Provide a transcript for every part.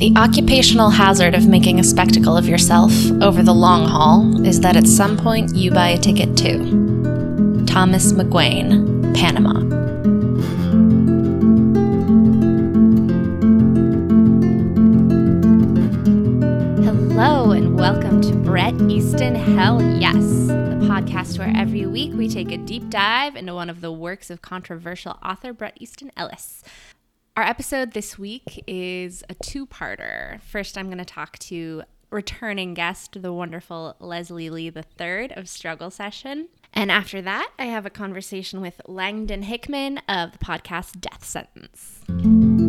The occupational hazard of making a spectacle of yourself over the long haul is that at some point you buy a ticket too. Thomas McGuane, Panama. Hello, and welcome to Brett Easton Hell Yes, the podcast where every week we take a deep dive into one of the works of controversial author Bret Easton Ellis. Our episode this week is a two parter. First, I'm going to talk to returning guest, the wonderful Leslie Lee III of Struggle Session. And after that, I have a conversation with Langdon Hickman of the podcast Death Sentence.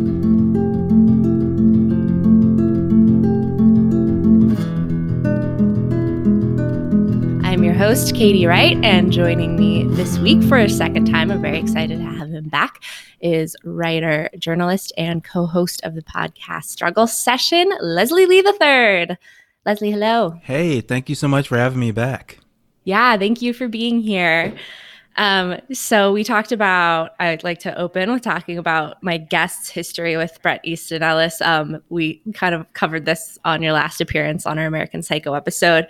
Host, Katie Wright, and joining me this week for a second time, I'm very excited to have him back, is writer, journalist, and co host of the podcast Struggle Session, Leslie Lee III. Leslie, hello. Hey, thank you so much for having me back. Yeah, thank you for being here. Um, so we talked about. I'd like to open with talking about my guest's history with Bret Easton Ellis. Um, we kind of covered this on your last appearance on our American Psycho episode,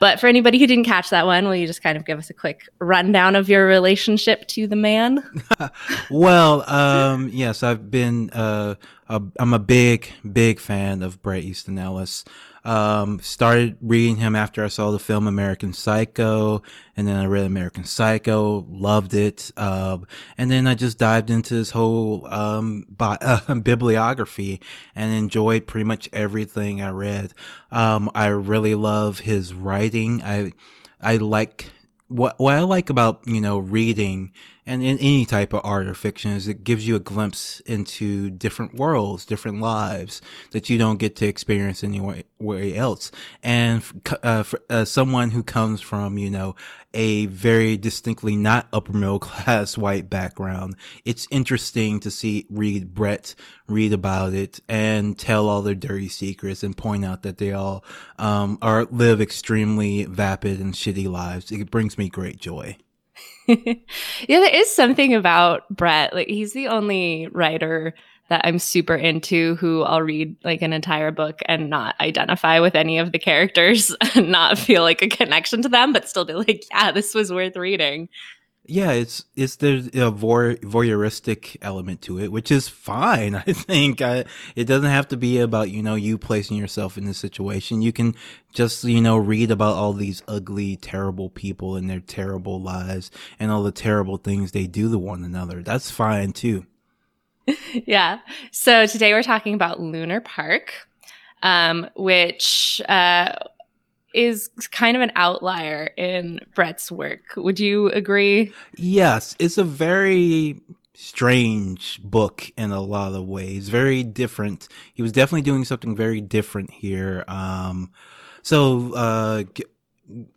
but for anybody who didn't catch that one, will you just kind of give us a quick rundown of your relationship to the man? well, um, yes, I've been. Uh, a, I'm a big, big fan of Bret Easton Ellis. Um, started reading him after I saw the film American Psycho, and then I read American Psycho, loved it. Um, and then I just dived into his whole um, bi- uh, bibliography and enjoyed pretty much everything I read. Um, I really love his writing. I I like what what I like about you know reading and in any type of art or fiction is it gives you a glimpse into different worlds, different lives that you don't get to experience anywhere else. And uh, for uh, someone who comes from, you know, a very distinctly not upper middle class white background, it's interesting to see, read Brett, read about it and tell all their dirty secrets and point out that they all, um, are, live extremely vapid and shitty lives. It brings me great joy. yeah, there is something about Brett. Like he's the only writer that I'm super into who I'll read like an entire book and not identify with any of the characters and not feel like a connection to them, but still be like, yeah, this was worth reading. Yeah, it's it's there's a voyeuristic element to it, which is fine. I think I, it doesn't have to be about you know you placing yourself in this situation. You can just you know read about all these ugly, terrible people and their terrible lives and all the terrible things they do to one another. That's fine too. yeah. So today we're talking about Lunar Park, um, which uh, is kind of an outlier in Brett's work. Would you agree? Yes, it's a very strange book in a lot of ways. Very different. He was definitely doing something very different here. Um, so, uh,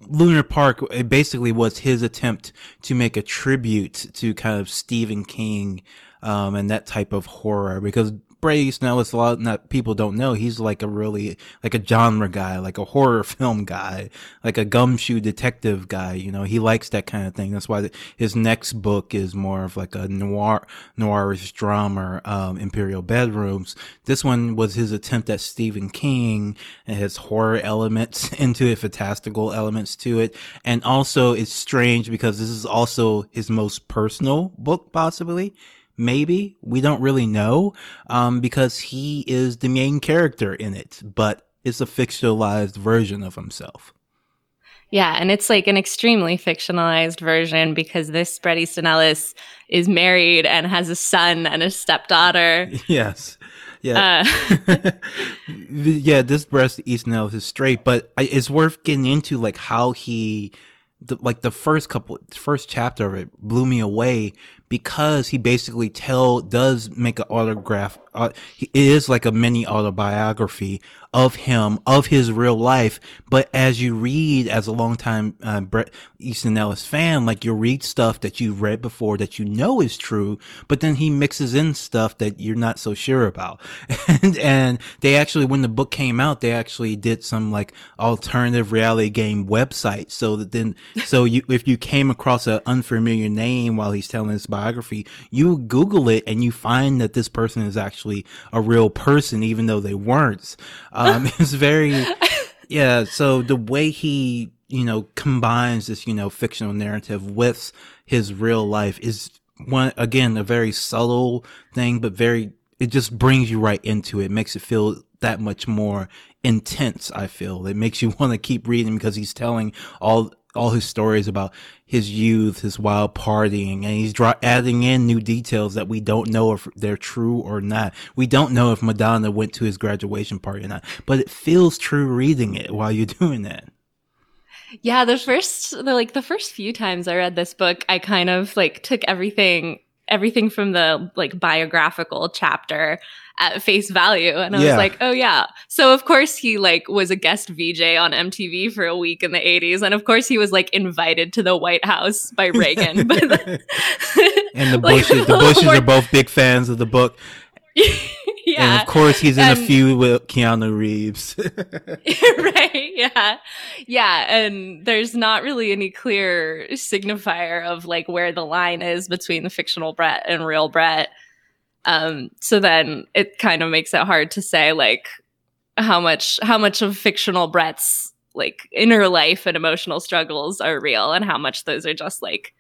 Lunar Park it basically was his attempt to make a tribute to kind of Stephen King um, and that type of horror because Brady Snell is a lot that people don't know. He's like a really like a genre guy, like a horror film guy, like a gumshoe detective guy. You know, he likes that kind of thing. That's why his next book is more of like a noir noirish drama, um, Imperial Bedrooms. This one was his attempt at Stephen King and his horror elements into it, fantastical elements to it, and also it's strange because this is also his most personal book, possibly maybe. We don't really know um, because he is the main character in it but it's a fictionalized version of himself. Yeah and it's like an extremely fictionalized version because this Bret Easton Ellis is married and has a son and a stepdaughter. Yes. Yeah. Uh. yeah this Bret Easton Ellis is straight but it's worth getting into like how he the, like the first couple first chapter of it blew me away because he basically tell does make an autograph. Uh, it is like a mini autobiography of him, of his real life. But as you read, as a longtime uh, Bret Easton Ellis fan, like you read stuff that you've read before that you know is true, but then he mixes in stuff that you're not so sure about. and, and they actually, when the book came out, they actually did some like alternative reality game website. So that then, so you, if you came across an unfamiliar name while he's telling his biography, you Google it and you find that this person is actually a real person, even though they weren't. Um, it's very, yeah. So the way he, you know, combines this, you know, fictional narrative with his real life is one, again, a very subtle thing, but very, it just brings you right into it makes it feel that much more intense. I feel it makes you want to keep reading because he's telling all all his stories about his youth, his wild partying, and he's adding in new details that we don't know if they're true or not. We don't know if Madonna went to his graduation party or not, but it feels true reading it while you're doing that. Yeah, the first, the, like the first few times I read this book, I kind of like took everything, everything from the like biographical chapter at face value. And I yeah. was like, oh yeah. So of course he like was a guest VJ on MTV for a week in the 80s. And of course he was like invited to the White House by Reagan. and the Bushes, like, the Bushes are both big fans of the book. yeah. And of course he's in and, a feud with Keanu Reeves. right. Yeah. Yeah. And there's not really any clear signifier of like where the line is between the fictional Brett and real Brett. Um, so then it kind of makes it hard to say like how much how much of fictional Brett's like inner life and emotional struggles are real and how much those are just like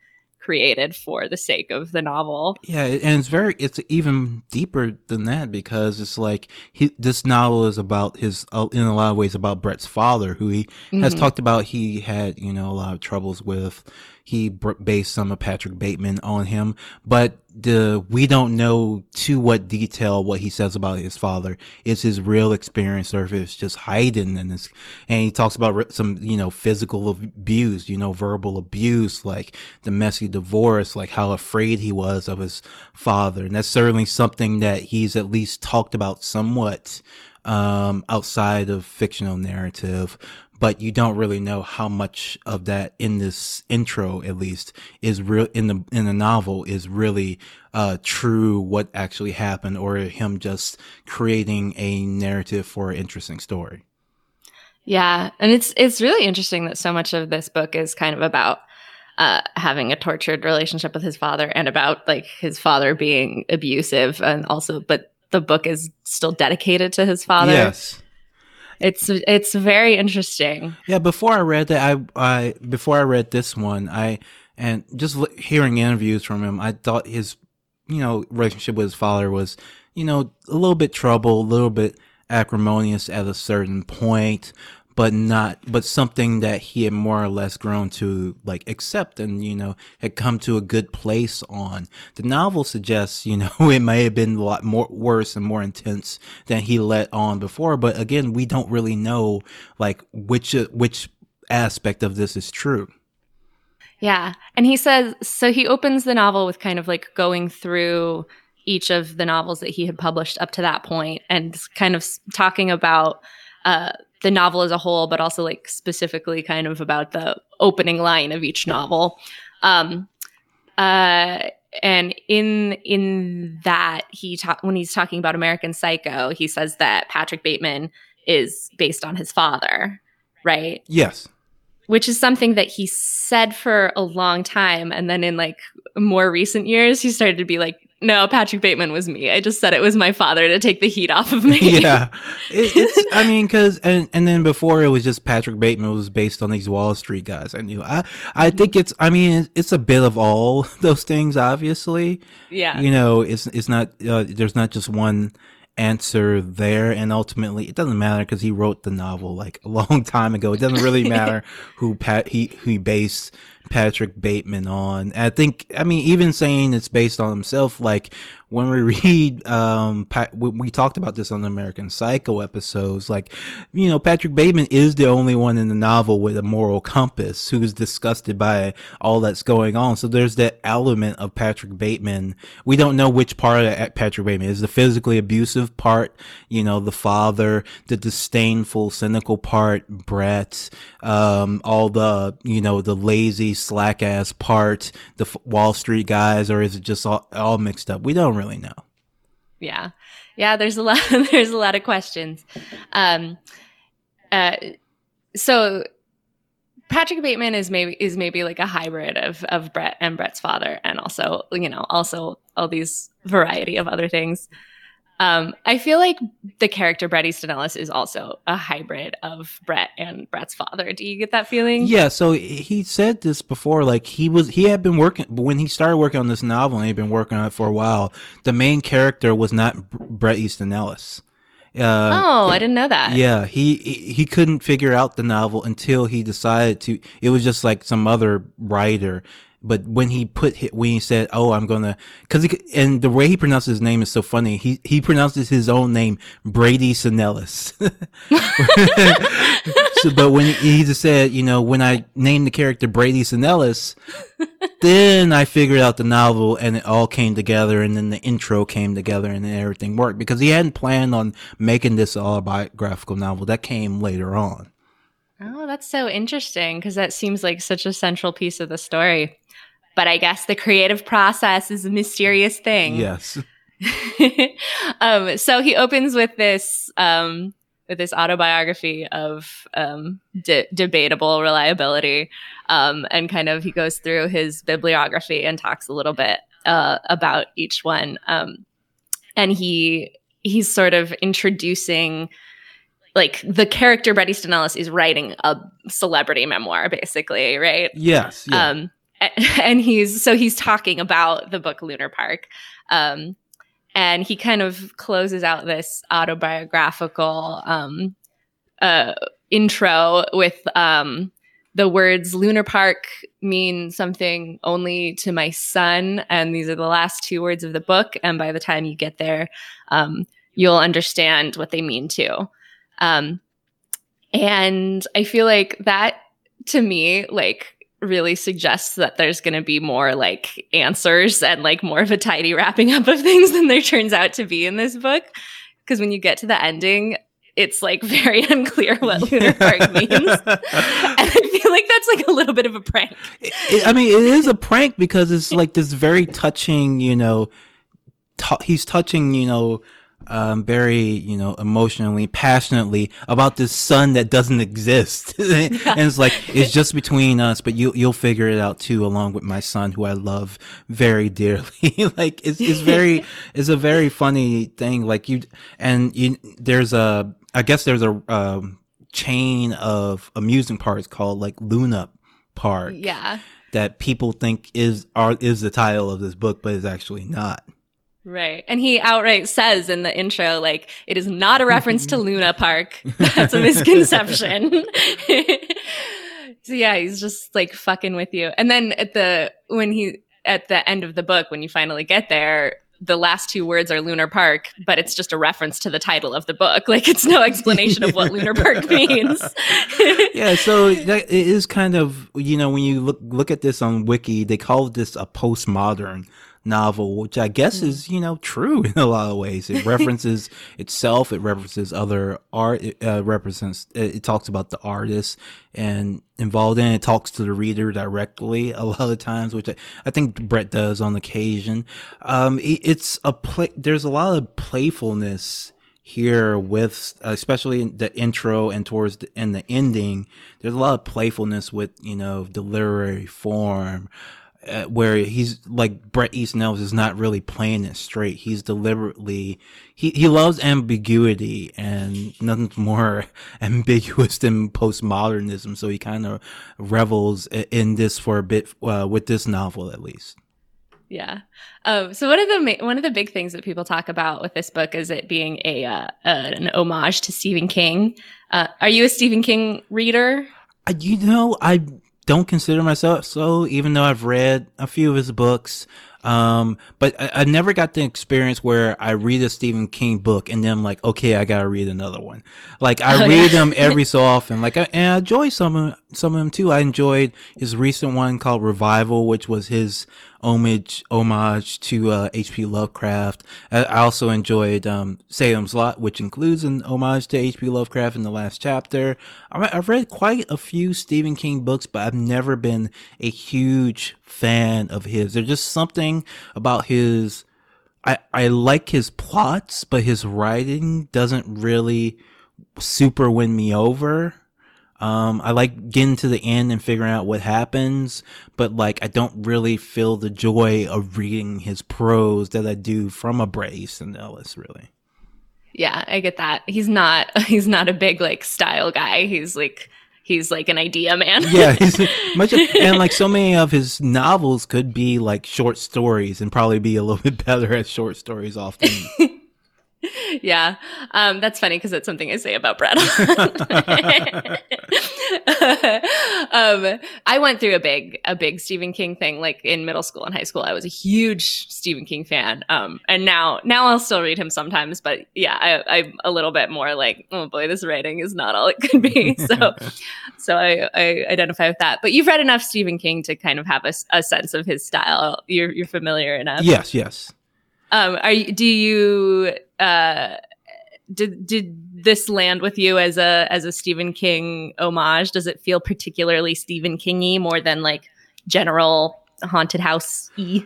created for the sake of the novel. Yeah, and it's very it's even deeper than that because it's like he this novel is about his uh, in a lot of ways about Brett's father who he mm-hmm. has talked about he had, you know, a lot of troubles with he based some of Patrick Bateman on him, but the we don't know to what detail what he says about his father. Is his real experience or if it's just hiding in this. And he talks about some you know physical abuse, you know verbal abuse, like the messy divorce, like how afraid he was of his father, and that's certainly something that he's at least talked about somewhat um, outside of fictional narrative but you don't really know how much of that in this intro at least is real in the in the novel is really uh true what actually happened or him just creating a narrative for an interesting story. Yeah and it's it's really interesting that so much of this book is kind of about uh, having a tortured relationship with his father and about like his father being abusive and also but the book is still dedicated to his father. Yes it's it's very interesting. Yeah, before I read that, I I before I read this one, I and just hearing interviews from him, I thought his you know relationship with his father was you know a little bit trouble, a little bit acrimonious at a certain point, but not but something that he had more or less grown to like accept and you know had come to a good place on. The novel suggests you know it may have been a lot more worse and more intense than he let on before but again we don't really know like which which aspect of this is true. Yeah. And he says so he opens the novel with kind of like going through each of the novels that he had published up to that point and kind of talking about uh, the novel as a whole, but also like specifically kind of about the opening line of each novel. Um, uh, and in in that he ta- when he's talking about American Psycho, he says that Patrick Bateman is based on his father, right? Yes. Which is something that he said for a long time, and then in like more recent years, he started to be like, no, Patrick Bateman was me. I just said it was my father to take the heat off of me. yeah, it, it's. I mean, because and and then before it was just Patrick Bateman was based on these Wall Street guys. I knew. I I think it's. I mean, it's a bit of all those things. Obviously. Yeah. You know, it's it's not. Uh, there's not just one answer there and ultimately it doesn't matter because he wrote the novel like a long time ago it doesn't really matter who pat he who he based Patrick Bateman on. I think, I mean, even saying it's based on himself, like when we read, um, Pat, we talked about this on the American Psycho episodes, like, you know, Patrick Bateman is the only one in the novel with a moral compass who's disgusted by all that's going on. So there's that element of Patrick Bateman. We don't know which part of Patrick Bateman is the physically abusive part, you know, the father, the disdainful, cynical part, Brett, um, all the, you know, the lazy, slack ass part, the Wall Street guys, or is it just all, all mixed up? We don't really know. Yeah. Yeah, there's a lot there's a lot of questions. Um uh so Patrick Bateman is maybe is maybe like a hybrid of of Brett and Brett's father and also, you know, also all these variety of other things. Um, I feel like the character Bret Easton Ellis is also a hybrid of Brett and Brett's father. Do you get that feeling? Yeah. So he said this before, like he was, he had been working, when he started working on this novel and he'd been working on it for a while, the main character was not Bret Easton Ellis. Uh, oh, I didn't know that. Yeah, he he couldn't figure out the novel until he decided to. It was just like some other writer, but when he put when he said, "Oh, I'm gonna," because and the way he pronounces his name is so funny. He he pronounces his own name Brady Easton Ellis. so, but when he just said, you know, when I named the character Brady Easton Ellis, then I figured out the novel, and it all came together, and then the intro came together, and then everything worked because he hadn't planned on making this autobiographical novel. That came later on. Oh, that's so interesting because that seems like such a central piece of the story. But I guess the creative process is a mysterious thing. Yes. um, so he opens with this um, with this autobiography of um, de- debatable reliability, um, and kind of he goes through his bibliography and talks a little bit uh, about each one. Um, and he he's sort of introducing like the character Bret Easton Ellis is writing a celebrity memoir, basically, right? Yes. Yeah. Um, and he's so he's talking about the book Lunar Park. Um, and he kind of closes out this autobiographical um, uh, intro with um, the words Lunar Park mean something only to my son. And these are the last two words of the book. And by the time you get there, um, you'll understand what they mean too. Um, and I feel like that to me, like, really suggests that there's going to be more like answers and like more of a tidy wrapping up of things than there turns out to be in this book. Because when you get to the ending, it's like very unclear what Lunar Park means. and I feel like that's like a little bit of a prank. It, I mean, it is a prank because it's like this very touching, you know, t- he's touching, you know, um, very, you know, emotionally, passionately about this son that doesn't exist. and it's like, it's just between us, but you, you'll figure it out too, along with my son, who I love very dearly. like, it's, it's very, it's a very funny thing. Like you, and you, there's a, I guess there's a, um, chain of amusement parks called like Luna Park. Yeah. That people think is, are, is the title of this book, but it's actually not. Right. And he outright says in the intro, like, it is not a reference to Luna Park. That's a misconception. so yeah, he's just like fucking with you. And then at the, when he, at the end of the book, when you finally get there, the last two words are Lunar Park, but it's just a reference to the title of the book. Like it's no explanation of what Lunar Park means. yeah, so that, it is kind of you know when you look look at this on Wiki, they call this a postmodern novel, which I guess mm. is, you know, true in a lot of ways. It references itself. It references other art. It uh, represents, it, it, talks about the artist and involved in it. it. talks to the reader directly a lot of times, which I, I think Brett does on occasion. Um, it, it's a play, there's a lot of playfulness here with especially in the intro and towards the and the ending there's a lot of playfulness with you know the literary form uh, where he's like Bret Easton Ellis is not really playing it straight. He's deliberately he he loves ambiguity and nothing's more ambiguous than postmodernism. So he kind of revels in this for a bit uh, with this novel, at least. Yeah. Um, so one of the ma- one of the big things that people talk about with this book is it being a uh, an homage to Stephen King. Uh, are you a Stephen King reader? you know, I don't consider myself so, even though I've read a few of his books. Um, but I, I, never got the experience where I read a Stephen King book and then I'm like, okay, I gotta read another one. Like I oh, read yeah. them every so often. Like I, and I enjoy some of some of them too. I enjoyed his recent one called Revival, which was his homage homage to uh, H.P. Lovecraft. I, also enjoyed um, Salem's Lot, which includes an homage to H.P. Lovecraft in the last chapter. I've read quite a few Stephen King books, but I've never been a huge fan of his. There's just something about his. I, I like his plots, but his writing doesn't really super win me over. Um, I like getting to the end and figuring out what happens, but like I don't really feel the joy of reading his prose that I do from a Bret Easton Ellis, really. Yeah, I get that. He's not he's not a big like style guy. He's like he's like an idea man. yeah, he's much of, and like so many of his novels could be like short stories and probably be a little bit better at short stories often. Yeah, um, that's funny because it's something I say about Brett. um, I went through a big, a big Stephen King thing. Like in middle school and high school, I was a huge Stephen King fan. Um, and now, now I'll still read him sometimes. But yeah, I, I'm a little bit more like, oh boy, this writing is not all it could be. So, so I, I identify with that. But you've read enough Stephen King to kind of have a, a sense of his style. You're, you're familiar enough. Yes, yes. Um, are do you uh, did did this land with you as a as a Stephen King homage? Does it feel particularly Stephen Kingy more than like general haunted house e?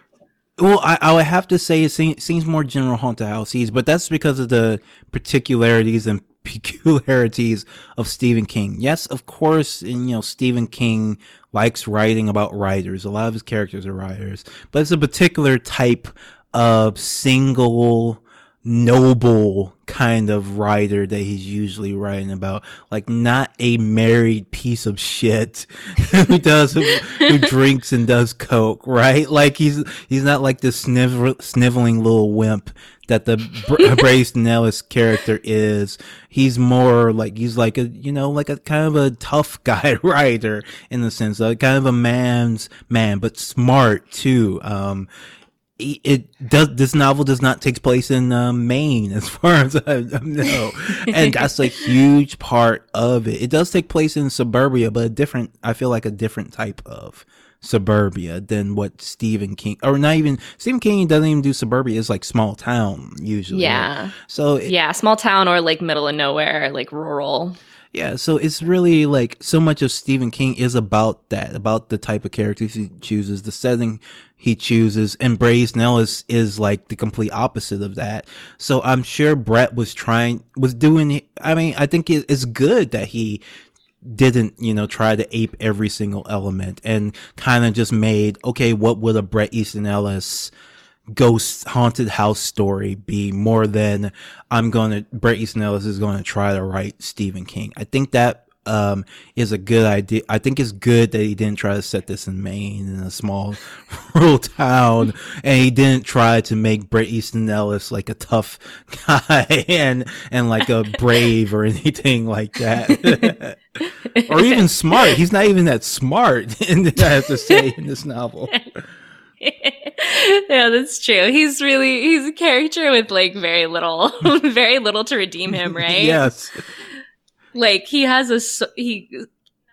Well, I, I would have to say it seems, seems more general haunted houses, but that's because of the particularities and peculiarities of Stephen King. Yes, of course, and, you know, Stephen King likes writing about writers. A lot of his characters are writers, but it's a particular type of single noble kind of writer that he's usually writing about like not a married piece of shit who does who drinks and does coke right like he's he's not like this snivel, sniveling little wimp that the Bryce Nellis character is. He's more like he's like a you know like a kind of a tough guy writer in the sense of kind of a man's man, but smart too. Um, it does this novel does not take place in uh, Maine as far as I know, and that's a huge part of it. It does take place in suburbia, but a different. I feel like a different type of suburbia than what Stephen King or not even Stephen King doesn't even do suburbia. It's like small town usually. Yeah. So it, yeah, small town or like middle of nowhere, like rural. Yeah, so it's really like so much of Stephen King is about that, about the type of characters he chooses, the setting he chooses, and Bryce Nellis is like the complete opposite of that. So I'm sure Brett was trying, was doing, I mean, I think it's good that he didn't, you know, try to ape every single element and kind of just made, okay, what would a Bret Easton Ellis ghost haunted house story be more than I'm going to Bret Easton Ellis is going to try to write Stephen King. I think that um, is a good idea. I think it's good that he didn't try to set this in Maine in a small rural town, and he didn't try to make Bret Easton Ellis like a tough guy and and like a brave or anything like that, or even smart. He's not even that smart, I have to say in this novel. yeah, that's true. He's really he's a character with like very little very little to redeem him, right? yes. Like he has a he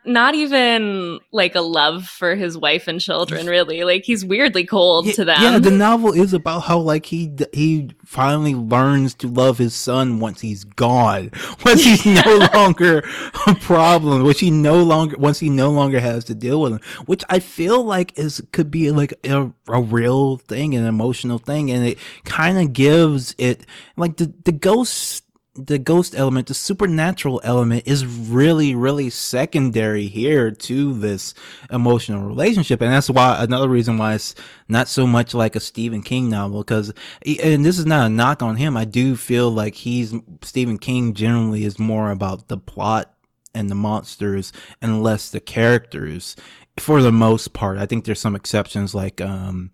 not even like a love for his wife and children really. Like he's weirdly cold yeah, to them. yeah the novel is about how like he he finally learns to love his son once he's gone once he's no longer a problem which he no longer once he no longer has to deal with him which i feel like is could be like a, a real thing an emotional thing and it kind of gives it like the the ghost the ghost element, the supernatural element is really, really secondary here to this emotional relationship. And that's why another reason why it's not so much like a Stephen King novel. Cause, and this is not a knock on him. I do feel like he's, Stephen King generally is more about the plot and the monsters and less the characters for the most part. I think there's some exceptions like, um,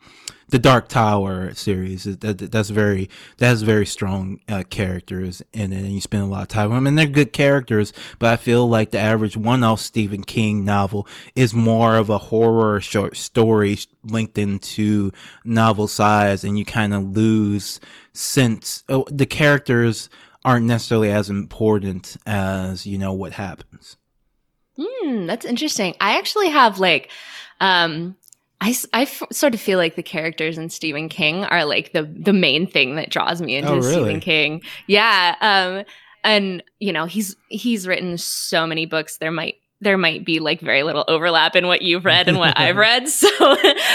the Dark Tower series that, that's very that has very strong uh, characters in it, and you spend a lot of time with them, and they're good characters. But I feel like the average one-off Stephen King novel is more of a horror short story linked into novel size, and you kind of lose sense. Oh, the characters aren't necessarily as important as you know what happens. Hmm, that's interesting. I actually have like um I, I f- sort of feel like the characters in Stephen King are like the the main thing that draws me into oh, really? Stephen King. Yeah, um, and you know he's he's written so many books. There might there might be like very little overlap in what you've read and what I've read. So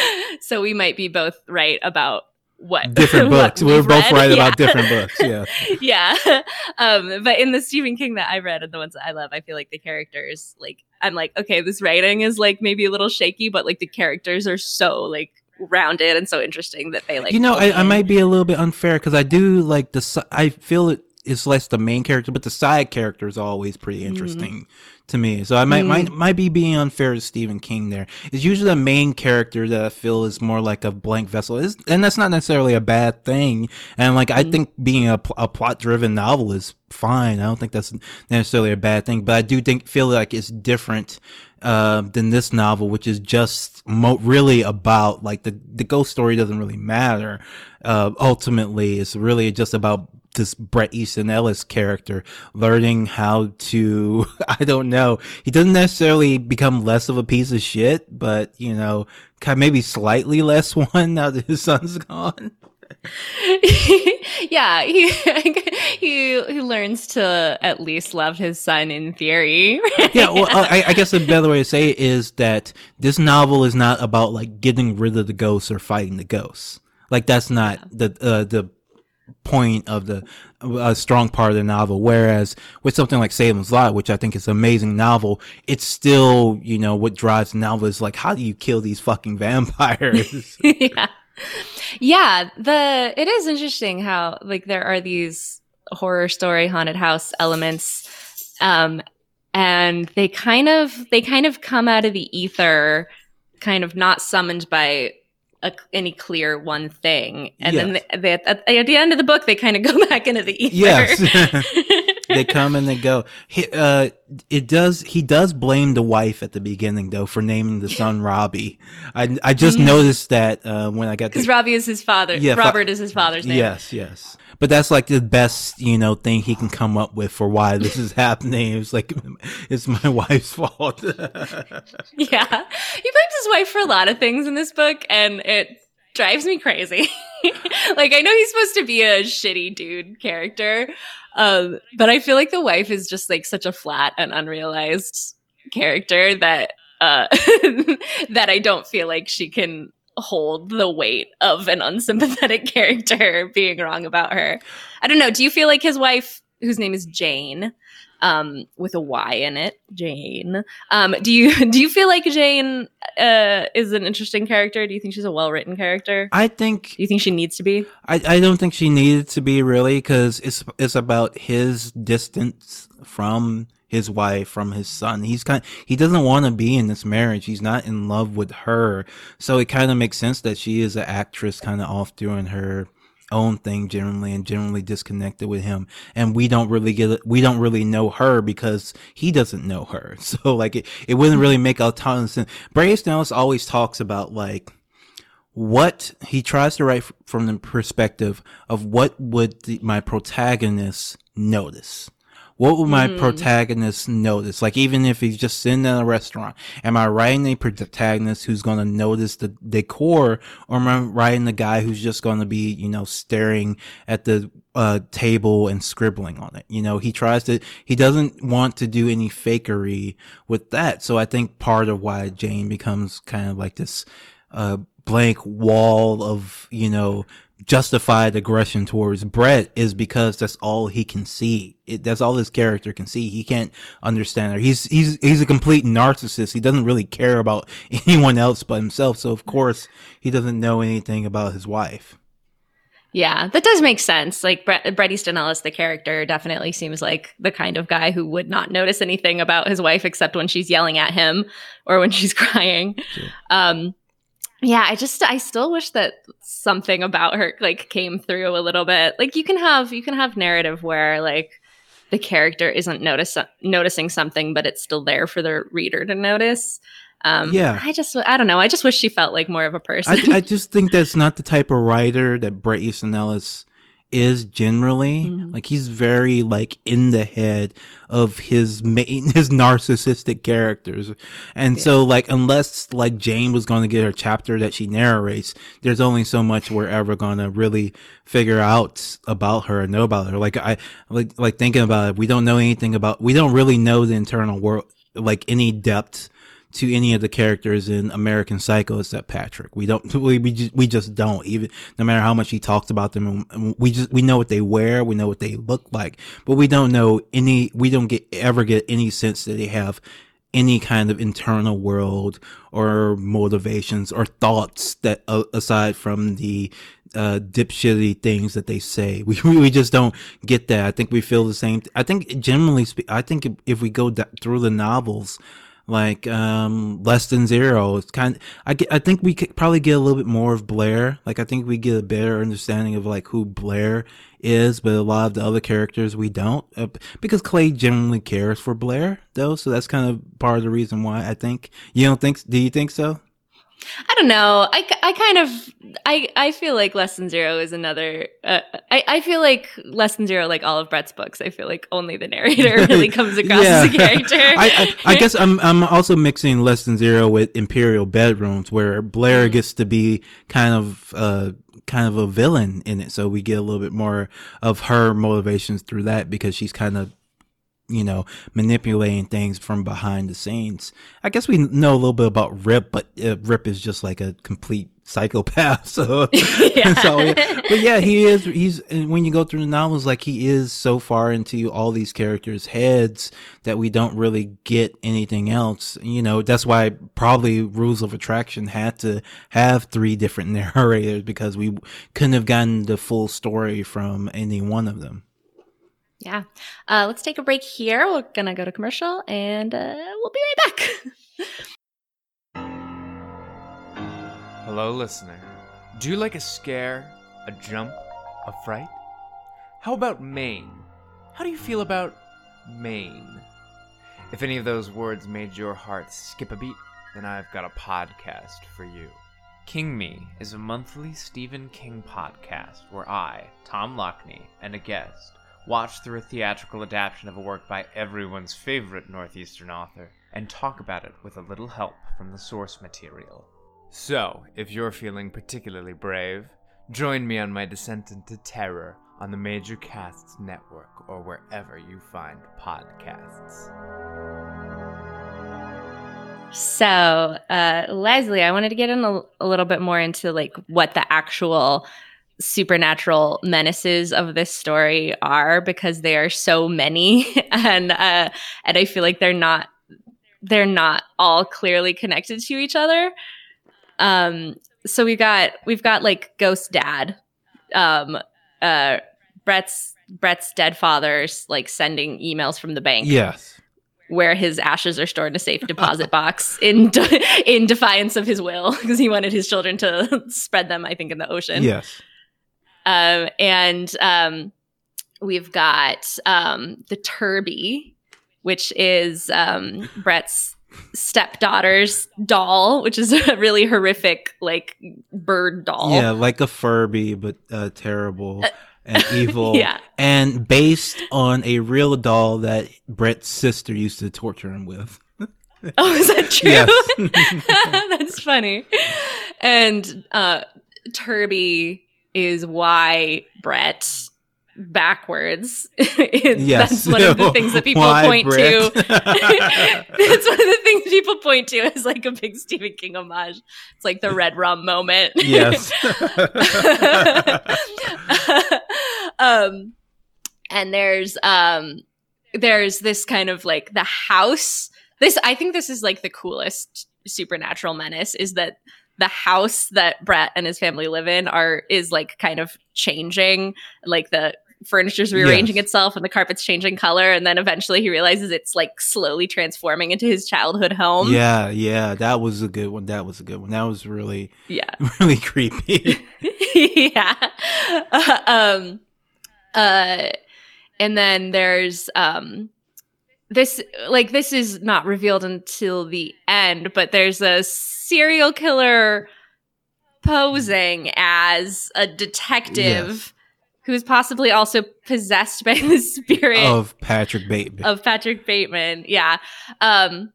so we might be both right about what different books. We're both right yeah. about different books. Yeah. yeah. Um, but in the Stephen King that I read and the ones that I love, I feel like the characters, like, I'm like, okay, this writing is like maybe a little shaky, but like the characters are so like rounded and so interesting that they like. You know, I, I, might be a little bit unfair because I do like the. I feel it it's less the main character, but the side character is always pretty interesting mm. to me. So I might, mm. might might be being unfair to Stephen King there. It's usually the main character that I feel is more like a blank vessel, it's, and that's not necessarily a bad thing. And like mm. I think being a, a plot driven novel is fine. I don't think that's necessarily a bad thing, but I do think feel like it's different uh, than this novel, which is just mo- really about like the the ghost story doesn't really matter. Uh, ultimately, it's really just about this Bret Easton Ellis character learning how to I don't know. He doesn't necessarily become less of a piece of shit, but you know, kind of maybe slightly less one now that his son's gone. yeah, he, he he learns to at least love his son in theory. yeah, well, I, I, guess a better way to say it is that this novel is not about like getting rid of the ghosts or fighting the ghosts. Like that's not yeah. the uh, the point of the a strong part of the novel. Whereas with something like Salem's Lot, which I think is an amazing novel, it's still you know what drives the novel is like how do you kill these fucking vampires? yeah yeah, the it is interesting how like there are these horror story haunted house elements um and they kind of they kind of come out of the ether kind of not summoned by a, any clear one thing. And yes. then they, they, at, at, the end of the book they kind of go back into the ether. Yes. They come and they go. He, uh, it does he does blame the wife at the beginning though for naming the son robbie. I, I just mm-hmm. noticed that uh, when i got because robbie is his father yeah robert fa- is his father's name. Yes yes but that's like the best you know thing he can come up with for why this is happening. It's like it's my wife's fault. Yeah. He blames his wife for a lot of things in this book and it drives me crazy. Like i know he's supposed to be a shitty dude character um, but I feel like the wife is just like such a flat and unrealized character that uh, that I don't feel like she can hold the weight of an unsympathetic character being wrong about her. I don't know. Do you feel like his wife, whose name is Jane, um, with a Y in it, Jane. Um, do you do you feel like Jane uh, is an interesting character? Do you think she's a well written character? I think. Do you think she needs to be? I, I don't think she needed to be really because it's it's about his distance from his wife from his son. He's kind he doesn't want to be in this marriage. He's not in love with her. So it kind of makes sense that she is an actress kind of off doing her own thing generally and generally disconnected with him and we don't really get we don't really know her because he doesn't know her so like it, it wouldn't really make a ton of sense Easton Ellis always talks about like what he tries to write from the perspective of what would the, my protagonist notice what would my mm. protagonist notice? Like, even if he's just sitting in a restaurant, am I writing a protagonist who's going to notice the decor, or am I writing the guy who's just going to be, you know, staring at the uh, table and scribbling on it? You know, he tries to, he doesn't want to do any fakery with that. So I think part of why Jane becomes kind of like this, uh, blank wall of, you know, justified aggression towards Brett is because that's all he can see. It, that's all his character can see. He can't understand her. He's he's he's a complete narcissist. He doesn't really care about anyone else but himself. So of course he doesn't know anything about his wife. Yeah, that does make sense. Like Bret, Bret Easton Ellis, the character, definitely seems like the kind of guy who would not notice anything about his wife except when she's yelling at him or when she's crying. Sure. Um, yeah i just i still wish that something about her like came through a little bit. Like you can have you can have narrative where like the character isn't notice noticing something but it's still there for the reader to notice. Um yeah. I just i don't know. I just wish she felt like more of a person. I, I just think that's not the type of writer that bret easton ellis is generally mm-hmm. like he's very like in the head of his main his narcissistic characters and yeah. so like unless like jane was going to get her chapter that she narrates there's only so much we're ever going to really figure out about her and know about her like i like like thinking about it we don't know anything about we don't really know the internal world like any depth to any of the characters in American Psycho except Patrick. We don't, we, we just, we just don't even, no matter how much he talks about them. We just, we know what they wear. We know what they look like, but we don't know any, we don't get, ever get any sense that they have any kind of internal world or motivations or thoughts that uh, aside from the uh, dipshitty things that they say. We we just don't get that. I think we feel the same. I think generally, spe- I think if, if we go through the novels, like um less than zero. It's kind of, i get, i think we could probably get a little bit more of blair. Like i think we get a better understanding of like who blair is but a lot of the other characters we don't. Uh, because clay generally cares for blair though so that's kind of part of the reason why i think. You don't think do you think so I don't know. I, I kind of I I feel like Less Than Zero is another. Uh, I I feel like Less Than Zero, like all of Brett's books, I feel like only the narrator really comes across yeah. as a character. I, I, I guess I'm I'm also mixing Less Than Zero with Imperial Bedrooms, where Blair mm. gets to be kind of uh kind of a villain in it, so we get a little bit more of her motivations through that because she's kind of you know, manipulating things from behind the scenes. I guess we know a little bit about Rip, but uh, Rip is just like a complete psychopath. So, yeah. so yeah. but yeah, he is. He's when you go through the novels, like he is so far into all these characters' heads that we don't really get anything else. You know, that's why probably Rules of Attraction had to have three different narrators because we couldn't have gotten the full story from any one of them. Yeah. Uh, let's take a break here. We're going to go to commercial and uh, we'll be right back. Hello, listener. Do you like a scare, a jump, a fright? How about Maine? How do you feel about Maine? If any of those words made your heart skip a beat, then I've got a podcast for you. King Me is a monthly Stephen King podcast where I, Tom Lockney, and a guest watch through a theatrical adaptation of a work by everyone's favorite Northeastern author, and talk about it with a little help from the source material. So, if you're feeling particularly brave, join me on my descent into terror on the Major Casts Network or wherever you find podcasts. So, uh, Leslie, I wanted to get in a, a little bit more into like what the actual supernatural menaces of this story are because they are so many and uh and I feel like they're not they're not all clearly connected to each other. Um so we've got we've got like ghost dad um uh Brett's Brett's dead father's like sending emails from the bank. Yes. Where his ashes are stored in a safe deposit box in de- in defiance of his will because he wanted his children to spread them I think in the ocean. Yes. Um, and um, we've got um, the Terby, which is um, Brett's stepdaughter's doll, which is a really horrific, like bird doll. Yeah, like a Furby, but uh, terrible. Uh, and evil, yeah, and based on a real doll that Brett's sister used to torture him with. oh, is that true? Yes. That's funny. And uh, Terby is why Brett backwards. yes. That's one of the things that people why point to. That's one of the things people point to as like a big Stephen King homage. It's like the red rum moment. Yes. um and there's um there's this kind of like the house. This I think this is like the coolest supernatural menace is that the house that Brett and his family live in are is like kind of changing, like the furniture's rearranging yes. itself and the carpet's changing color and then eventually he realizes it's like slowly transforming into his childhood home. Yeah, yeah, that was a good one. That was a good one. That was really yeah, really creepy. yeah. Uh, um uh and then there's um this like this is not revealed until the end, but there's a serial killer posing as a detective yes. who's possibly also possessed by the spirit of Patrick Bateman. Of Patrick Bateman, yeah. Um,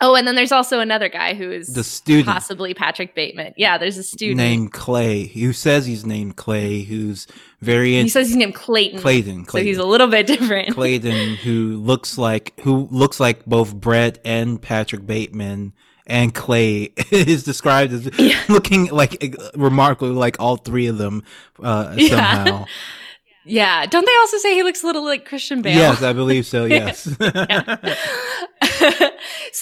Oh, and then there's also another guy who is the student, possibly Patrick Bateman. Yeah, there's a student named Clay who says he's named Clay, who's very. In- he says he's named Clayton. Clayton. Clayton. So he's a little bit different. Clayton, who looks like who looks like both Brett and Patrick Bateman, and Clay is described as yeah. looking like remarkably like all three of them uh, somehow. Yeah. Yeah. Don't they also say he looks a little like Christian Bale? Yes, I believe so. Yes. so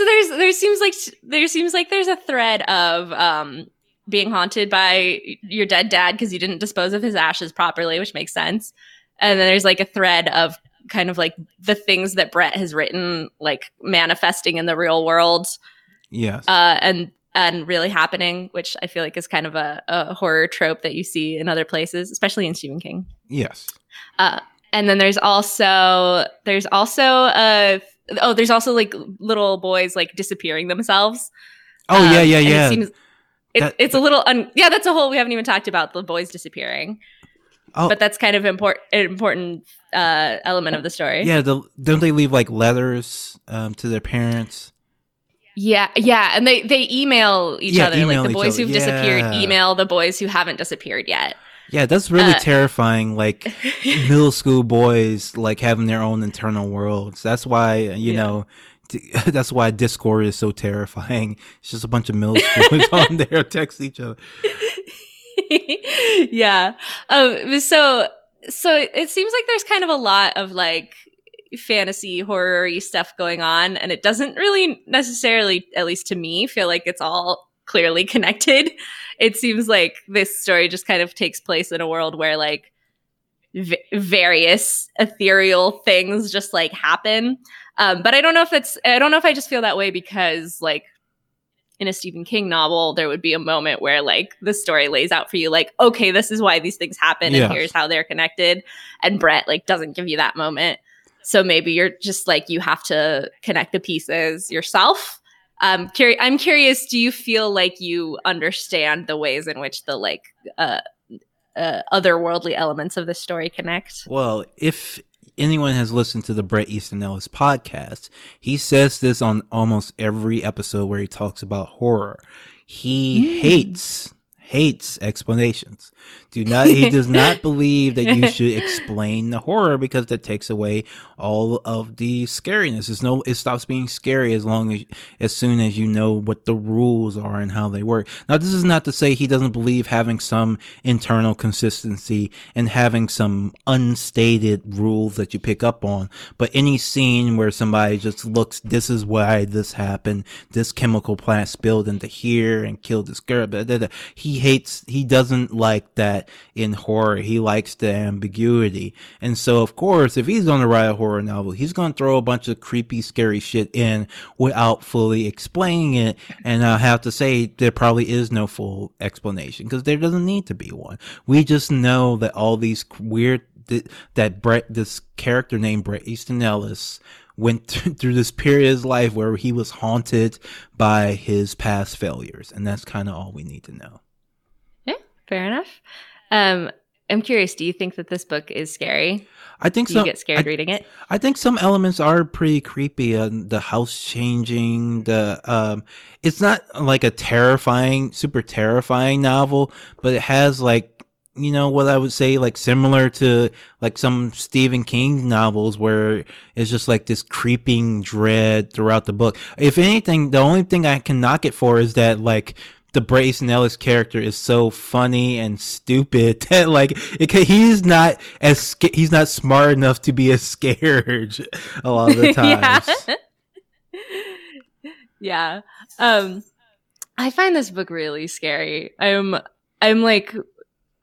there's there seems like there seems like there's a thread of um being haunted by your dead dad because you didn't dispose of his ashes properly, which makes sense. And then there's like a thread of kind of like the things that Brett has written, like manifesting in the real world, Yes. uh, and and really happening, which I feel like is kind of a, a horror trope that you see in other places, especially in Stephen King. yes. Uh, and then there's also there's also a oh there's also like little boys like disappearing themselves. Oh Um, yeah, yeah, yeah. It seems, it, That- it's a little un- yeah. That's a whole we haven't even talked about the boys disappearing, oh, but that's kind of important important uh, element of the story. yeah. The, don't they leave like letters um, to their parents? Yeah, yeah. And they they email each Yeah, other email like the boys who've disappeared email the boys who haven't disappeared yet. Yeah, that's really Uh, terrifying. Like middle school boys, like having their own internal worlds. That's why you Yeah. know. t- That's why Discord is so terrifying. It's just a bunch of middle schoolers on there text each other. yeah. Um, so so it seems like there's kind of a lot of like fantasy horror stuff going on, and it doesn't really necessarily, at least to me, feel like it's all clearly connected. It seems like this story just kind of takes place in a world where like v- various ethereal things just like happen. Um, but I don't know if it's I don't know if I just feel that way because like in a Stephen King novel, there would be a moment where like the story lays out for you, like, okay, this is why these things happen, and here's how they're connected. And Brett like doesn't give you that moment. So maybe you're just like you have to connect the pieces yourself. Um, curi- I'm curious. Do you feel like you understand the ways in which the like uh, uh, otherworldly elements of the story connect? Well, if anyone has listened to the Bret Easton Ellis podcast, he says this on almost every episode where he talks about horror. He Mm. hates hates explanations. Do not he does not believe that you should explain the horror because that takes away all of the scariness. It's no it stops being scary as long as as soon as you know what the rules are and how they work. Now this is not to say he doesn't believe having some internal consistency and having some unstated rules that you pick up on, but any scene where somebody just looks this is why this happened, this chemical plant spilled into here and killed this girl, blah, blah, blah. he hates he doesn't like that in horror. He likes the ambiguity. And so of course, if he's going to write a horror novel, he's going to throw a bunch of creepy, scary shit in without fully explaining it. And I have to say, there probably is no full explanation because there doesn't need to be one. We just know that all these weird, that Brett, this character named Bret Easton Ellis, went through this period of his life where he was haunted by his past failures. And that's kind of all we need to know. Fair enough. Um, I'm curious. Do you think that this book is scary? I think Do so. you get scared I, reading it? I think some elements are pretty creepy. Uh, the house changing, the um, it's not like a terrifying, super terrifying novel, but it has like you know what I would say like similar to like some Stephen King novels where it's just like this creeping dread throughout the book. If anything, the only thing I can knock it for is that like the Bret Easton Ellis character is so funny and stupid that like it, he's not as he's not smart enough to be a scared a lot of the times. yeah. yeah. Um, I find this book really scary. I'm I'm like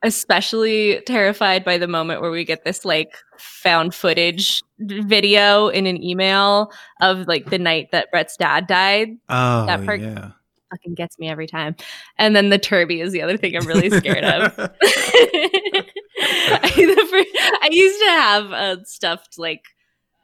especially terrified by the moment where we get this like found footage video in an email of like the night that Brett's dad died. Oh That part- yeah. Fucking gets me every time. And then the Terby is the other thing I'm really scared of. I, the fir- I used to have a stuffed like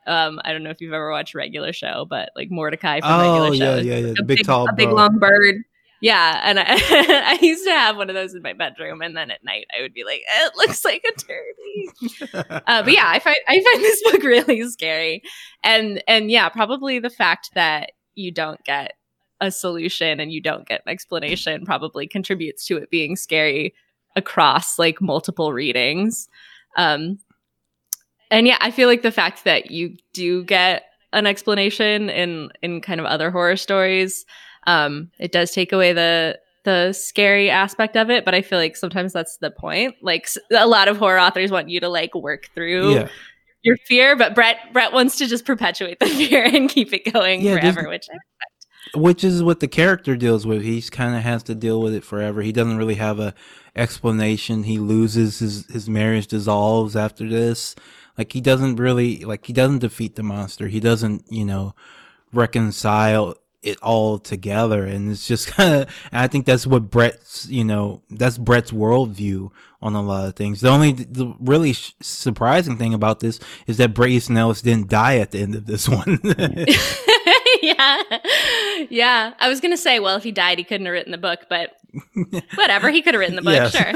um I don't know if you've ever watched regular show, but like Mordecai from oh regular show. yeah, yeah, yeah. a The big, tall a big bro. long bird. Yeah, and I, I used to have one of those in my bedroom, and then at night I would be like, "It looks like a turkey." uh, but yeah, I find I find this book really scary, and and yeah, probably the fact that you don't get a solution and you don't get an explanation probably contributes to it being scary across like multiple readings. Um, and yeah, I feel like the fact that you do get an explanation in in kind of other horror stories, um, it does take away the the scary aspect of it. But I feel like sometimes that's the point. Like a lot of horror authors want you to like work through yeah. your fear, but Brett Brett wants to just perpetuate the fear and keep it going Yeah, forever, which I which is what the character deals with. He kind of has to deal with it forever. He doesn't really have a explanation. He loses his his marriage dissolves after this. Like he doesn't really like he doesn't defeat the monster. He doesn't you know reconcile it all together and it's just kind of i think that's what brett's you know that's brett's worldview on a lot of things the only the really sh- surprising thing about this is that bret easton ellis didn't die at the end of this one yeah. Yeah. I was gonna say well if he died he couldn't have written the book but whatever. He could have written the book sure.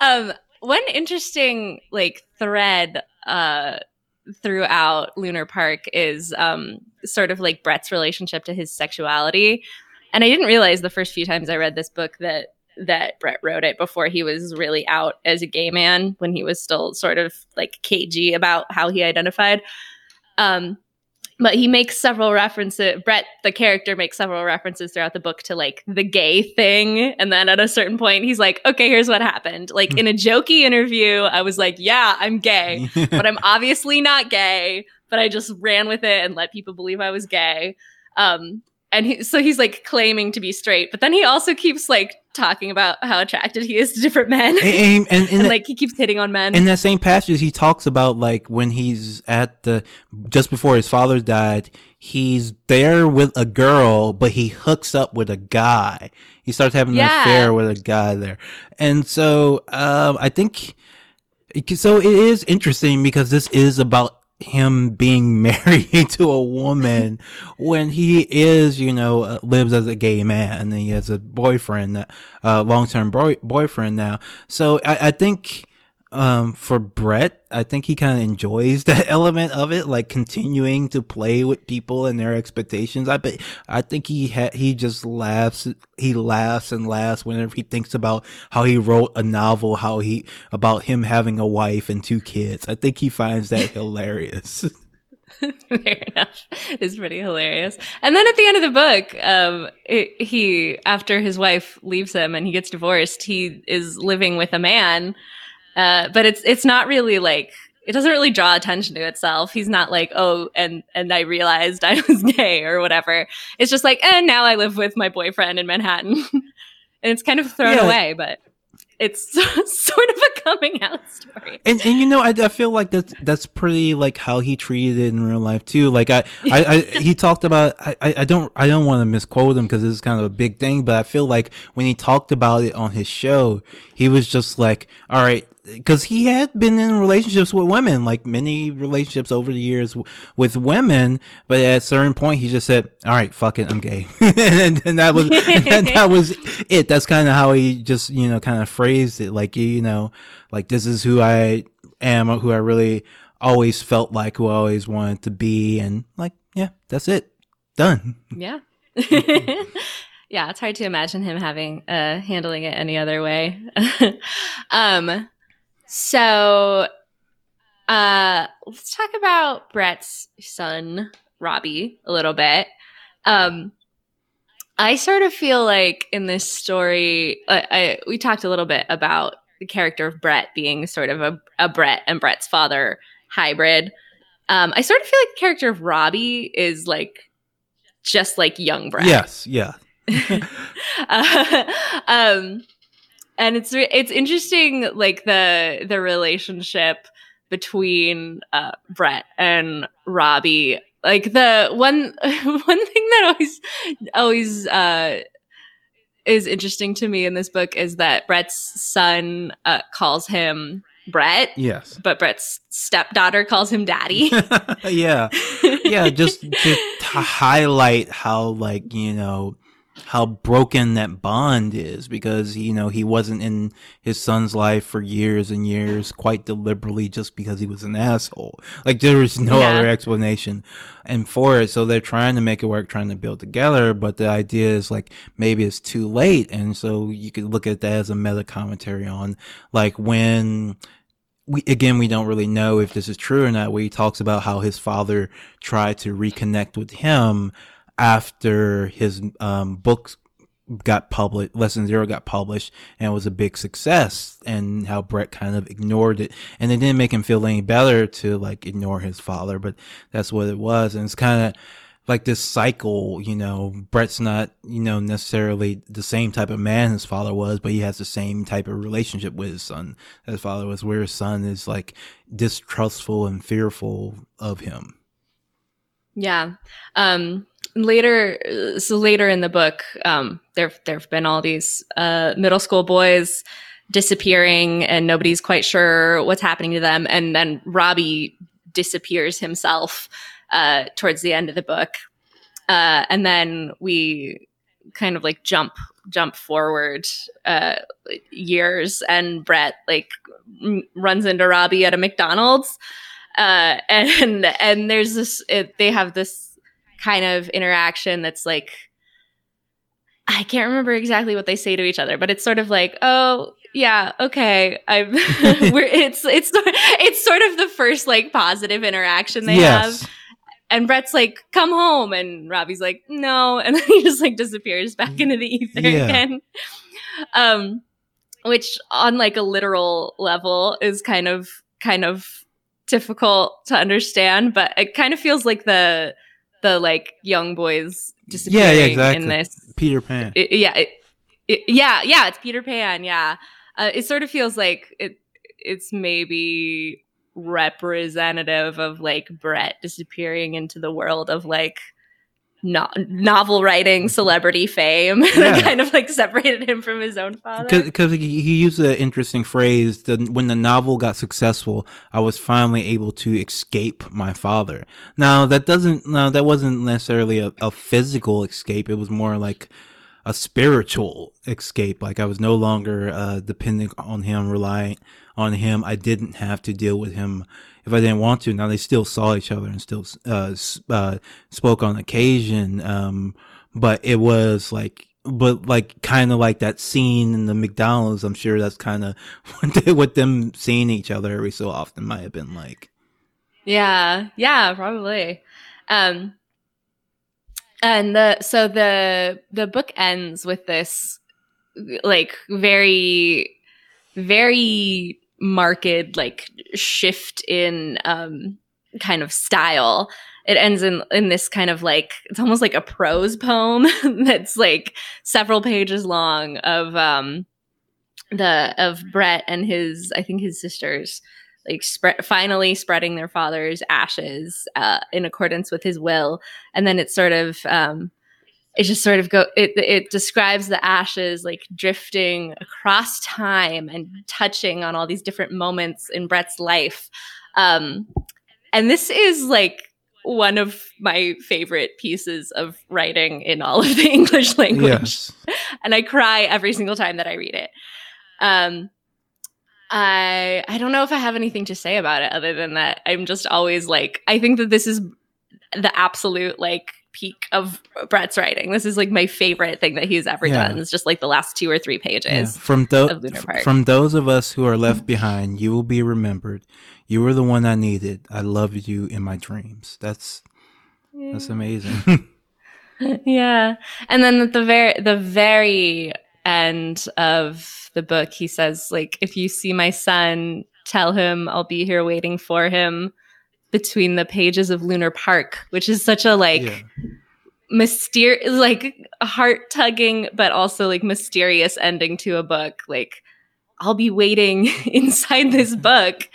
Um one interesting like thread uh throughout Lunar Park is um, sort of like Brett's relationship to his sexuality. And I didn't realize the first few times I read this book that that Brett wrote it before he was really out as a gay man when he was still sort of like cagey about how he identified. Um, but he makes several references brett the character makes several references throughout the book to like the gay thing. And then at a certain point he's like okay here's what happened. Like in a jokey interview i was like yeah i'm gay but i'm obviously not gay but i just ran with it and let people believe i was gay. Um and he, so he's like claiming to be straight, but then he also keeps like talking about how attracted he is to different men, and, and, and, and like he keeps hitting on men. In that same passage, he talks about like when he's at the just before his father died, he's there with a girl, but he hooks up with a guy. He starts having yeah. an affair with a guy there, and so um, I think so. It is interesting because this is about him being married to a woman when he is, you know, uh, lives as a gay man and he has a boyfriend, uh, long-term boy- boyfriend now. So I, I think, um, for Brett, I think he kind of enjoys that element of it, like continuing to play with people and their expectations. I bet, I think he ha- he just laughs, he laughs and laughs whenever he thinks about how he wrote a novel, how he, about him having a wife and two kids. I think he finds that hilarious. Fair enough. It's pretty hilarious. And then at the end of the book, um, it, he, after his wife leaves him and he gets divorced, he is living with a man uh, but it's it's not really like it doesn't really draw attention to itself. He's not like, oh, and and I realized I was gay or whatever. It's just like, and now I live with my boyfriend in Manhattan, and it's kind of thrown yeah. away. But it's sort of a coming out story. And and you know, I, I feel like that's that's pretty like how he treated it in real life too. Like I, I, I he talked about I, I don't I don't want to misquote him because this is kind of a big thing, but I feel like when he talked about it on his show, he was just like, all right, because he had been in relationships with women, like many relationships over the years w- with women. But at a certain point, he just said, "All right, fuck it, I'm gay," and, and, that was and that was it. That's kind of how he just you know kind of phrased it, like you know, like this is who I am, who I really always felt like, who I always wanted to be, and like yeah, that's it, done. Yeah. yeah, it's hard to imagine him having uh handling it any other way. um so, uh, let's talk about Brett's son, Robbie, a little bit. Um, I sort of feel like in this story, uh, I, we talked a little bit about the character of Brett being sort of a, a Brett and Brett's father hybrid. Um, I sort of feel like the character of Robbie is like just like young Brett. Yes, yeah. uh, um, and it's it's interesting like the the relationship between uh, Brett and Robbie. Like the one one thing that always always uh, is interesting to me in this book is that Brett's son uh, calls him Brett. Yes. But Brett's stepdaughter calls him daddy. yeah. Yeah, just to, to highlight how like, you know, how broken that bond is because you know he wasn't in his son's life for years and years quite deliberately just because he was an asshole. Like there was no yeah. other explanation and for it. So they're trying to make it work trying to build together but the idea is like maybe it's too late. And so you could look at that as a meta commentary on like when we again we don't really know if this is true or not. Where he talks about how his father tried to reconnect with him after his um, books got published, Less Than Zero got published and was a big success and how Brett kind of ignored it. And it didn't make him feel any better to like ignore his father, but that's what it was. And it's kind of, like this cycle, you know, Brett's not, you know, necessarily the same type of man his father was, but he has the same type of relationship with his son as his father was, where his son is like distrustful and fearful of him. Yeah. Um, later, so later in the book, um, there there have been all these uh, middle school boys disappearing, and nobody's quite sure what's happening to them. And then Robbie disappears himself uh, towards the end of the book, uh, and then we kind of like jump jump forward uh, years, and Brett like m- runs into Robbie at a McDonald's. Uh, and and there's this it, they have this kind of interaction that's like I can't remember exactly what they say to each other, but it's sort of like, oh yeah, okay, I'm. we're it's it's it's sort of the first like positive interaction they yes. have. And Brett's like, "Come home," and Robbie's like, "No," and then he just like disappears back into the ether yeah. again. Um, which on like a literal level is kind of kind of difficult to understand, but it kind of feels like the the like young boys disappearing yeah, yeah, exactly. in this Peter Pan. It, yeah, it, it, yeah, yeah. It's Peter Pan. Yeah, uh, it sort of feels like it. It's maybe representative of like Brett disappearing into the world of like no- novel writing celebrity fame. Yeah. that kind of like separated him from his own father. Because he, he used an interesting phrase that when the novel got successful i was finally able to escape my father. Now that doesn't now that wasn't necessarily a, a physical escape. It was more like a spiritual escape. Like i was no longer uh, dependent on him relying on him i didn't have to deal with him if I didn't want to. Now they still saw each other and still uh, uh, spoke on occasion, um, but it was like, but like kind of like that scene in the McDonald's. I'm sure that's kind of what, they, what them seeing each other every so often might have been like. Yeah, yeah, probably. Um, and the so the the book ends with this like very very marked like shift in um kind of style. It ends in in this kind of like it's almost like a prose poem that's like several pages long of um the of Brett and his I think his sisters like spread finally spreading their father's ashes uh, in accordance with his will. And then it's sort of um it just sort of go it it describes the ashes like drifting across time and touching on all these different moments in Brett's life. Um and this is like one of my favorite pieces of writing in all of the English language. Yes. And I cry every single time that I read it. Um I I don't know if I have anything to say about it other than that I'm just always like I think that this is the absolute like peak of Brett's writing. This is like my favorite thing that he's ever yeah. done. It's just like the last two or three pages. Yeah. From those from those of us who are left behind, you will be remembered. You were the one I needed. I loved you in my dreams. That's yeah. that's amazing. yeah. And then at the very the very end of the book, he says, like, if you see my son, tell him I'll be here waiting for him between the pages of Lunar Park, which is such a like yeah. mysterious, like heart tugging, but also like mysterious ending to a book. Like, I'll be waiting inside this book.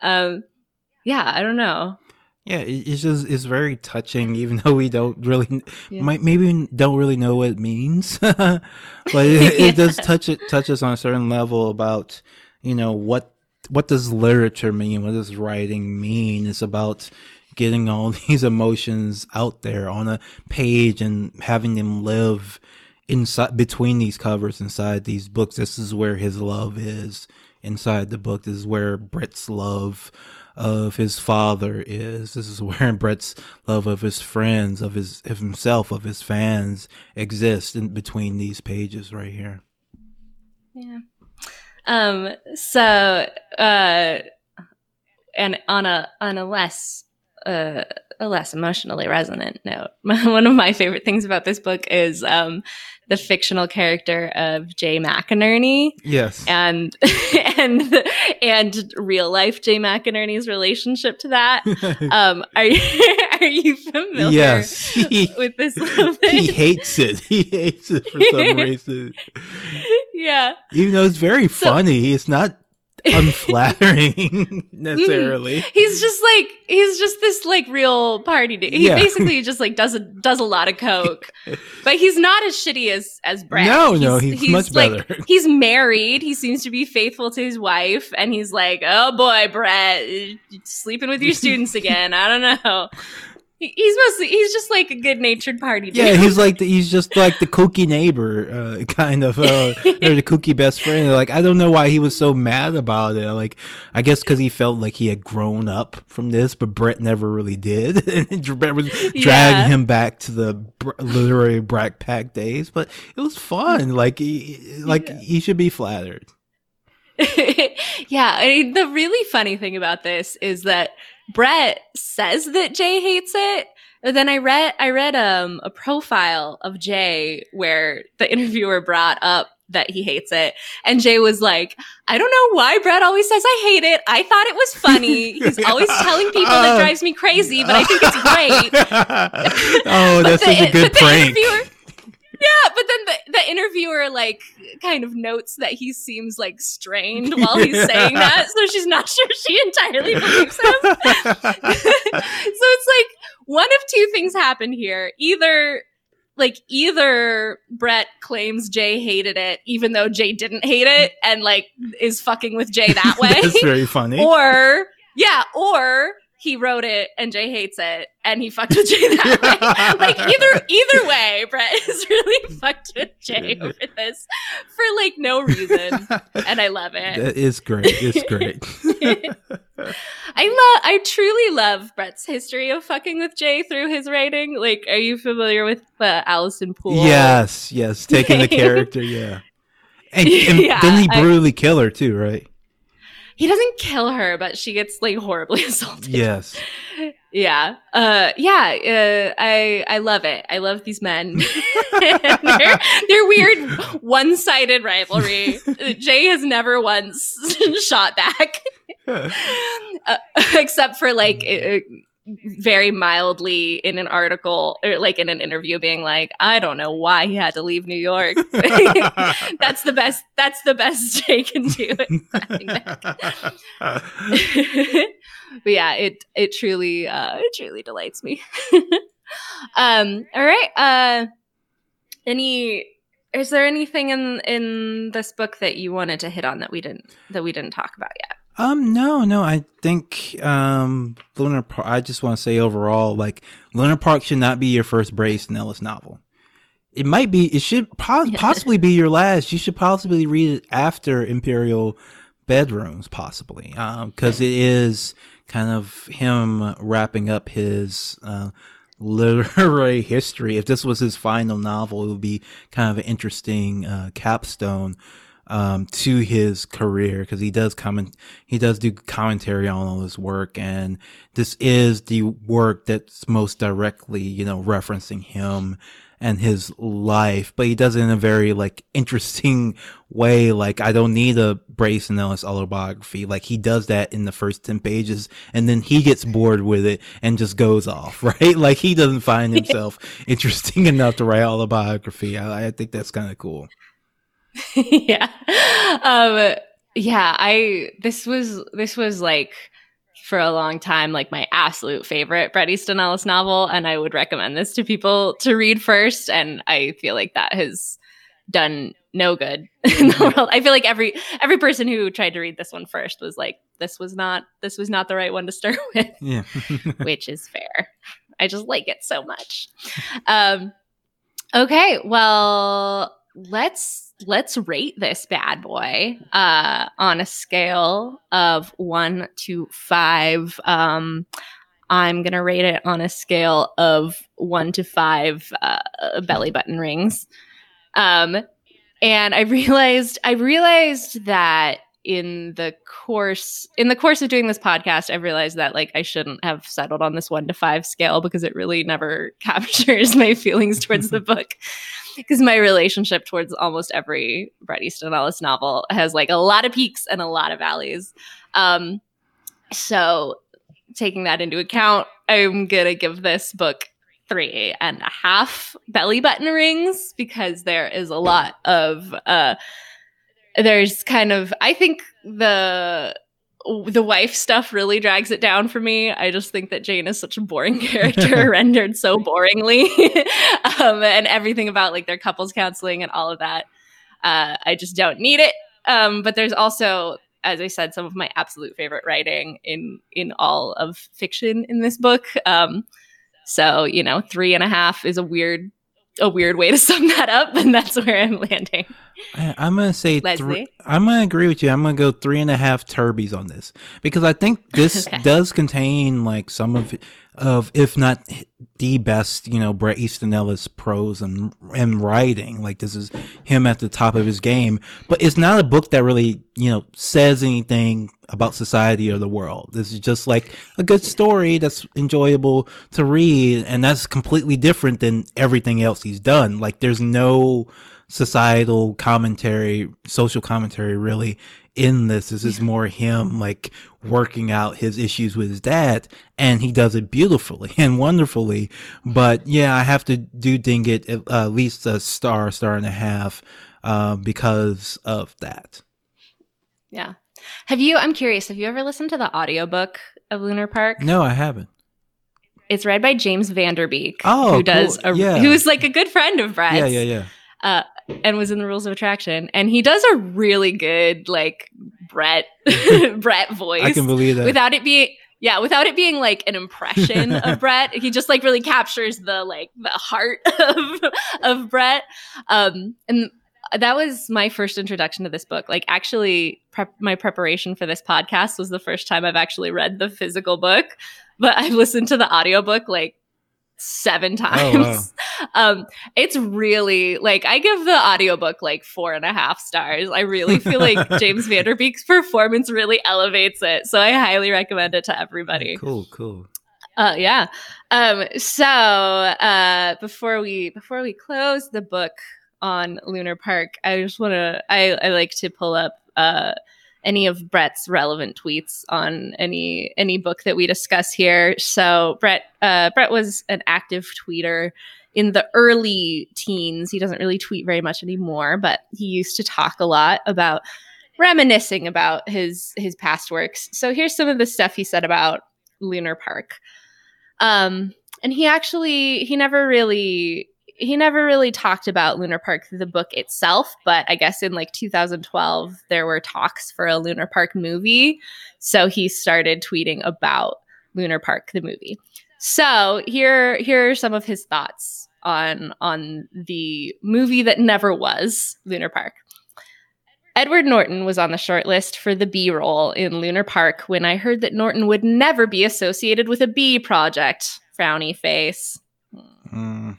Um, yeah, I don't know. Yeah, it's just it's very touching, even though we don't really, yeah. might maybe don't really know what it means, but it, yeah. it does touch it touches on a certain level about you know what what does literature mean? What does writing mean? It's about getting all these emotions out there on a page and having them live inside between these covers inside these books. This is where his love is inside the book. This is where Brett's love of his father is. This is where Brett's love of his friends, of his of himself, of his fans exists in between these pages right here. Yeah. Um, so, uh, and on a on a less uh, a less emotionally resonant note, one of my favorite things about this book is um, the fictional character of Jay McInerney. Yes, and and and real life Jay McInerney's relationship to that. um, are you, Are you familiar? Yes, he, with this little he hates it. He hates it for some reason. yeah. Even though it's very So- funny, it's not unflattering necessarily. Mm. He's just like he's just this like real party dude. He Yeah. basically just like does a does a lot of coke, but he's not as shitty as as Brett. No, no, he's much like, better. He's married. He seems to be faithful to his wife, and he's like, oh boy, Brett, uh, sleeping with your students again. I don't know. He- He's mostly he's just like a good natured party dude. Yeah, he's like the, he's just like the kooky neighbor, uh, kind of, uh, or the kooky best friend. Like I don't know why he was so mad about it. Like I guess because he felt like he had grown up from this, but Brett never really did, and Brett was dragging Yeah. him back to the br- literary Brat Pack days. But it was fun. Like he, like Yeah. he should be flattered. yeah, I mean, the really funny thing about this is that Brett says that Jay hates it. But then I read I read um a profile of Jay where the interviewer brought up that he hates it. And Jay was like, I don't know why Brett always says I hate it. I thought it was funny. He's always telling people that Uh, drives me crazy, but I think it's great. oh, that's the- such a good prank. Yeah, but then the, the interviewer like kind of notes that he seems like strained while he's saying that, so she's not sure she entirely believes him. so it's like one of two things happened here. Either like either Brett claims Jay hated it, even though Jay didn't hate it, and like is fucking with Jay that way. that's very funny. or yeah, or he wrote it and Jay hates it and he fucked with Jay that way. like either either way, Brett is really fucked with Jay over this for like no reason, and I love it. that is great. It's great. I love, I truly love Brett's history of fucking with Jay through his writing. Like, are you familiar with uh, Alison Poole? Yes, yes, taking the character, yeah. And, and Yeah, didn't he I- brutally kill her too, right? He doesn't kill her, but she gets like horribly assaulted. Yes. Yeah. Uh yeah, uh, I I love it. I love these men. their, their weird one-sided rivalry. Uh, Jay has never once shot back. Uh, except for like uh, very mildly in an article or like in an interview being like i don't know why he had to leave new york. That's the best that's the best jay can do but yeah it it truly uh it truly delights me. Um all right uh any is there anything in in this book that you wanted to hit on that we didn't that we didn't talk about yet um, no, no. I think um, Lunar Park. I just want to say overall, like Lunar Park should not be your first Bret Easton Ellis novel. It might be. It should po- possibly be your last. You should possibly read it after Imperial Bedrooms, possibly, Um, because it is kind of him wrapping up his uh, literary history. If this was his final novel, it would be kind of an interesting uh, capstone um, to his career because he does comment, he does do commentary on all his work, and this is the work that's most directly, you know, referencing him and his life, but he does it in a very like interesting way. Like I don't need a Bret Easton Ellis autobiography. Like he does that in the first 10 pages and then he gets bored with it and just goes off, right? Like he doesn't find himself interesting enough to write autobiography. I, I think that's kind of cool. yeah. Um yeah, I this was this was like for a long time like my absolute favorite Bret Easton Ellis novel and I would recommend this to people to read first and I feel like that has done no good in the world. I feel like every every person who tried to read this one first was like this was not this was not the right one to start with Yeah. which is fair. I just like it so much. Um, okay, well, let's let's rate this bad boy uh, on a scale of one to five. Um, I'm gonna rate it on a scale of one to five uh, belly button rings. Um, and I realized I realized that in the course in the course of doing this podcast, I realized that like I shouldn't have settled on this one to five scale because it really never captures my feelings towards the book. Because my relationship towards almost every Bret Easton Ellis novel has like a lot of peaks and a lot of valleys. Um, so taking that into account, I'm gonna give this book three and a half belly button rings because there is a lot of uh there's kind of I think the the wife stuff really drags it down for me. I just think that Jane is such a boring character, rendered so boringly, um, and everything about like their couples counseling and all of that. Uh, I just don't need it. Um, but there's also, as I said, some of my absolute favorite writing in in all of fiction in this book. Um, so you know, three and a half is a weird a weird way to sum that up, and that's where I'm landing. I, I'm gonna say three. I'm gonna agree with you. I'm gonna go three and a half Terbies on this because I think this Okay. does contain like some of, of if not the best, you know, Bret Easton Ellis prose and and writing. Like this is him at the top of his game, but it's not a book that really, you know, says anything about society or the world. This is just like a good story that's enjoyable to read, and that's completely different than everything else he's done. Like there's no societal commentary, social commentary really in this. This is more him like working out his issues with his dad and he does it beautifully and wonderfully. But yeah, I have to do ding it at uh, least a star, star and a half, uh, because of that. Yeah. Have you? I'm curious. Have you ever listened to the audiobook of Lunar Park? No, I haven't. It's read by James Van Der Beek, Oh, who does cool. a, Yeah. who is like a good friend of Brett's. Yeah, yeah, yeah. uh, and was in the Rules of Attraction, and he does a really good like Brett Brett voice I can believe that. without it being yeah without it being like an impression of Brett. He just like really captures the like the heart of of Brett, um, and that was my first introduction to this book. Like actually, prep, my preparation for this podcast was the first time I've actually read the physical book, but I've listened to the audiobook like seven times. Oh, wow. um it's really like i give the audiobook like four and a half stars i really feel like James Van Der Beek's performance really elevates it so i highly recommend it to everybody Cool, cool. uh yeah um so uh before we before we close the book on lunar park i just want to i i like to pull up uh any of brett's relevant tweets on any any book that we discuss here. So brett uh brett was an active tweeter in the early teens. He doesn't really tweet very much anymore but he used to talk a lot about reminiscing about his his past works. So here's some of the stuff he said about lunar park. Um and he actually he never really he never really talked about lunar park the book itself but i guess in like 2012 there were talks for a lunar park movie so he started tweeting about lunar park the movie so here here are some of his thoughts on on the movie that never was lunar park Edward Norton was on the short list for the B role in Lunar Park when I heard that Norton would never be associated with a B project. Frowny face. Mm.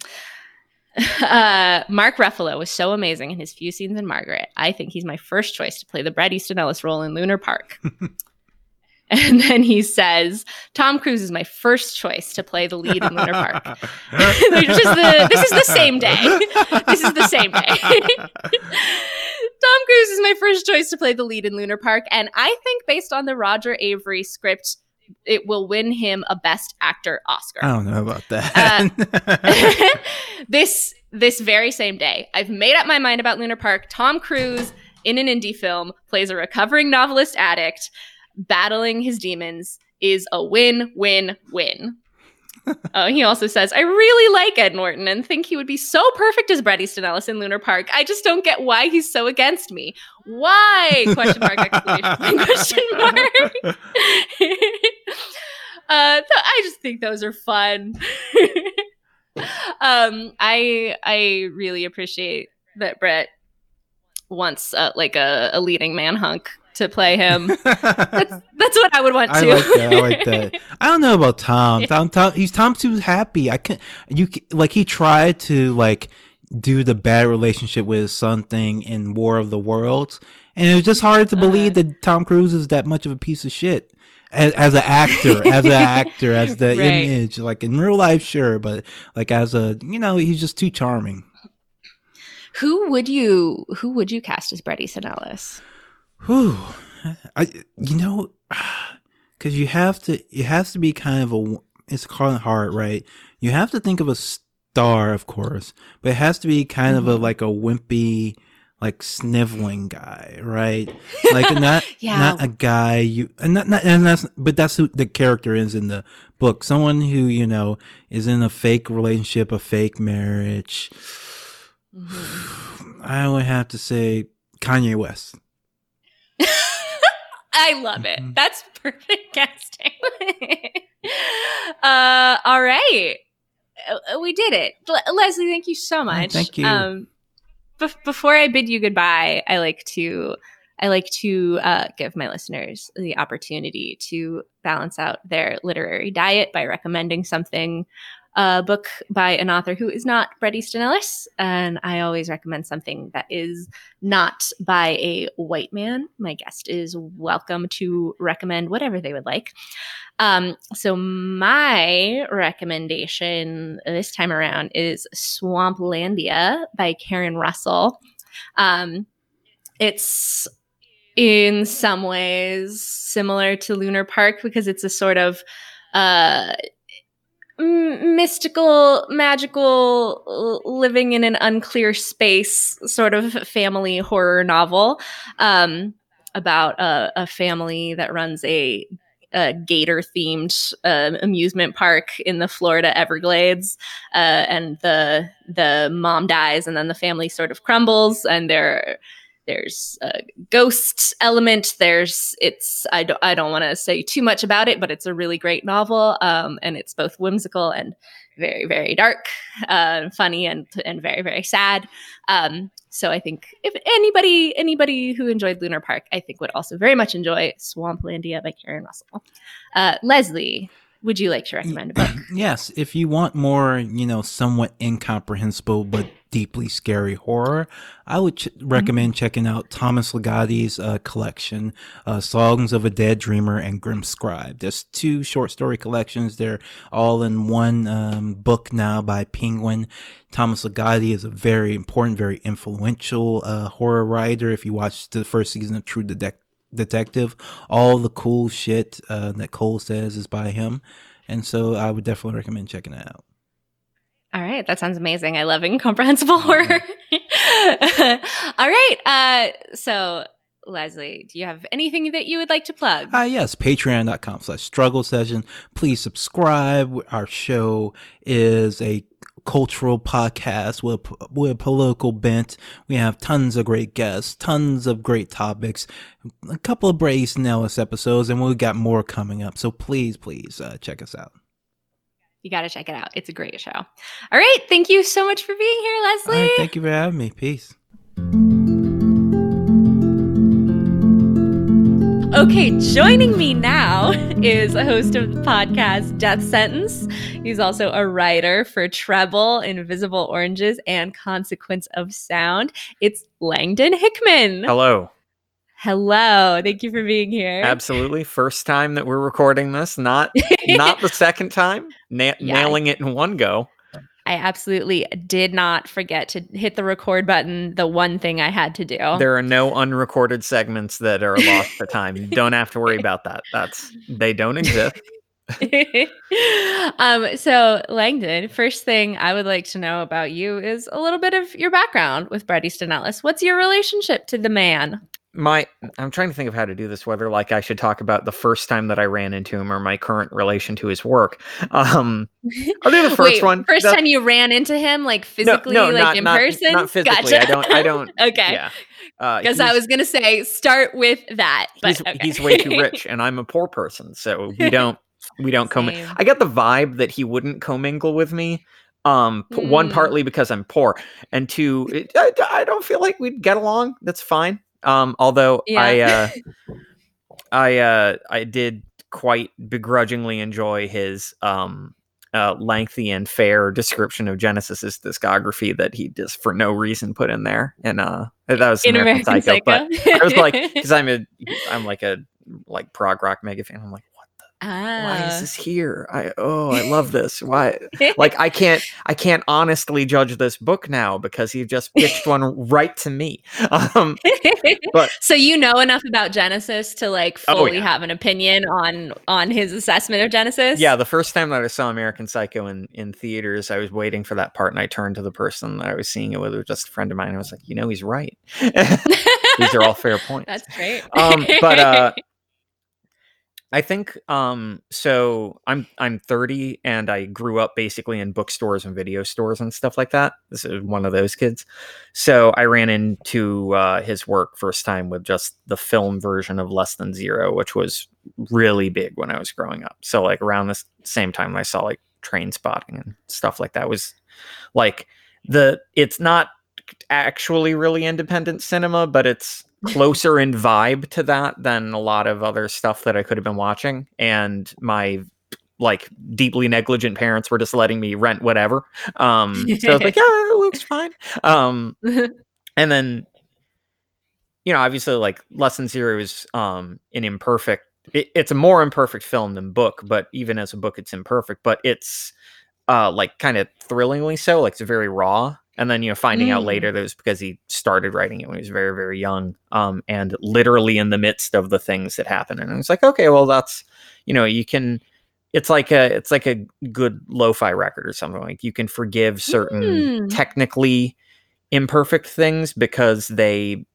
Uh, Mark Ruffalo was so amazing in his few scenes in Margaret. I think he's my first choice to play the Bret Easton Ellis role in Lunar Park. and then he says, Tom Cruise is my first choice to play the lead in Lunar Park. They're just the- this is the same day. This is the same day. Tom Cruise is my first choice to play the lead in Lunar Park, and I think based on the Roger Avary script, it will win him a Best Actor Oscar. I don't know about that. Uh, this this very same day, I've made up my mind about Lunar Park. Tom Cruise in an indie film plays a recovering novelist addict battling his demons is a win win win. Oh, he also says, I really like Ed Norton and think he would be so perfect as Bret Easton Ellis in Lunar Park. I just don't get why he's so against me. Why? Question mark, exclamation question mark. Uh, th- I just think those are fun. um, I I really appreciate that Brett wants uh, like a, a leading man hunk to play him. That's, that's what I would want I to. like that. I like that. I don't know about Tom. Tom, Tom he's Tom too happy. I can you like he tried to like do the bad relationship with his son thing in War of the Worlds, and it was just hard to believe Uh-huh. that Tom Cruise is that much of a piece of shit. As, as an actor, as an actor, as the Right. image, like in real life, sure, but like as a, you know, he's just too charming. who would you who would you cast as Bret Easton Ellis? Whew. I, you know, because you have to, it has to be kind of a, it's Carlin Hart, right? You have to think of a star, of course, but it has to be kind of a mm-hmm. like a wimpy, like sniveling guy, right? Like not Yeah. not a guy you and not, not and that's but that's who the character is in the book. Someone who you know is in a fake relationship, a fake marriage. Mhm. I would have to say Kanye West. I love it. Mhm. That's perfect casting. uh, all right. Uh, We did it. Le- Leslie, thank you so much. thank you. Um, bef- before I bid you goodbye, I like to I like to uh, give my listeners the opportunity to balance out their literary diet by recommending something, a book by an author who is not Bret Easton Ellis, and I always recommend something that is not by a white man. My guest is welcome to recommend whatever they would like. Um, so my recommendation this time around is Swamplandia by Karen Russell. Um, it's in some ways similar to Lunar Park because it's a sort of uh, mystical, magical, living in an unclear space sort of family horror novel um, about a, a family that runs a, a gator themed uh, amusement park in the Florida Everglades. Uh, and the the mom dies, and then the family sort of crumbles, and there there's a ghost element there's it's i don't i don't want to say too much about it but it's a really great novel um, and it's both whimsical and very very dark uh, funny and and very very sad. Um, so i think if anybody anybody who enjoyed lunar park i think would also very much enjoy swamplandia by karen russell. Uh, leslie would you like to recommend a book? Yes, if you want more, you know, somewhat incomprehensible but deeply scary horror, I would ch- recommend checking out Thomas Ligotti's uh, collection, uh, Songs of a Dead Dreamer and Grimscribe. There's two short story collections. They're all in one um, book now by Penguin. Thomas Ligotti is a very important, very influential uh, horror writer. If you watch the first season of True Detective, detective all the cool shit uh, that Cohle says is by him and so i would definitely recommend checking it out All right, that sounds amazing. I love incomprehensible horror. All right, uh, so Leslie, do you have anything that you would like to plug? ah yes patreon.com slash struggle session please subscribe our show is a cultural podcast with, with a political bent we have tons of great guests tons of great topics a couple of Bret Easton Ellis episodes and we've got more coming up so please please uh, check us out you got to check it out. It's a great show. All right, thank you so much for being here, Leslie. right, thank you for having me peace Okay, joining me now is a host of the podcast Death Sentence. He's also a writer for Treble, Invisible Oranges, and Consequence of Sound. It's Langdon Hickman. Hello. Hello, thank you for being here. Absolutely. First time that we're recording this, not not the second time. Na- Yeah. Nailing it in one go. I absolutely did not forget to hit the record button. The one thing I had to do. There are no unrecorded segments that are lost to time. You don't have to worry about that. That's they don't exist. um, so Langdon, first thing I would like to know about you is a little bit of your background with Bret Easton Ellis. What's your relationship to the man? My I'm trying to think of how to do this, whether like I should talk about the first time that I ran into him or my current relation to his work. Um I'll do the first Wait, one. First The- time you ran into him, like physically, no, like not- in not- person? not physically. Gotcha. I don't- I don't- okay. Yeah. Uh, Because I was gonna say start with that, but he's, okay. he's way too rich and i'm a poor person so we don't we don't come i got the vibe that he wouldn't commingle with me um p- one Mm. partly because i'm poor and two it, I, I don't feel like we'd get along that's fine um although i uh i uh i did quite begrudgingly enjoy his um uh, lengthy and fair description of Genesis's discography that he just for no reason put in there, and uh, that was in American, American Psycho. Psycho. But I was like, because I'm a, I'm like a like prog rock mega fan. I'm like, the why Ah. is this here? I oh, I love this. Why? Like I can't I can't honestly judge this book now because he just pitched one right to me. Um, but- so you know enough about Genesis to like Oh, fully yeah. have an opinion on on his assessment of Genesis. yeah, the first time that I saw American Psycho in in theaters, I was waiting for that part, and I turned to the person that I was seeing it with, it was just a friend of mine. I was like, you know, he's right. These are all fair points. That's great. um but uh i think um so i'm i'm 30 and i grew up basically in bookstores and video stores and stuff like that. This is one of those kids. So i ran into uh his work first time with just the film version of less than zero which was really big when i was growing up. So like around the same time i saw like Trainspotting and stuff like that. Was like the it's not actually really independent cinema but it's closer in vibe to that than a lot of other stuff that I could have been watching. And my like deeply negligent parents were just letting me rent whatever. Um, so I was like, yeah, it looks fine. Um, and then, you know, obviously, like Less Than Zero is um, an imperfect. It, it's a more imperfect film than book, but even as a book, it's imperfect. But it's uh, like kind of thrillingly so. Like it's very raw and then you know finding out Mm. later that it was because he started writing it when he was very very young um and literally in the midst of the things that happened and it's like okay well that's you know you can it's like a it's like a good lo-fi record or something like you can forgive certain Mm. technically imperfect things because they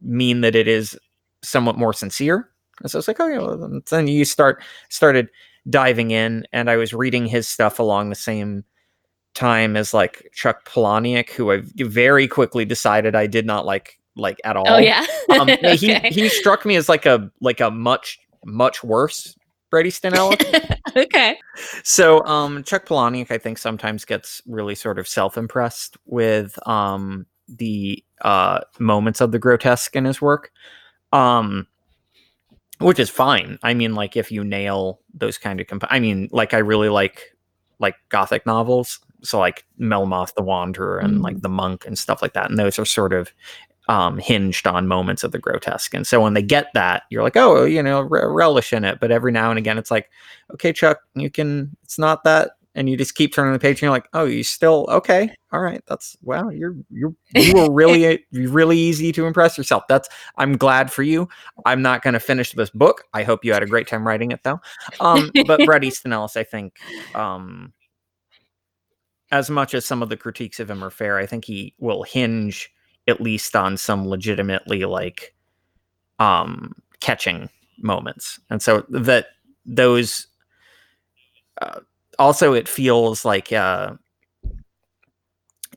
mean that it is somewhat more sincere and so it's like okay well then- then you start started diving in and i was reading his stuff along the same time as like Chuck Palahniuk, who I very quickly decided I did not like like at all. oh yeah. um, he Okay. he struck me as like a like a much much worse Brady Easton okay. so um, Chuck Palahniuk, I think, sometimes gets really sort of self impressed with um the uh moments of the grotesque in his work. Um which is fine. I mean, like if you nail those kind of comp- I mean, like I really like like gothic novels. So like Melmoth the Wanderer and like the Monk and stuff like that. And those are sort of um, hinged on moments of the grotesque. And so when they get that, you're like, oh, you know, re- relish in it. But every now and again, it's like, okay, Chuck, you can. It's not that. And you just keep turning the page, and you're like, oh, you still okay? All right, that's wow. You're you're you were really really easy to impress yourself. That's I'm glad for you. I'm not going to finish this book. I hope you had a great time writing it, though. Um, but Bret Easton Ellis, I think, um, as much as some of the critiques of him are fair, I think he will hinge at least on some legitimately like um catching moments and so that those uh, also it feels like uh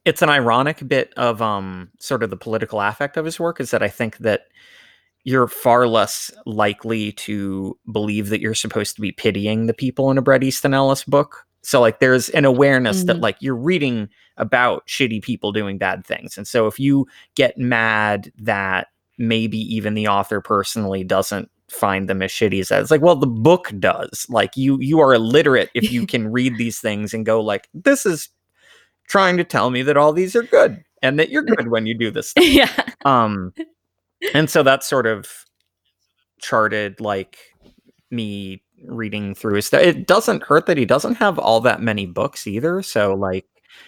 it's an ironic bit of um sort of the political affect of his work is that i think that you're far less likely to believe that you're supposed to be pitying the people in a Bret Easton Ellis book. So like there's an awareness that Mhm. like you're reading about shitty people doing bad things. And so if you get mad that maybe even the author personally doesn't find them as shitty as that, it's like, well, the book does. Like you you are illiterate if you can read these things and go like, this is trying to tell me that all these are good and that you're good when you do this stuff yeah. um and so that sort of charted like me reading through his stuff. It doesn't hurt that he doesn't have all that many books either. So like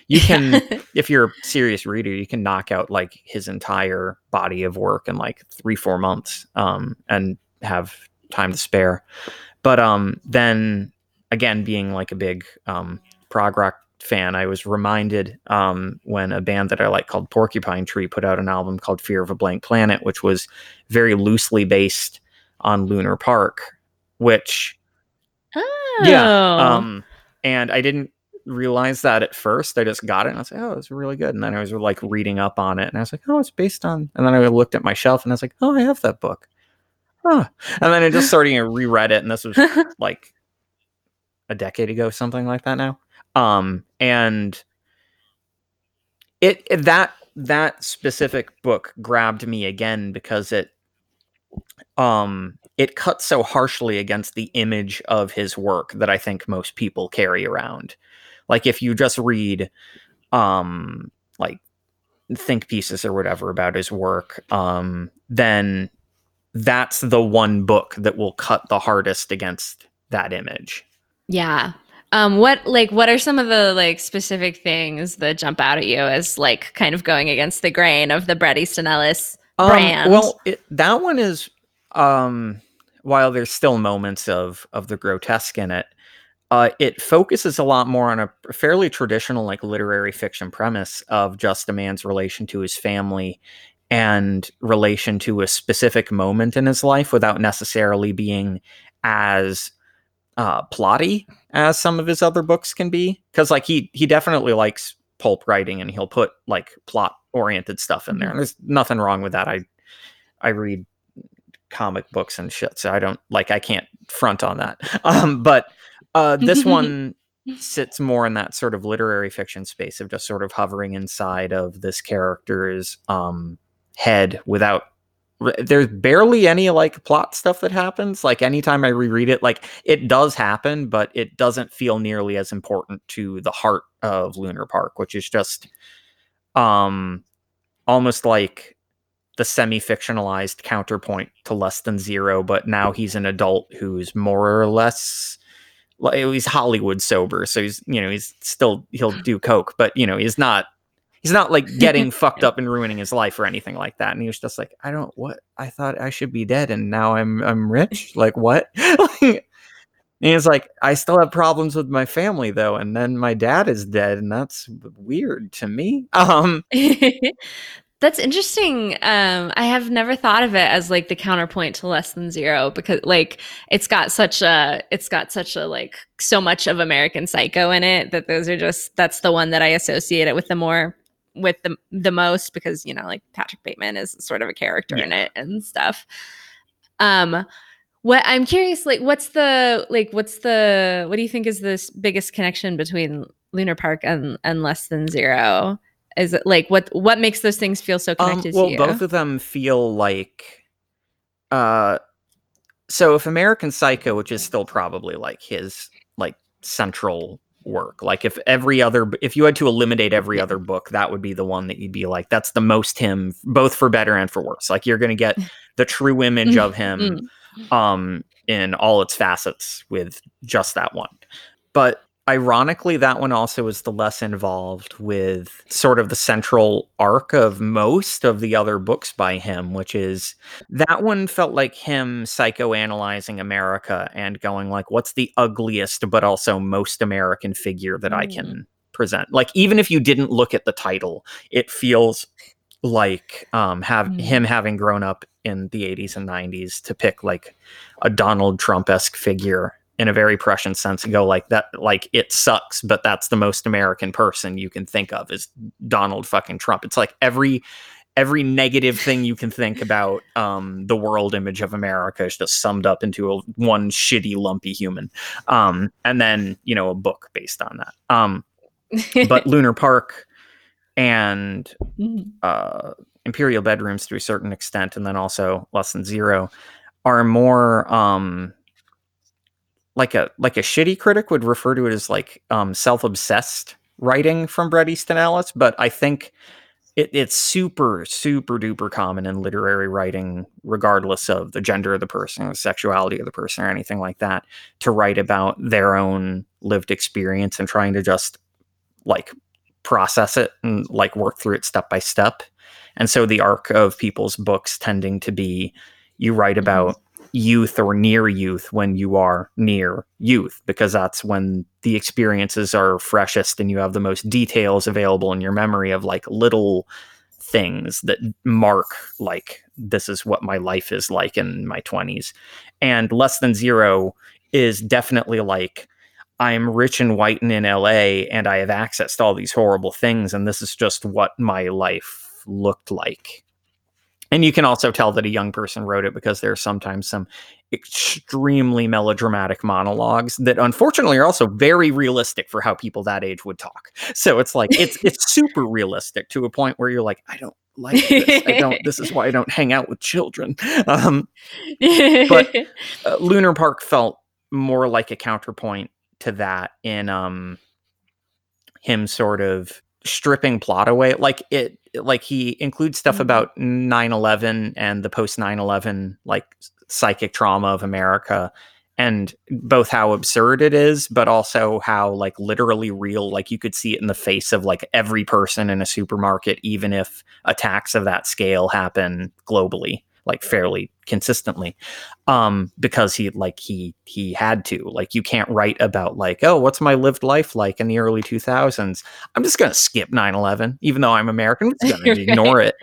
you can if you're a serious reader you can knock out like his entire body of work in like three four months um and have time to spare. But um then again being like a big um prog rock fan i was reminded um when a band that i like called porcupine tree put out an album called fear of a blank planet which was very loosely based on lunar park which oh. yeah. Um, and I didn't realize that at first. I just got it and I was like, oh, it's really good. And then I was like reading up on it and I was like, oh, it's based on. And then I looked at my shelf and I was like, oh, I have that book. Huh. And then I just started to reread it. And this was like a decade ago, something like that now. Um, and it, it that that specific book grabbed me again because it um it cuts so harshly against the image of his work that I think most people carry around. Like if you just read um like think pieces or whatever about his work, um, then that's the one book that will cut the hardest against that image. Yeah. Um, what like what are some of the like specific things that jump out at you as like kind of going against the grain of the Bret Easton Ellis Um, brand? well, it, that one is um, while there's still moments of of the grotesque in it, uh, it focuses a lot more on a fairly traditional like literary fiction premise of just a man's relation to his family and relation to a specific moment in his life without necessarily being as uh, plotty as some of his other books can be. Because like he he definitely likes pulp writing and he'll put like plot oriented stuff in there. And there's nothing wrong with that. I I read comic books and shit, so I don't like I can't front on that. Um, but uh, this one sits more in that sort of literary fiction space of just sort of hovering inside of this character's um, head without there's barely any like plot stuff that happens like anytime i reread it like it does happen but it doesn't feel nearly as important to the heart of lunar park which is just um almost like the semi-fictionalized counterpoint to less than zero but now he's an adult who's more or less he's hollywood sober so he's you know he's still he'll do coke but you know he's not he's not like getting fucked up and ruining his life or anything like that and he was just like i don't what? I thought i should be dead and now i'm i'm rich? Like what? And he's like i still have problems with my family though and then my dad is dead and that's weird to me. Um That's interesting. Um, I have never thought of it as like the counterpoint to less than zero because like it's got such a it's got such a like so much of American Psycho in it that those are just that's the one that I associate it with the more with the the most because you know like Patrick Bateman is sort of a character in it and stuff. Um, what I'm curious like what's the like what's the what do you think is the biggest connection between Lunar Park and and less than zero? Is it like what what makes those things feel so Um, connected you? Well, both of them feel like, uh, so if American Psycho, which is still probably like his like central work, like if every other, if you had to eliminate every Yeah. other book, that would be the one that you'd be like, that's the most him, both for better and for worse. Like you're gonna get the true image of him, um, in all its facets with just that one. But ironically, that one also is the less involved with sort of the central arc of most of the other books by him, which is that one felt like him psychoanalyzing America and going like, what's the ugliest but also most American figure that I Mm. can present? Like, even if you didn't look at the title, it feels like um have Mm. him having grown up in the 80s and 90s to pick like a Donald Trump-esque figure in a very Prussian sense and go like that like it sucks but that's the most American person you can think of is Donald fucking Trump. It's like every every negative thing you can think about um the world image of America is just summed up into a, one shitty lumpy human. Um and then you know a book based on that. Um but Lunar Park and Mhm. uh, imperial bedrooms to a certain extent, and then also less than zero, are more um, like a like a shitty critic would refer to it as like um, self obsessed writing from Bret Easton Ellis. But I think it, it's super super duper common in literary writing, regardless of the gender of the person, the sexuality of the person, or anything like that, to write about their own lived experience and trying to just like process it and like work through it step by step. And so the arc of people's books tending to be you write about youth or near youth when you are near youth because that's when the experiences are freshest and you have the most details available in your memory of like little things that mark like this is what my life is like in my 20s and less than zero is definitely like I'm rich and white and in LA and I have access to all these horrible things and this is just what my life looked like. And you can also tell that a young person wrote it because there are sometimes some extremely melodramatic monologues that unfortunately are also very realistic for how people that age would talk. So it's like it's it's super realistic to a point where you're like I don't like this. I don't this is why I don't hang out with children. Um But- uh, Lunar Park felt more like a counterpoint to that in um him sort of stripping plot away like it like he includes stuff Mhm. about 9/11 and the post 9/11 like psychic trauma of America and both how absurd it is but also how like literally real like you could see it in the face of like every person in a supermarket even if attacks of that scale happen globally like fairly consistently um because he like he he had to like you can't write about like oh what's my lived life like in the early 2000s i'm just gonna skip 9-11 even though i'm american i'm just gonna ignore it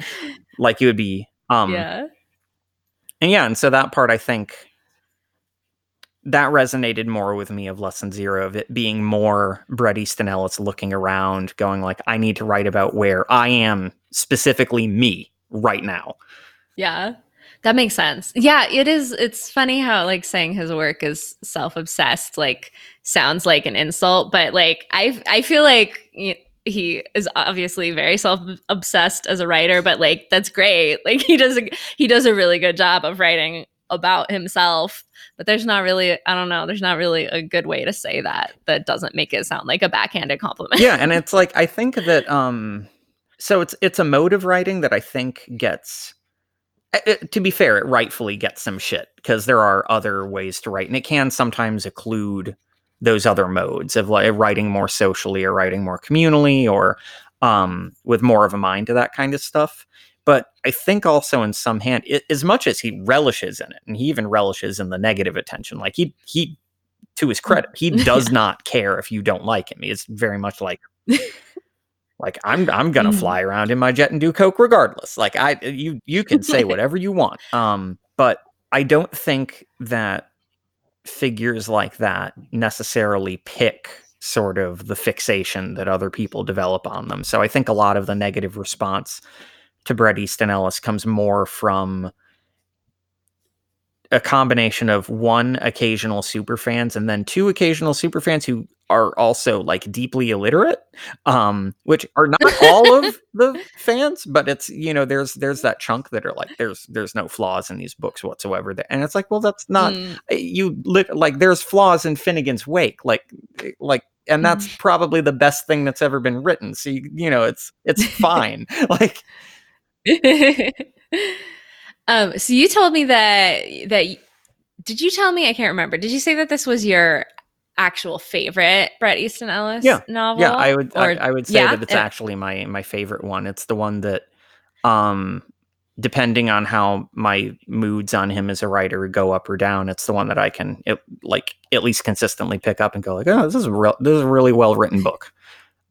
like it would be um yeah. and yeah, and so that part I think that resonated more with me of Less Than Zero of it being more Bret Easton Ellis looking around, going like, I need to write about where I am specifically me right now. Yeah. That makes sense. Yeah, it is it's funny how like saying his work is self-obsessed like sounds like an insult, but like I I feel like he is obviously very self-obsessed as a writer, but like that's great. Like he does a he does a really good job of writing about himself, but there's not really I don't know, there's not really a good way to say that that doesn't make it sound like a backhanded compliment. yeah, and it's like I think that um so it's it's a mode of writing that I think gets to be fair, it rightfully gets some shit because there are other ways to write, and it can sometimes occlude those other modes of like writing more socially or writing more communally or um, with more of a mind to that kind of stuff. But I think also in some hand, i as much as he relishes in it, and he even relishes in the negative attention, like he he, to his credit, he does not care if you don't like him. He is very much like like I'm I'm gonna Mm. fly around in my jet and do coke regardless. Like I you you can say whatever you want. Um, but I don't think that figures like that necessarily pick sort of the fixation that other people develop on them. So I think a lot of the negative response to Bret Easton Ellis comes more from a combination of one occasional super fans and then two occasional super fans who are also like deeply illiterate um which are not all of the fans but it's you know there's there's that chunk that are like there's there's no flaws in these books whatsoever and it's like well that's not Mm. you lit like there's flaws in Finnegans Wake like like and that's probably the best thing that's ever been written so you, you know it's it's fine like um, so you told me that that did you tell me? I can't remember. Did you say that this was your actual favorite Bret Easton Ellis Yeah. novel? yeah i would I, Or- I would say yeah? that it's actually my my favorite one it's the one that um depending on how my moods on him as a writer go up or down it's the one that i can it, like at least consistently pick up and go like oh this is a real this is a really well written book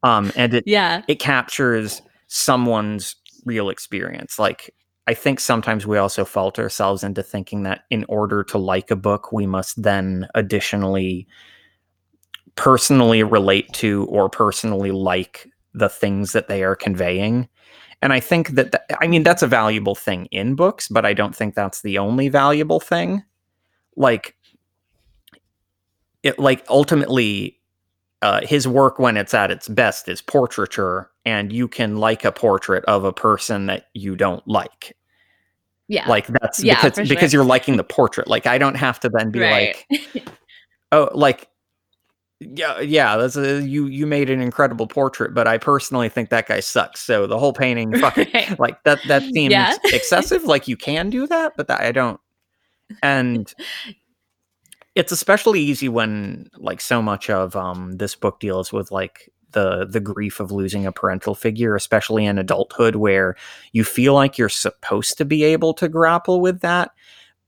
um and it yeah. it captures someone's real experience. Like, I think sometimes we also fault ourselves into thinking that in order to like a book, we must then additionally personally relate to or personally like the things that they are conveying. And I think that, th- I mean, that's a valuable thing in books, but I don't think that's the only valuable thing. Like, it, like ultimately, uh, his work when it's at its best is portraiture, and you can like a portrait of a person that you don't like. Yeah. Like that's Yeah, because for because you're liking the portrait. Like I don't have to then be Right. like, oh, like yeah, yeah, that's a, you you made an incredible portrait, but I personally think that guy sucks. So the whole painting, fuck it. Right. Like that that seems Yeah. excessive. Like you can do that, but that, I don't. And it's especially easy when like so much of um this book deals with like the the grief of losing a parental figure especially in adulthood where you feel like you're supposed to be able to grapple with that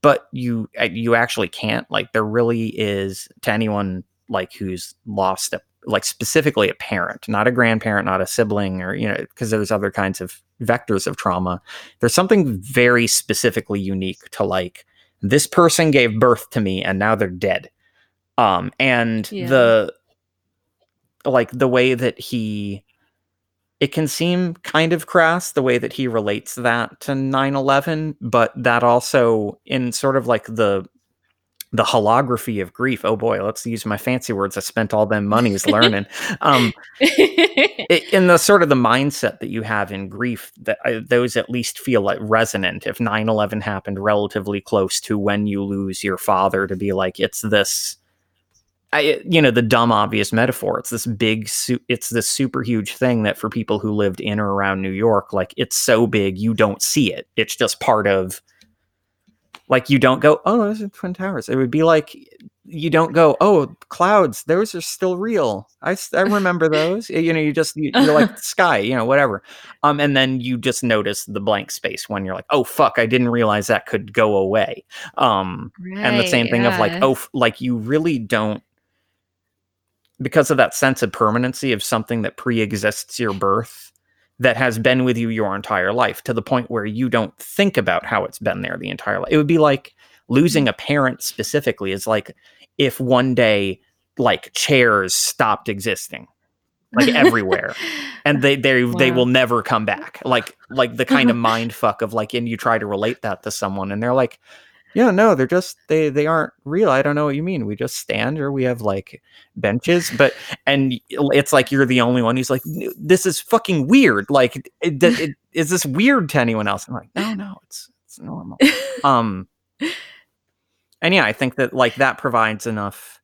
but you uh, you actually can't like there really is to anyone like who's lost a like specifically a parent not a grandparent not a sibling or you know because there's other kinds of vectors of trauma there's something very specifically unique to like this person gave birth to me and now they're dead um and Yeah. the like the way that he it can seem kind of crass the way that he relates that to 9-11 but that also in sort of like the the holography of grief oh boy let's use my fancy words i spent all them monies learning um i- in the sort of the mindset that you have in grief that I, those at least feel like resonant. If 9-11 happened relatively close to when you lose your father to be like it's this I, you know the dumb obvious metaphor it's this big su- it's this super huge thing that for people who lived in or around new york like it's so big you don't see it it's just part of like you don't go oh those are twin towers it would be like you don't go, oh, clouds, those are still real. I, I remember those. You know, you just you, you're like sky, you know, whatever. Um, and then you just notice the blank space when you're like, oh fuck, I didn't realize that could go away. Um, and the same Right, thing of like oh f- like you really don't because of that sense of permanency of something that pre-exists your birth that has been with you your entire life to the point where you don't think about how it's been there the entire life it would be like losing a parent specifically is like if one day like chairs stopped existing like everywhere and they they they will never come back like like the kind of mind fuck of like and you try to relate that to someone and they're like yeah no they're just they they aren't real i don't know what you mean we just stand or we have like benches but and it's like you're the only one who's like this is fucking weird like it, it, it, is this weird to anyone else? I'm like no no it's it's normal. Um and yeah i think that like that provides enough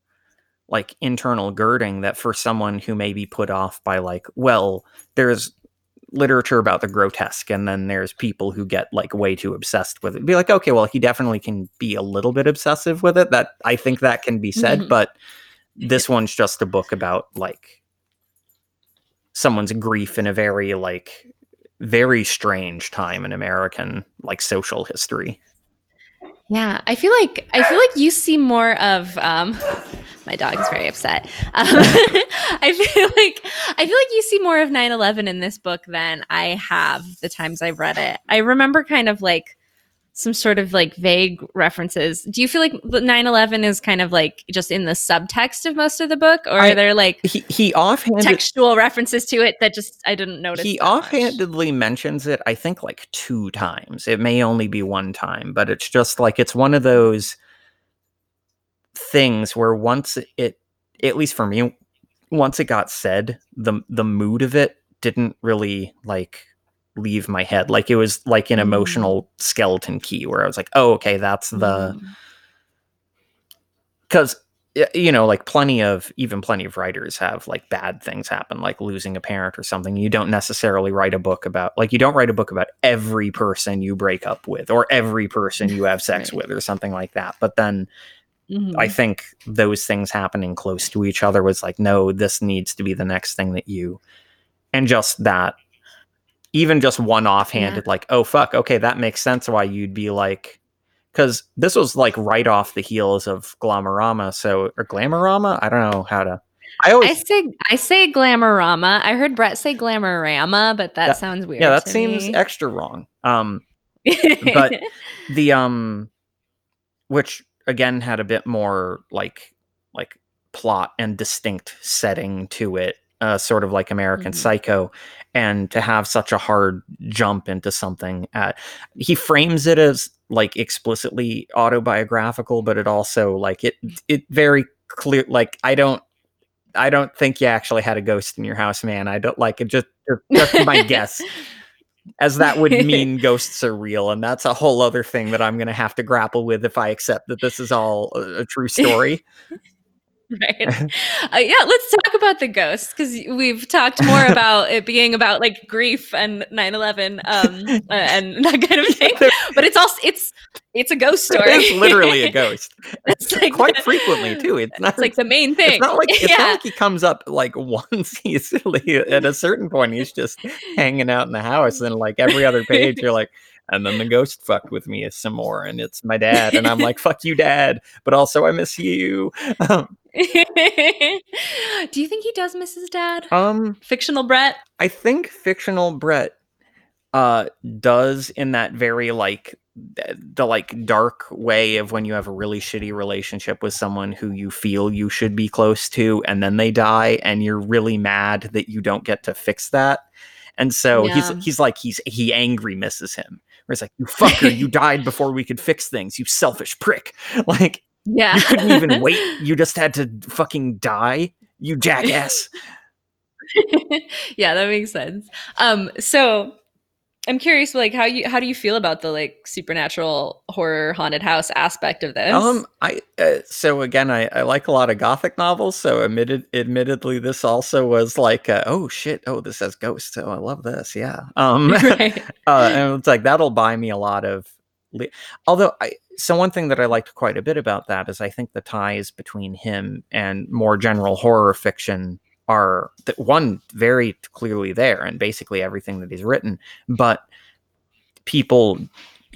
like internal girding that for someone who may be put off by like well there's literature about the grotesque and then there's people who get like way too obsessed with it. Be like okay well he definitely can be a little bit obsessive with it. That i think that can be said Mhm. but this one's just a book about like someone's grief in a very like very strange time in american like social history Yeah, I feel like I feel like you see more of um my dog is very upset. Um, I feel like I feel like you see more of 9/11 in this book than I have the times I've read it. I remember kind of like some sort of like vague references. Do you feel like 9/11 is kind of like just in the subtext of most of the book or I- are there like he, he offhanded textual references to it that just I didn't notice? he that much? offhandedly mentions it i think like two times it may only be one time but it's just like it's one of those things where once it at least for me once it got said the the mood of it didn't really like leave my head like it was like an Mm. emotional skeleton key where i was like oh okay that's the Mm. because you know like plenty of even plenty of writers have like bad things happen like losing a parent or something you don't necessarily write a book about like you don't write a book about every person you break up with or every person you have sex Right. with or something like that but then Mhm. i think those things happening close to each other was like no this needs to be the next thing that you and just that even just one offhanded like oh fuck okay that makes sense why you'd be like because this was like right off the heels of Glamorama, so or Glamorama. I don't know how to. I always I say I say glamorama. I heard Bret say glamorama, but that That- sounds weird. yeah, that seems me. extra wrong. Um, but- the um, which again had a bit more like like plot and distinct setting to it, uh, sort of like American Mhm. Psycho, and to have such a hard jump into something. Uh, he frames it as like explicitly autobiographical, but it also like it it very clear. Like I don't. I don't think you actually had a ghost in your house, man. I don't like it. Just, just my guess as that would mean ghosts are real and that's a whole other thing that i'm going to have to grapple with if i accept that this is all a, a true story right. Uh, yeah, let's talk about the ghosts because we've talked more about it being about like grief and 9/11 um, uh, and that kind of thing. But it's also it's it's a ghost story. it's literally a ghost it's like quite the- frequently too it's not It's like the main thing. it's not like it's yeah. not like he comes up like once he's at a certain point he's just hanging out in the house and like every other page you're like and then the ghost fucked with me some more and it's my dad and i'm like fuck you dad but also i miss you Do you think he does miss his dad? um Fictional Bret? I think fictional Bret uh does in that very like the like dark way of when you have a really shitty relationship with someone who you feel you should be close to and then they die and you're really mad that you don't get to fix that. And so Yeah. he's he's like he's he angry misses him. Where it's like, you fucker, you died before we could fix things, you selfish prick. Like Yeah. you couldn't even wait. You just had to fucking die, you jackass. yeah, that makes sense. Um, so I'm curious, like, how you how do you feel about the like supernatural horror haunted house aspect of this? Um, I uh, so again, I, I like a lot of gothic novels. So admitted, admittedly, this also was like, uh, oh shit, oh this has ghosts. Oh, I love this. Yeah. Um, right. uh, and it's like that'll buy me a lot of le- although I so one thing that I liked quite a bit about that is I think the ties between him and more general horror fiction are one very clearly there and basically everything that he's written, but people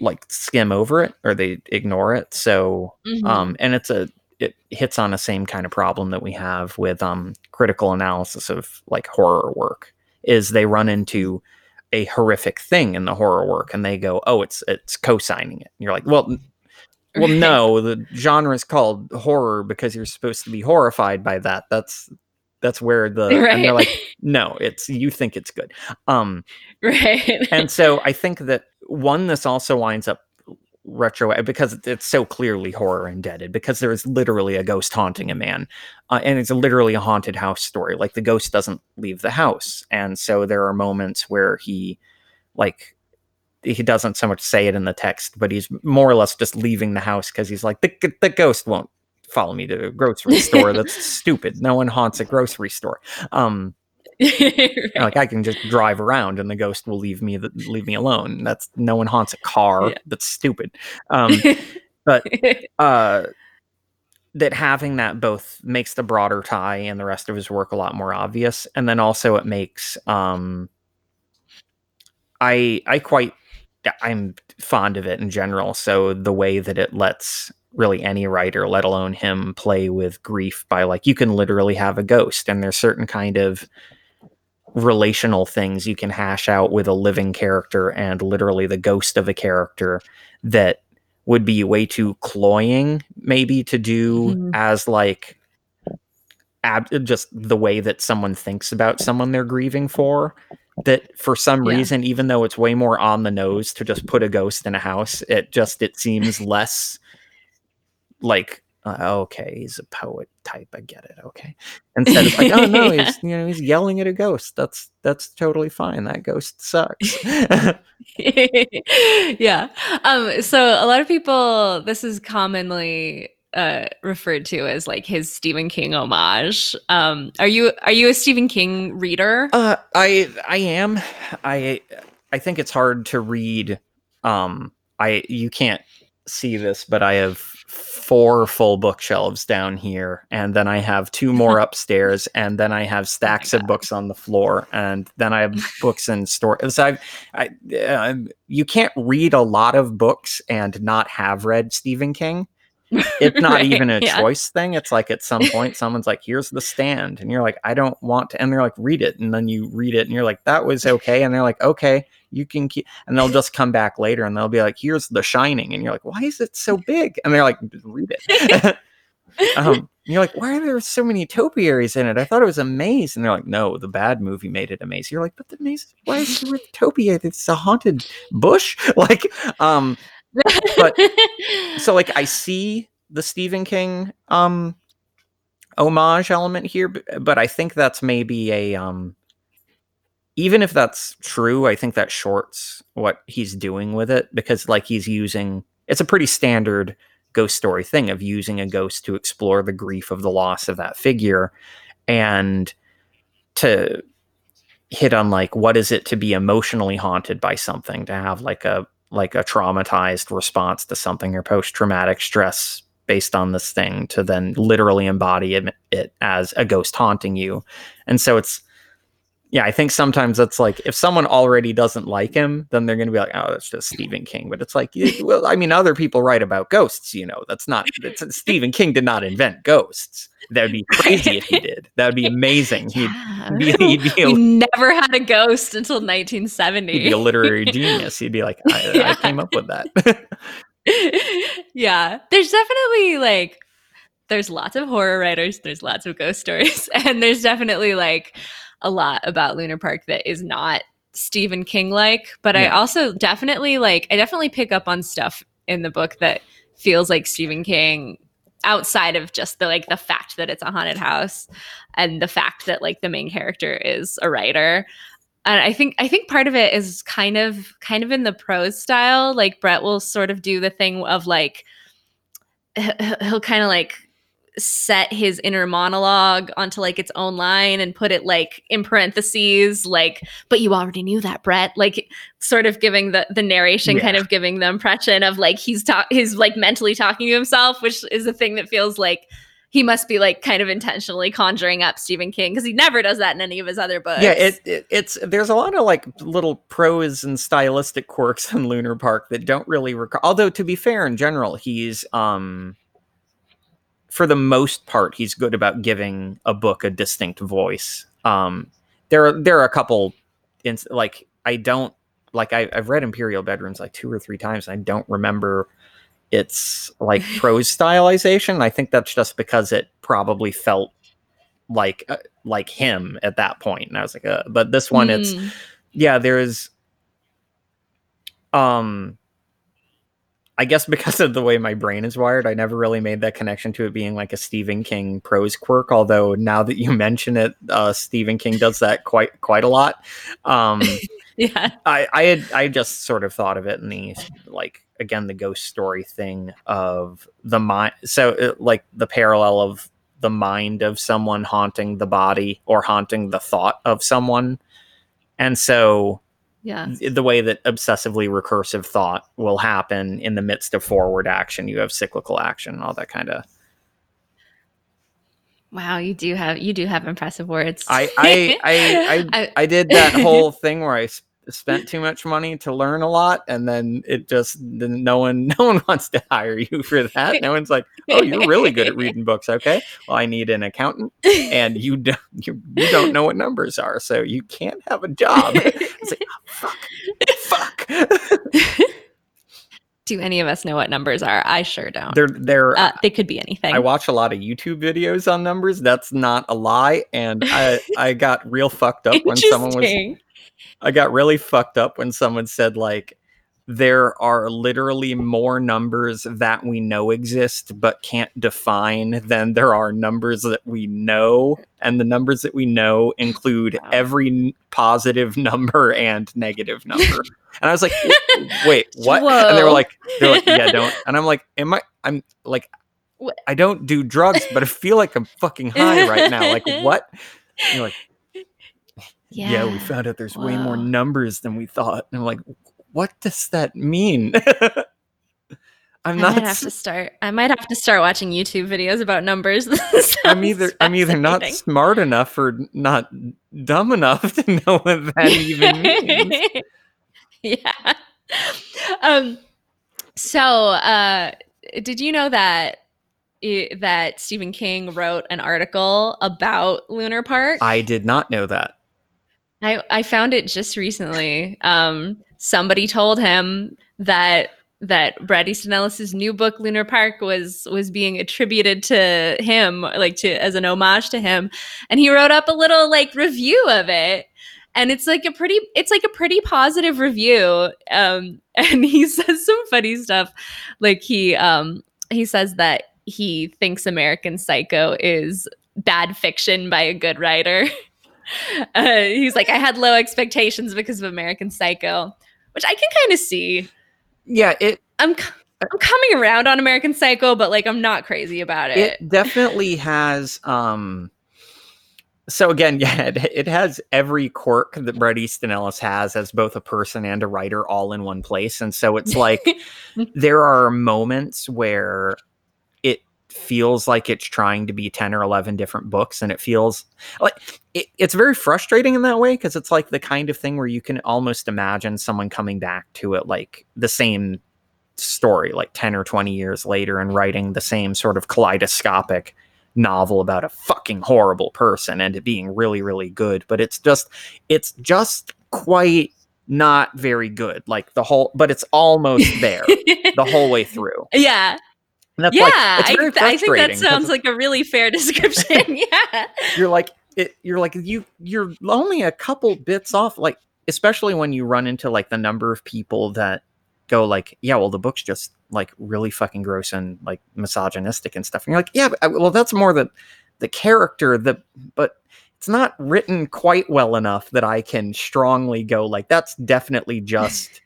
like skim over it or they ignore it. So Mhm. um and it's a it hits on the same kind of problem that we have with um critical analysis of like horror work is they run into a horrific thing in the horror work and they go oh it's it's co-signing it and you're like well well no the genre is called horror because you're supposed to be horrified by that that's that's where the and they're like no it's you think it's good um right. and so I think that one, this also winds up retro because it's so clearly horror indebted because there is literally a ghost haunting a man, uh, and it's literally a haunted house story. Like the ghost doesn't leave the house, and so there are moments where he, like, he doesn't so much say it in the text, but he's more or less just leaving the house because he's like the the ghost won't follow me to a grocery store. That's stupid. No one haunts a grocery store. Um, Right. like I can just drive around and the ghost will leave me the, leave me alone. That's no one haunts a car. Yeah. That's stupid. Um, but uh, that having that both makes the broader tie and the rest of his work a lot more obvious, and then also it makes um, I I quite I'm fond of it in general. So the way that it lets really any writer, let alone him, play with grief by like you can literally have a ghost, and there's certain kind of relational things you can hash out with a living character and literally the ghost of a character that would be way too cloying maybe to do Mhm. as like ab- just the way that someone thinks about someone they're grieving for that for some Yeah. reason even though it's way more on the nose to just put a ghost in a house it just it seems less like uh, okay he's a poet type i get it okay instead of like oh no Yeah. he's you know he's yelling at a ghost that's that's totally fine that ghost sucks yeah. Um, so a lot of people, this is commonly uh, referred to as like his Stephen King homage. Um, are you are you a Stephen King reader? Uh, I I am. I I think it's hard to read. Um, I you can't see this, but I have four full bookshelves down here, and then I have two more upstairs, and then I have stacks of books on the floor, and then I have books in store. So I've, I uh, you can't read a lot of books and not have read Stephen King it's not Right, even a yeah. choice thing. It's like at some point someone's like, "Here's the stand," and you're like, "I don't want to," and they're like, "Read it," and then you read it, and you're like, "That was okay," and they're like, "Okay, you can keep," and they'll just come back later and they'll be like, "Here's The Shining," and you're like, "Why is it so big?" And they're like, "Read it." um, you're like, "Why are there so many topiaries in it? I thought it was a maze," and they're like, "No, the bad movie made it a maze." You're like, "But the maze, why is there a topiary? It's a haunted bush." Like, um, but- so like I see the Stephen King um homage element here, but I think that's maybe a um even if that's true, I think that shorts what he's doing with it because like he's using it's a pretty standard ghost story thing of using a ghost to explore the grief of the loss of that figure and to hit on like what is it to be emotionally haunted by something to have like a like a traumatized response to something or post traumatic stress based on this thing to then literally embody it, it as a ghost haunting you. And so it's yeah, I think sometimes it's like if someone already doesn't like him, then they're going to be like, "Oh, that's just Stephen King." But it's like, well, I mean, other people write about ghosts, you know. That's not Stephen King did not invent ghosts. That would be crazy if he did. That would be amazing. He'd be, he'd be a we never had a ghost until 1970. he'd be a literary genius. He'd be like, I, Yeah. I came up with that. yeah, there's definitely like there's lots of horror writers, there's lots of ghost stories, and there's definitely like a lot about Lunar Park that is not Stephen King like, but I also definitely like I definitely pick up on stuff in the book that feels like Stephen King outside of just the like the fact that it's a haunted house and the fact that like the main character is a writer and I think I think part of it is kind of kind of in the prose style. Like Bret will sort of do the thing of like he'll kind of like set his inner monologue onto like its own line and put it like in parentheses like but you already knew that bret like sort of giving the the narration kind of giving the impression of like he's talk he's like mentally talking to himself which is a thing that feels like he must be like kind of intentionally conjuring up Stephen King because he never does that in any of his other books. Yeah, it, it it's there's a lot of like little prose and stylistic quirks in Lunar Park that don't really recall. Although to be fair, in general, he's um for the most part he's good about giving a book a distinct voice. Um, there are there are a couple, ins- like I don't like I, I've read Imperial Bedrooms like two or three times. And I don't remember its like prose stylization. I think that's just because it probably felt like uh, like him at that point and i was like uh, but this one it's Mm. yeah there's um i guess because of the way my brain is wired i never really made that connection to it being like a stephen king prose quirk although now that you mention it uh stephen king does that quite quite a lot um yeah. I, I had I just sort of thought of it in the like again the ghost story thing of the mind. So uh, like the parallel of the mind of someone haunting the body or haunting the thought of someone, and so Yeah. the way that obsessively recursive thought will happen in the midst of forward action, you have cyclical action, all that kind of. Wow, you do have you do have impressive words. I I I, I I did that whole thing where I spent too much money to learn a lot, and then it just then no one no one wants to hire you for that. No one's like, "Oh, you're really good at reading books." Okay, well, I need an accountant, and you don't you, you don't know what numbers are, so you can't have a job. It's like, "Oh, fuck, fuck. do any of us know what numbers are? I sure don't. they're they're. uh, they could be anything. I watch a lot of YouTube videos on numbers. That's not a lie, and I I got real fucked up when someone was. I got really fucked up when someone said like there are literally more numbers that we know exist but can't define than there are numbers that we know and the numbers that we know include Wow. every positive number and negative number and i was like wait what and they were like they're like yeah don't and i'm like am i i'm like What? i don't do drugs but i feel like i'm fucking high right now like what And you're like yeah. we found out there's way more numbers than we thought. And I'm like, what does that mean? I'm I not. might have s- to start. I might have to start watching YouTube videos about numbers. I'm either I'm either not smart enough or not dumb enough to know what that even means. yeah. Um. So, uh, did you know that that Stephen King wrote an article about Lunar Park? I did not know that. I, I found it just recently. Um, somebody told him that that Bret Easton Ellis's new book Lunar Park was was being attributed to him, like to as an homage to him, and he wrote up a little like review of it. And it's like a pretty it's like a pretty positive review. Um, and he says some funny stuff. Like he um he says that he thinks American Psycho is bad fiction by a good writer. Uh, he's like, I had low expectations because of American Psycho, which I can kind of see. Yeah, it I'm I'm coming around on American Psycho, but like I'm not crazy about it. it definitely has um so again yeah it, it has every quirk that Bret Easton Ellis has as both a person and a writer all in one place and so it's like there are moments where feels like it's trying to be 10 or 11 different books and it feels like it, it's very frustrating in that way because it's like the kind of thing where you can almost imagine someone coming back to it like the same story like 10 or 20 years later and writing the same sort of kaleidoscopic novel about a fucking horrible person and it being really really good but it's just it's just quite not very good like the whole but it's almost there the whole way through. Yeah, yeah. like I, th- I think that sounds like a really fair description. yeah, you're like it, you're like you you're only a couple bits off like especially when you run into like the number of people that go like yeah well the book's just like really fucking gross and like misogynistic and stuff and you're like yeah but, uh, well that's more the the character the but it's not written quite well enough that i can strongly go like that's definitely just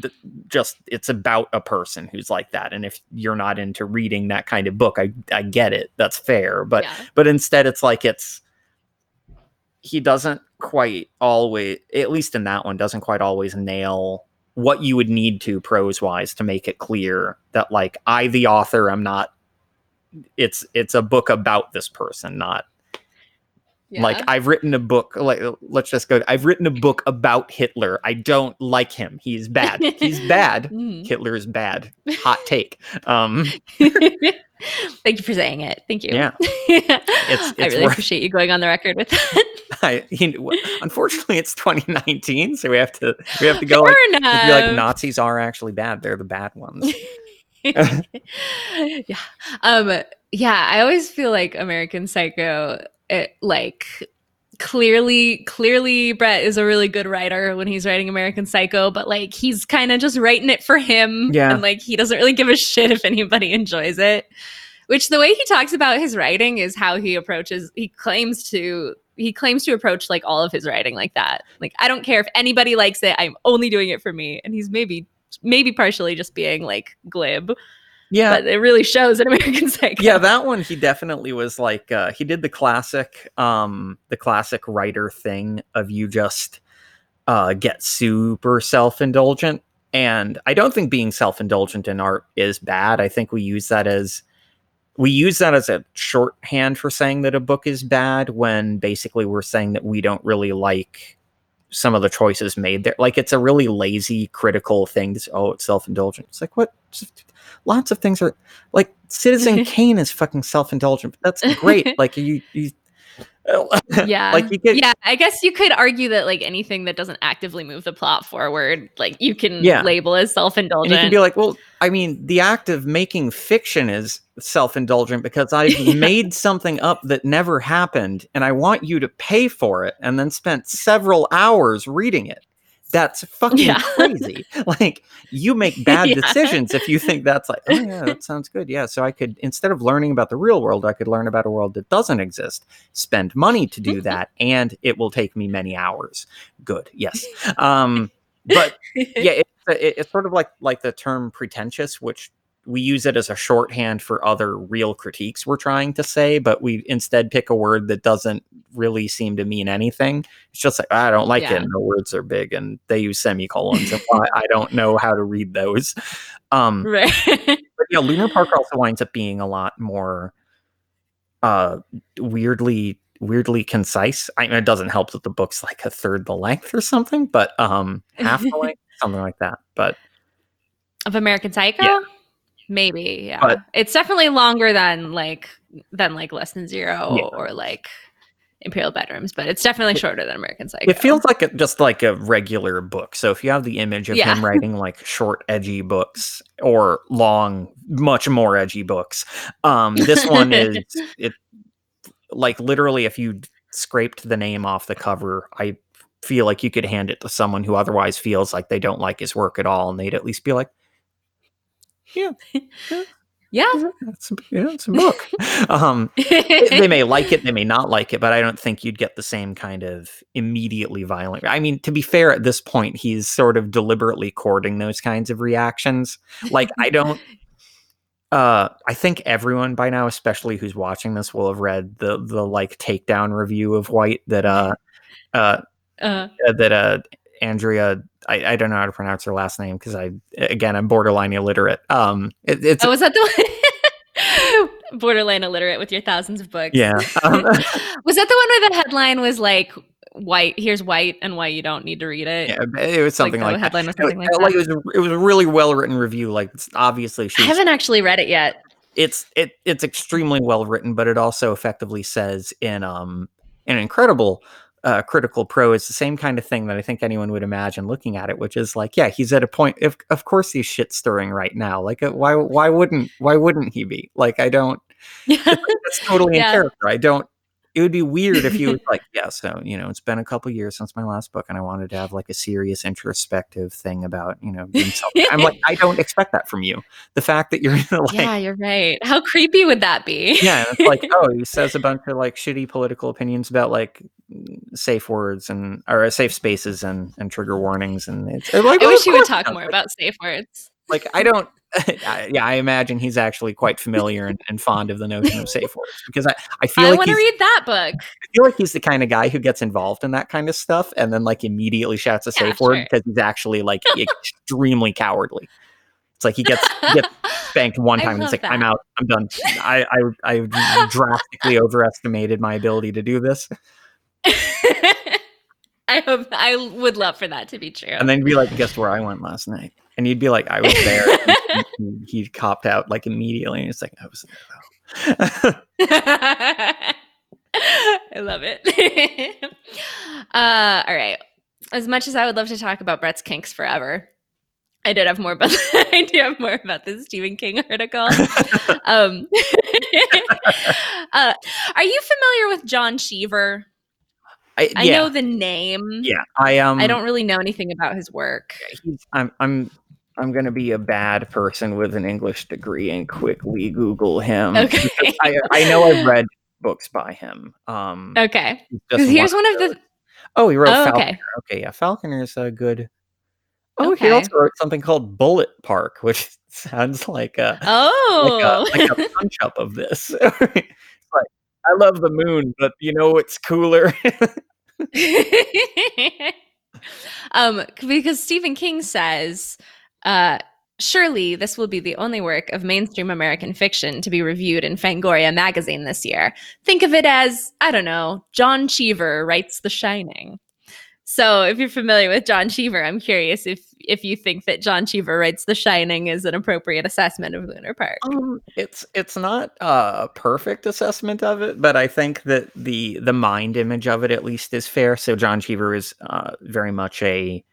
th- just it's about a person who's like that. And if you're not into reading that kind of book i i get it. That's fair. But yeah. but instead it's like it's he doesn't quite always at least in that one doesn't quite always nail what you would need to prose wise to make it clear that like i the author am not it's it's a book about this person not like i've written a book like let's just go i've written a book about hitler i don't like him he's bad he's bad Mhm. hitler is bad hot take um Thank you for saying it. Thank you. Yeah. I it's I really worth- appreciate you going on the record with that. I, you know, unfortunately it's 2019 so we have to we have to go like, Fair be like nazis are actually bad they're the bad ones yeah. Um yeah, I always feel like American Psycho it, like clearly clearly Bret is a really good writer when he's writing American Psycho, but like he's kind of just writing it for him Yeah. and like he doesn't really give a shit if anybody enjoys it. Which the way he talks about his writing is how he approaches he claims to he claims to approach like all of his writing like that. Like I don't care if anybody likes it, I'm only doing it for me and he's maybe maybe partially just being like glib, yeah. But it really shows in American Psycho. yeah that one he definitely was like uh he did the classic um the classic writer thing of you just uh get super self-indulgent. And i don't think being self-indulgent in art is bad. I think we use that as we use that as a shorthand for saying that a book is bad when basically we're saying that we don't really like some of the choices made there. Like it's a really lazy critical thing to say, oh it's self-indulgent. It's like what lots of things are like Citizen Kane is fucking self-indulgent. But that's great. like you, you, yeah. like you could, yeah, I guess you could argue that like anything that doesn't actively move the plot forward, like you can Yeah. label as self-indulgent. you can be like, well, I mean, the act of making fiction is self-indulgent because I've made something up that never happened, and I want you to pay for it, and then spent several hours reading it. That's fucking Yeah. crazy. Like you make bad Yeah. decisions if you think that's like, oh yeah, that sounds good. Yeah. So I could instead of learning about the real world, I could learn about a world that doesn't exist, spend money to do that, and it will take me many hours. Good. Yes. Um, but yeah, it's, it, it's sort of like like the term pretentious, which we use it as a shorthand for other real critiques we're trying to say, but we instead pick a word that doesn't really seem to mean anything. It's just like I don't like Yeah. it. And the words are big, and they use semicolons, and I don't know how to read those. Um, right. but yeah, Lunar Park also winds up being a lot more uh weirdly weirdly concise. I mean, it doesn't help that the book's like a third the length or something, but um half the length, something like that. But of American Psycho? Yeah. Maybe, yeah. But- it's definitely longer than like than like Less Than Zero Yeah. or like Imperial Bedrooms, but it's definitely shorter than American Psycho. it feels like a, just like a regular book. So if you have the image of Yeah. him writing like short, edgy books or long, much more edgy books, um, this one is it like literally if you scraped the name off the cover, I feel like you could hand it to someone who otherwise feels like they don't like his work at all, and they'd at least be like, yeah. yeah, "It's a, yeah, it's a book." um, they may like it, they may not like it, but I don't think you'd get the same kind of immediately violent. I mean, to be fair, at this point, he's sort of deliberately courting those kinds of reactions. Like, I don't. Uh, I think everyone by now, especially who's watching this, will have read the the like takedown review of White that uh uh Uh, that uh Andrea I, I don't know how to pronounce her last name because I again I'm borderline illiterate. Um, it, it's oh, was that the one? Borderline illiterate with your thousands of books. yeah. Um, was that the one where the headline was like white? Here's white and why you don't need to read it. yeah, it was something like, that. headline It was- something like uh, that. it was a, it was a really well written review. Like obviously I haven't actually read it yet. it's it it's extremely well written, but it also effectively says in um an incredible uh, critical is the same kind of thing that I think anyone would imagine looking at it, which is like, yeah, he's at a point. If of course he's shit stirring right now. Like, uh, why why wouldn't why wouldn't he be? Like, I don't. Yeah. It's totally in character. I don't. it would be weird if you was like, yeah, so you know, it's been a couple years since my last book, and I wanted to have like a serious introspective thing about you know. I'm like, I don't expect that from you. The fact that you're gonna like, yeah, you're right. How creepy would that be? yeah, it's like, oh, he says a bunch of like shitty political opinions about like safe words and or uh, safe spaces and and trigger warnings, and it's like, I well, wish of he would talk more Like- about safe words. like I don't. I- yeah, I imagine he's actually quite familiar and, and fond of the notion of safe words because I, I feel I like want to read that book. I feel like he's the kind of guy who gets involved in that kind of stuff and then like immediately shouts a Yeah, safe word because he's actually like extremely cowardly. It's like he gets he gets spanked one time and it's like I'm out, I'm done. I I, I drastically overestimated my ability to do this, I hope I would love for that to be true. and then be like, guess where I went last night? And you'd be like, I was there. he, copped out like immediately, and it's like I was there. though. I love it. uh, all right. As much as I would love to talk about Bret's kinks forever, I did have more about I do have more about this Stephen King article. um, uh, are you familiar with John Cheever? I, I yeah, know the name. yeah. I um. I don't really know anything about his work. he's, I'm I'm I'm gonna be a bad person with an English degree and quickly Google him. Okay. I I know I've read books by him. Um, Okay. Because here's one one of the. Oh, he wrote Oh, Falconer. okay. Okay, yeah, Falconer is a good. Oh, Okay. he also wrote something called Bullet Park, which sounds like a Oh. like a, like a punch up of this. like I love the moon, but you know what's cooler? um, because Stephen King says, uh, surely this will be the only work of mainstream American fiction to be reviewed in Fangoria magazine this year. Think of it as, I don't know, John Cheever writes The Shining. So if you're familiar with John Cheever, I'm curious if if you think that John Cheever writes The Shining is an appropriate assessment of Lunar Park. Um, it's it's not a perfect assessment of it, but I think that the the mind image of it at least is fair. So John Cheever is uh, very much a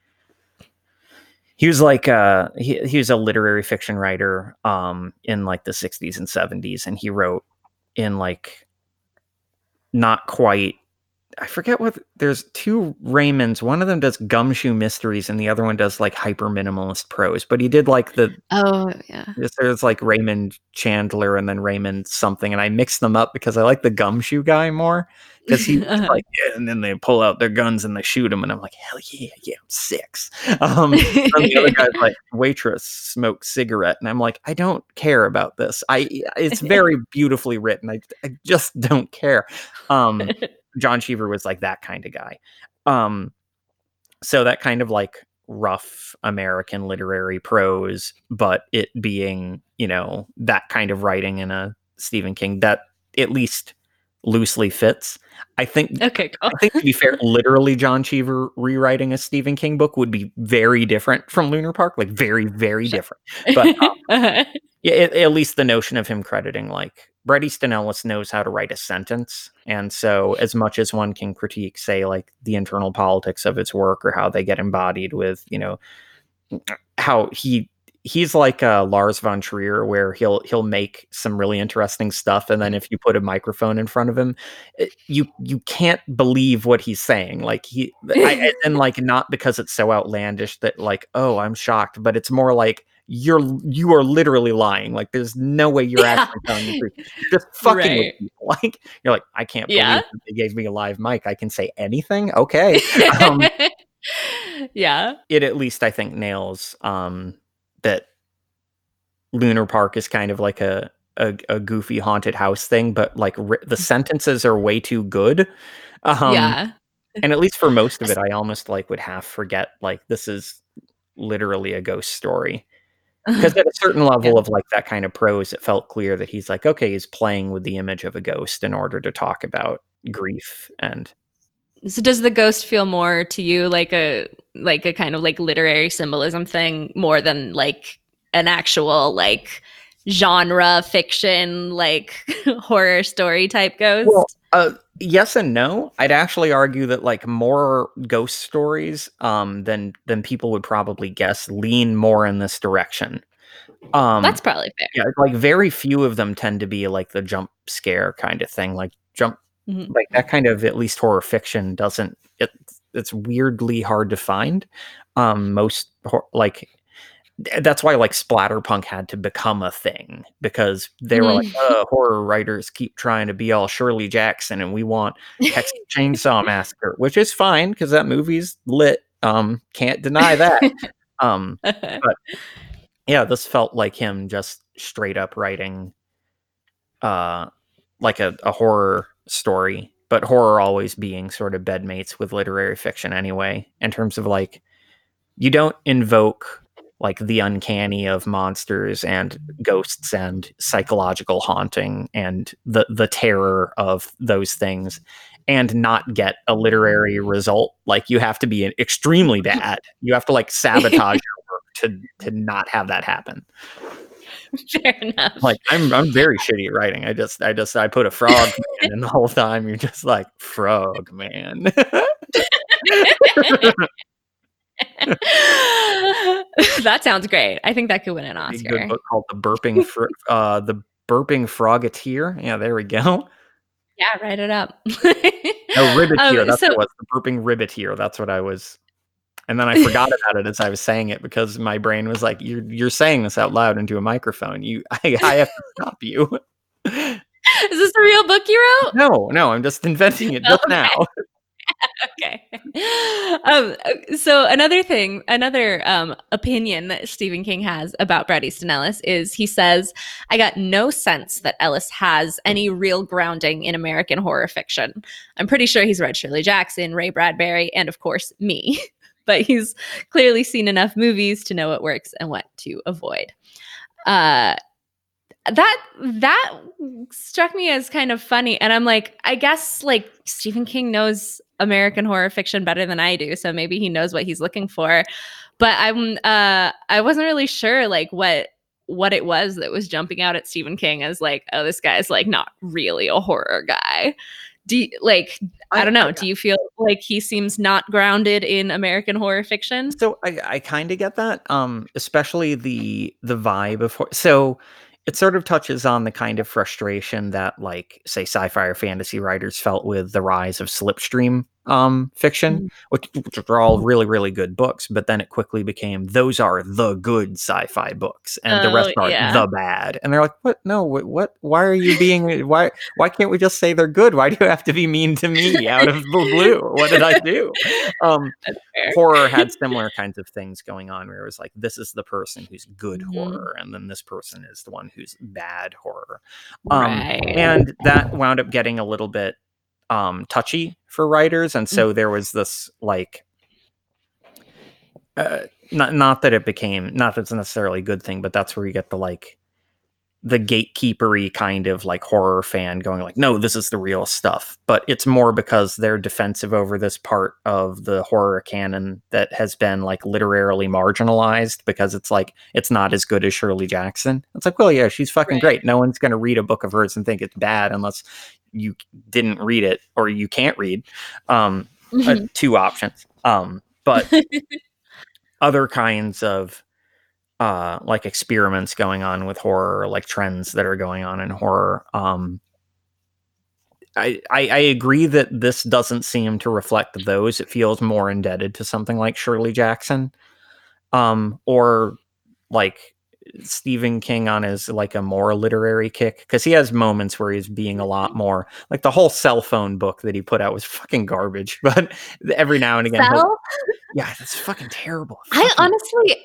he was like uh he, he was a literary fiction writer um in like the 60s and 70s and he wrote in like not quite I forget what there's two Raymonds. One of them does gumshoe mysteries and the other one does like hyper minimalist prose. But he did like the Oh yeah. There's like Raymond Chandler and then Raymond something, and I mix them up because I like the gumshoe guy more because he Uh-huh. like, yeah, and then they pull out their guns and they shoot him, and I'm like, hell yeah, yeah, I'm six. Um, and the other guy's like, waitress smokes cigarette, and I'm like, I don't care about this. I it's very beautifully written. I I just don't care. Um, John Cheever was like that kind of guy. Um, so that kind of like rough American literary prose, but it being, you know, that kind of writing in a Stephen King that at least loosely fits. I think okay, cool. I think to be fair, literally John Cheever rewriting a Stephen King book would be very different from Lunar Park, like very, very different. But um, Uh-huh. yeah, at, at least the notion of him crediting like Bret Easton Ellis knows how to write a sentence, and so as much as one can critique, say like the internal politics of its work or how they get embodied with, you know, how he he's like uh, Lars von Trier, where he'll he'll make some really interesting stuff, and then if you put a microphone in front of him, it- you you can't believe what he's saying. Like he I, and like not because it's so outlandish that like oh I'm shocked, but it's more like you're you are literally lying. Like there's no way you're Yeah. actually telling the truth. Just fucking Right. with people. Like you're like I can't believe Yeah. that they gave me a live mic. I can say anything. Okay. Um, yeah. it at least I think nails um that Lunar Park is kind of like a a, a goofy haunted house thing, but like ri- the sentences are way too good. Um, yeah. and at least for most of it, I almost like would half forget like this is literally a ghost story because at a certain level Yeah. of like that kind of prose, it felt clear that he's like okay, he's playing with the image of a ghost in order to talk about grief and So does the ghost feel more to you like a like a kind of like literary symbolism thing more than like an actual like genre fiction like horror story type ghost? Well, Uh, yes and no. I'd actually argue that like more ghost stories um than than people would probably guess lean more in this direction. Um That's probably fair. yeah, like very few of them tend to be like the jump scare kind of thing. Like jump Mhm. like that kind of at least horror fiction doesn't it, it's weirdly hard to find um most like that's why like splatterpunk had to become a thing because they were like uh, horror writers keep trying to be all shirley jackson and we want texas chainsaw massacre which is fine because that movie's lit um can't deny that um but yeah this felt like him just straight up writing uh like a, a horror story but horror always being sort of bedmates with literary fiction anyway in terms of like you don't invoke like the uncanny of monsters and ghosts and psychological haunting and the the terror of those things and not get a literary result like you have to be extremely bad you have to like sabotage your work to to not have that happen Fair enough. like I'm I'm very shitty at writing. I just I just I put a frog man and the whole time you're just like frog man. that sounds great. I think that could win an Oscar. a good book called the burping fr- uh the burping frogeteer. Yeah, there we go. Yeah, write it up. No ribbeteer. Um, that's so- what. The burping ribbeteer. That's what I was. And then I forgot about it as I was saying it because my brain was like, "You're you're saying this out loud into a microphone. You, I, I have to stop you." Is this a real book you wrote? no, no, I'm just inventing it just Okay. now. Okay. Um, so another thing, another um, opinion that Stephen King has about Bret Easton Ellis is he says, "I got no sense that Ellis has any real grounding in American horror fiction. I'm pretty sure he's read Shirley Jackson, Ray Bradbury, and of course me." But he's clearly seen enough movies to know what works and what to avoid. Uh, that that struck me as kind of funny and i'm like i guess like stephen king knows american horror fiction better than i do so maybe he knows what he's looking for. But i'm uh i wasn't really sure like what what it was that was jumping out at stephen king as like oh this guy's like not really a horror guy. Do you, like I, don't know do you feel like he seems not grounded in american horror fiction? So I, I kind of get that, um, especially the the vibe of so it sort of touches on the kind of frustration that like say sci-fi or fantasy writers felt with the rise of slipstream um fiction, which, which are all really really good books, but then it quickly became those are the good sci-fi books, and the rest Oh, are yeah. the bad, and they're like, what? No, what? what? Why are you being? Why? Why can't we just say they're good? Why do you have to be mean to me out of the blue? What did I do? Um, horror had similar kinds of things going on where it was like this is the person who's good Mhm. horror and then this person is the one who's bad horror um, right and that wound up getting a little bit um, touchy for writers. And so there was this like uh, not not that it became not that it's necessarily a good thing but that's where you get the like the gatekeepery kind of like horror fan going like no this is the real stuff. But it's more because they're defensive over this part of the horror canon that has been like literarily marginalized because it's like it's not as good as Shirley Jackson. It's like well yeah she's fucking Right. great. No one's going to read a book of hers and think it's bad unless you didn't read it or you can't read um uh, two options um but other kinds of uh like experiments going on with horror like trends that are going on in horror um I, I I agree that this doesn't seem to reflect those. It feels more indebted to something like Shirley Jackson, um, or like Stephen King on his like a more literary kick because he has moments where he's being a lot mm-hmm. more like the whole cell phone book that he put out was fucking garbage. But every now and again, yeah, that's fucking terrible. I honestly,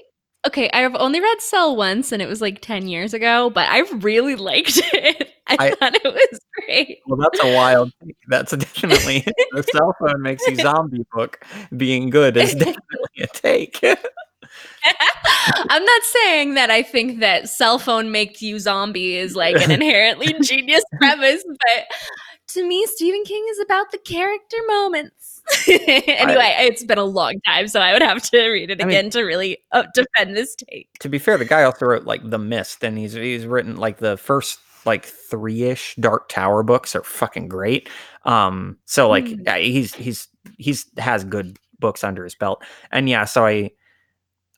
okay, I've only read Cell once, and it was like ten years ago, but I really liked it. I, I- thought it was great. Well, that's a wild. Thing. That's definitely the cell phone makes you zombie book being good is definitely a take. I'm not saying that I think that cell phone makes you zombie is like an inherently genius premise, but to me, Stephen King is about the character moments. anyway, it's been a long time, so I would have to read it I mean- again to really uh, defend this take. to be fair, the guy also wrote like The Mist, and he's he's written like the first like three ish Dark Tower books are fucking great. Um, so like Mm. yeah, he's he's he's has good books under his belt, and yeah, so I.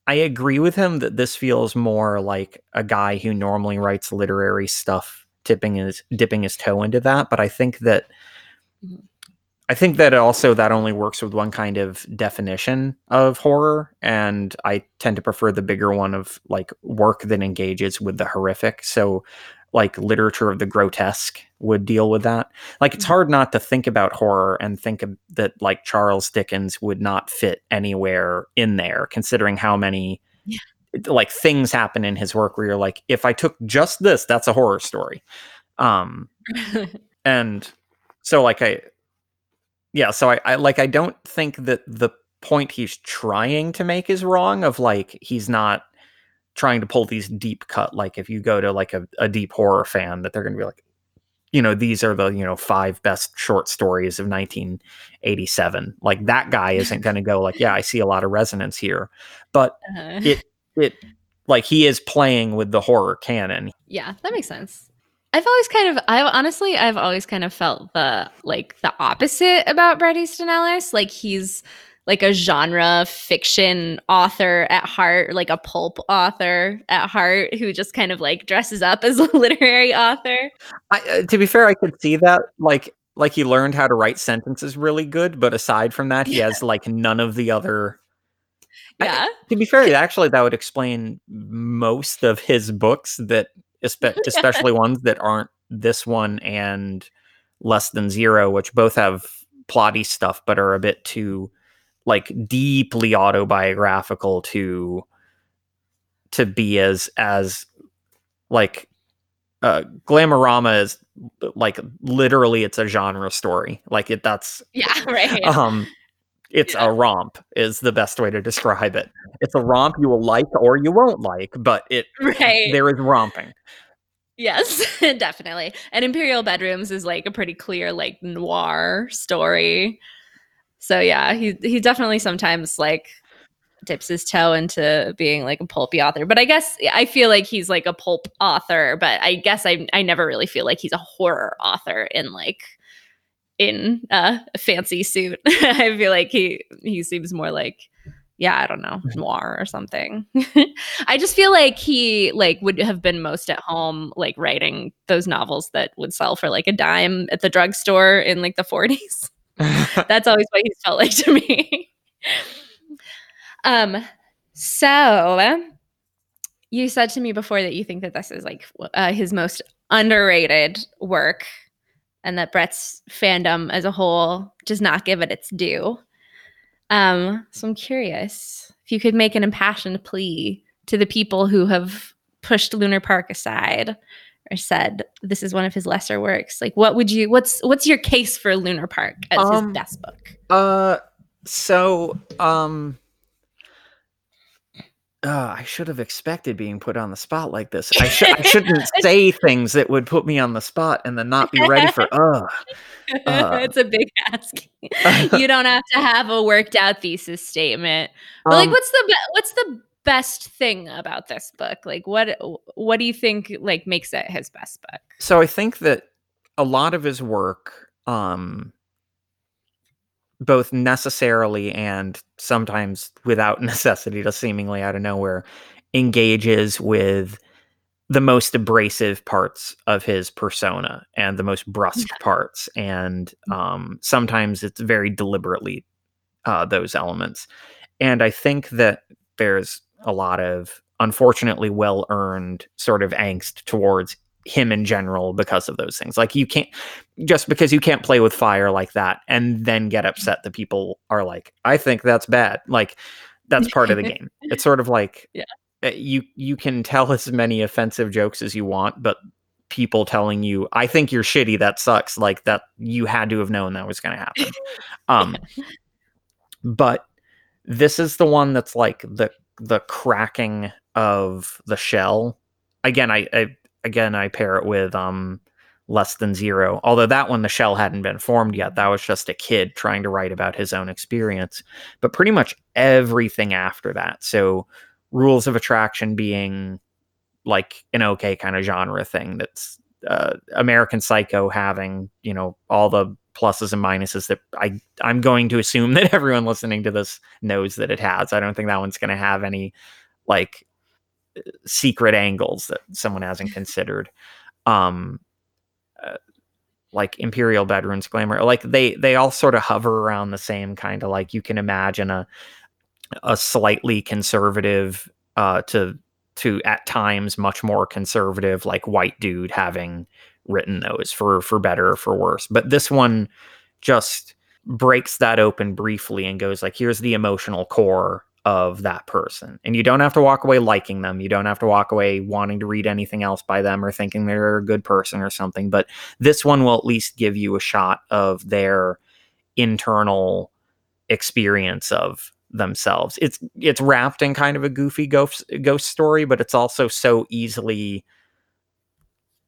I agree with him that this feels more like a guy who normally writes literary stuff tipping his dipping his toe into that, but I think that Mhm. I think that also that only works with one kind of definition of horror, and I tend to prefer the bigger one of like work that engages with the horrific. So, like literature of the grotesque would deal with that. Like it's Mhm. hard not to think about horror and think that like Charles Dickens would not fit anywhere in there, considering how many Yeah. like things happen in his work where you're like, if I took just this, that's a horror story. Um, and so like I yeah, so I, I like I don't think that the point he's trying to make is wrong of like he's not trying to pull these deep cut like if you go to like a, a deep horror fan that they're gonna be like you know these are the you know five best short stories of 1987 like that guy isn't gonna go like yeah i see a lot of resonance here but Uh, it it like he is playing with the horror canon yeah, that makes sense. I've always kind of, I honestly, I've always kind of felt the like the opposite about Bret Easton Ellis. Like he's like a genre fiction author at heart, like a pulp author at heart, who just kind of like dresses up as a literary author. I, uh, to be fair, I could see that. Like, like he learned how to write sentences really good, but aside from that, he Yeah. has like none of the other. I- Yeah, To be fair, actually, that would explain most of his books. That, espe- especially ones that aren't this one and less than zero, which both have plotty stuff, but are a bit too like deeply autobiographical to to be as as like uh glamorama is like literally it's a genre story like it that's yeah, right. um it's Yeah. a romp is the best way to describe it it's a romp you will like or you won't like but it right. there is romping Yes, definitely. And Imperial Bedrooms is like a pretty clear like noir story. So yeah, he he definitely sometimes like dips his toe into being like a pulpy author. But I guess I feel like he's like a pulp author, but I guess I I never really feel like he's a horror author in like in uh, a fancy suit. I feel like he he seems more like yeah, I don't know, noir or something. I just feel like he like would have been most at home like writing those novels that would sell for like a dime at the drugstore in like the 40s. That's always what he's felt like to me. um so you said to me before that you think that this is like uh, his most underrated work and that Bret's fandom as a whole does not give it its due. Um, so I'm curious if you could make an impassioned plea to the people who have pushed Lunar Park aside or said this is one of his lesser works. Like, what would you? What's what's your case for Lunar Park as Um, his best book? uh so um uh, I should have expected being put on the spot like this. I, sh- I shouldn't say things that would put me on the spot and then not be ready for. Uh, uh. it's a big ask. you don't have to have a worked out thesis statement. But like, Um, what's the be- what's the best thing about this book? Like, what what do you think like makes it his best book? so I think that a lot of his work, um, both necessarily and sometimes without necessity, just seemingly out of nowhere, engages with the most abrasive parts of his persona and the most brusque parts, and um, sometimes it's very deliberately uh, those elements. And I think that there's a lot of unfortunately well earned sort of angst towards him in general because of those things. Like you can't just because you can't play with fire like that and then get upset that people are like, I think that's bad. Like that's part of the game. It's sort of like Yeah. uh, you you can tell as many offensive jokes as you want, but people telling you, I think you're shitty, that sucks, like that you had to have known that was gonna happen. Um but this is the one that's like the the cracking of the shell. Again, I, I again I pair it with um less than zero. Although that one the shell hadn't been formed yet. That was just a kid trying to write about his own experience. But pretty much everything after that. So rules of attraction being like an okay kind of genre thing that's uh, American Psycho having, you know, all the pluses and minuses that I I'm going to assume that everyone listening to this knows that it has. I don't think that one's going to have any like secret angles that someone hasn't considered. Um uh, like Imperial Bedrooms Glamour. Like they they all sort of hover around the same kind of like you can imagine a a slightly conservative uh to to at times much more conservative like white dude having written those for for better or for worse. But this one just breaks that open briefly and goes like here's the emotional core of that person. And you don't have to walk away liking them. You don't have to walk away wanting to read anything else by them or thinking they're a good person or something. But this one will at least give you a shot of their internal experience of themselves. It's it's wrapped in kind of a goofy ghost ghost story, but it's also so easily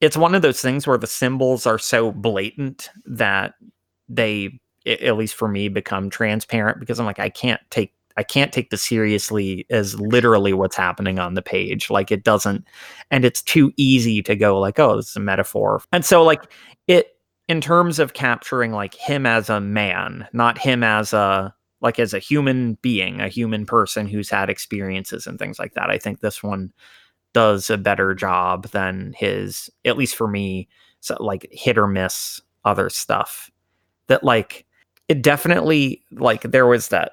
it's one of those things where the symbols are so blatant that they at least for me become transparent because I'm like I can't take I can't take this seriously as literally what's happening on the page. Like it doesn't, and it's too easy to go like, oh, this is a metaphor. And so like it in terms of capturing like him as a man, not him as a like as a human being, a human person who's had experiences and things like that. I think this one does a better job than his, at least for me, so like hit or miss other stuff. That like it definitely like there was that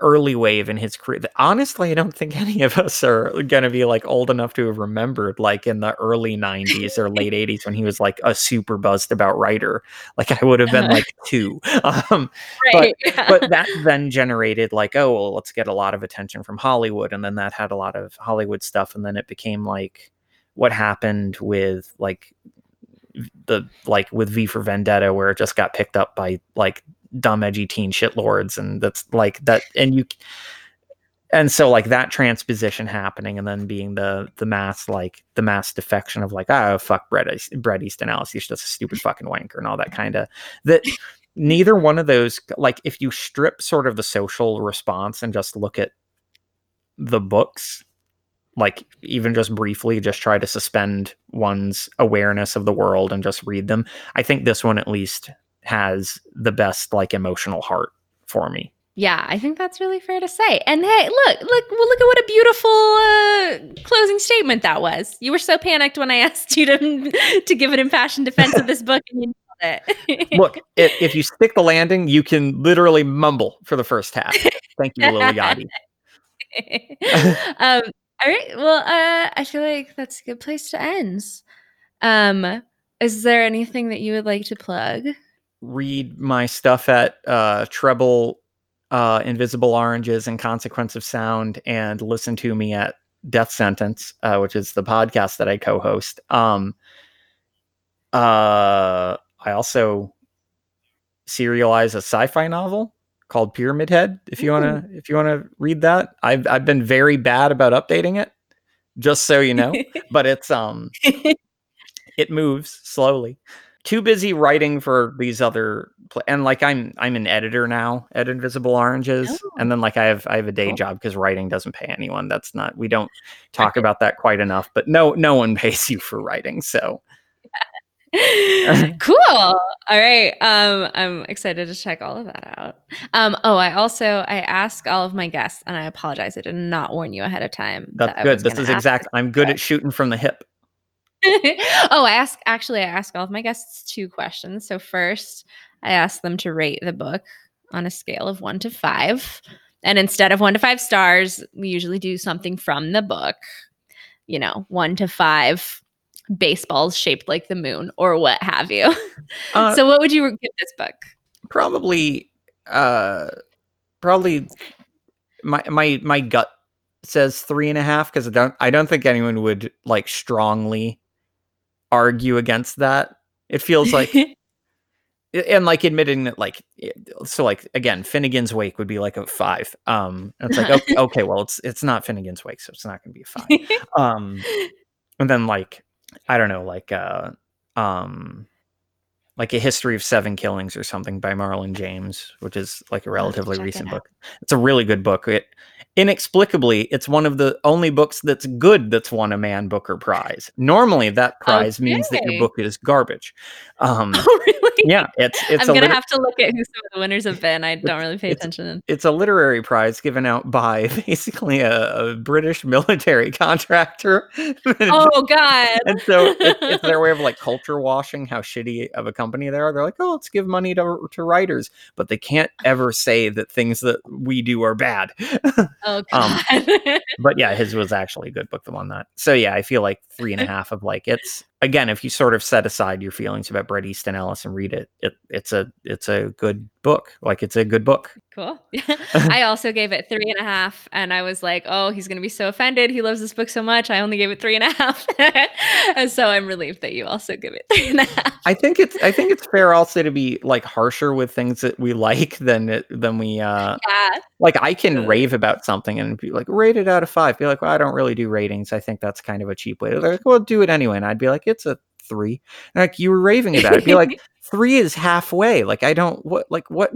early wave in his career. Honestly, I don't think any of us are going to be like old enough to have remembered like in the early 90s or late 80s when he was like a super buzzed about writer. Like I would have been like 2. Um Right. but, yeah. but that then generated like oh well let's get a lot of attention from hollywood and then that had a lot of hollywood stuff and then it became like what happened with like the like with v for vendetta where it just got picked up by like dumb edgy teen shitlords and that's like that and you and so like that transposition happening and then being the the mass like the mass defection of like oh fuck Bret, Bret Easton Ellis he's just a stupid fucking wanker and all that kind of that neither one of those like if you strip sort of the social response and just look at the books like even just briefly just try to suspend one's awareness of the world and just read them i think this one at least has the best like emotional heart for me Yeah, I think that's really fair to say. And hey, look, look, well, look at what a beautiful uh, closing statement that was. You were so panicked when I asked you to to give an impassioned defense of this book, and you nailed it. look if, if you stick the landing you can literally mumble for the first half thank you liliati um, all right. Well, uh, I feel like that's a good place to end. Um, is there anything that you would like to plug? Read my stuff at uh, treble uh, invisible oranges and consequence of sound and listen to me at death sentence uh, which is the podcast that i co-host. Um, uh, i also serialize a sci-fi novel called pyramid head if you want to if you want to read that. I've, I've been very bad about updating it just so you know but it's um it moves slowly too busy writing for these other pl- and like i'm i'm an editor now at invisible oranges Oh. and then like i have i have a day Cool. job because writing doesn't pay anyone that's not we don't talk about that quite enough but no no one pays you for writing so cool. All right. Um, I'm excited to check all of that out. Um, oh, I also I ask all of my guests, and I apologize, I did not warn you ahead of time. that's that good this is exact i'm good at shooting from the hip oh, I ask actually I ask all of my guests two questions. So first, I ask them to rate the book on a scale of 1 to 5. And instead of 1 to 5 stars, we usually do something from the book. You know, 1 to 5 baseballs shaped like the moon or what have you. uh, so what would you give this book? probably uh probably my my my gut says three and a half because i don't i don't think anyone would like strongly argue against that. It feels like and like admitting that like so like again Finnegans Wake would be like a five. Um and it's like okay, okay well it's it's not Finnegans Wake so it's not gonna be a five. Um and then like i don't know like uh um like a history of seven killings or something by marlon james which is like a relatively recent book. It's a really good book. It inexplicably it's one of the only books that's good that's won a man booker prize. Normally that prize means that your book is garbage. Um oh, really? yeah, it's it's I'm gonna have to look at who some of the winners have been. I don't really pay it's- attention. it's a literary prize given out by basically a, a British military contractor. Oh God! and so it, it's their way of like culture washing how shitty of a company they are. They're like, oh, let's give money to to writers, but they can't ever say that things that we do are bad. oh um, but yeah, his was actually a good book. The one that. So yeah, I feel like three and a half of like it's again, if you sort of set aside your feelings about Bret Easton Ellis and read it, it it's a it's a good book. Like it's a good book. Cool. I also gave it three and a half, and I was like, "Oh, he's gonna be so offended. He loves this book so much. I only gave it three and a half." and so I'm relieved that you also give it three and a half. I think it's I think it's fair also to be like harsher with things that we like than it, than we uh Yeah. like I can Good. rave about something and be like rate it out of five. Be like, well, I don't really do ratings. I think that's kind of a cheap way. They're like, well, do it anyway, and I'd be like, it's a three. And like you were raving about it, be like, three is halfway. Like I don't what like what.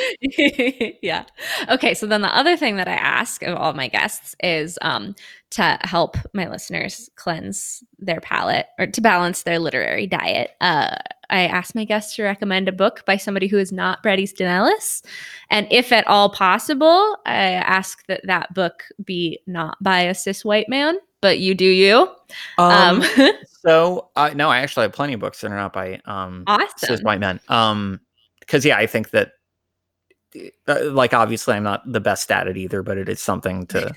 yeah. Okay. So then the other thing that I ask of all my guests is um, to help my listeners cleanse their palate or to balance their literary diet. Uh, I ask my guests to recommend a book by somebody who is not Bret Easton Ellis. And if at all possible, I ask that that book be not by a cis white man, but you do you. um, Um, so uh, no, I actually have plenty of books that are not by um cis white men. Um, because yeah, I think that like obviously I'm not the best at it either, but it is something to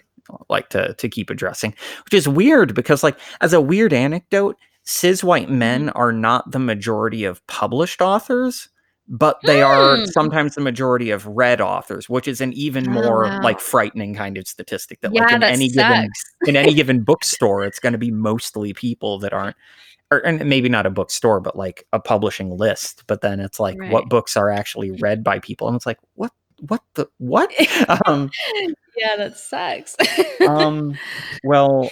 like to to keep addressing, which is weird because like as a weird anecdote, cis white men are not the majority of published authors. But they are Hmm. sometimes the majority of read authors, which is an even Oh, more wow. like frightening kind of statistic. That yeah, like in that any sucks. given in any given bookstore, it's going to be mostly people that aren't, or and maybe not a bookstore, but like a publishing list. But then it's like Right. what books are actually read by people, and it's like what, what the what? um, yeah, that sucks. um, well,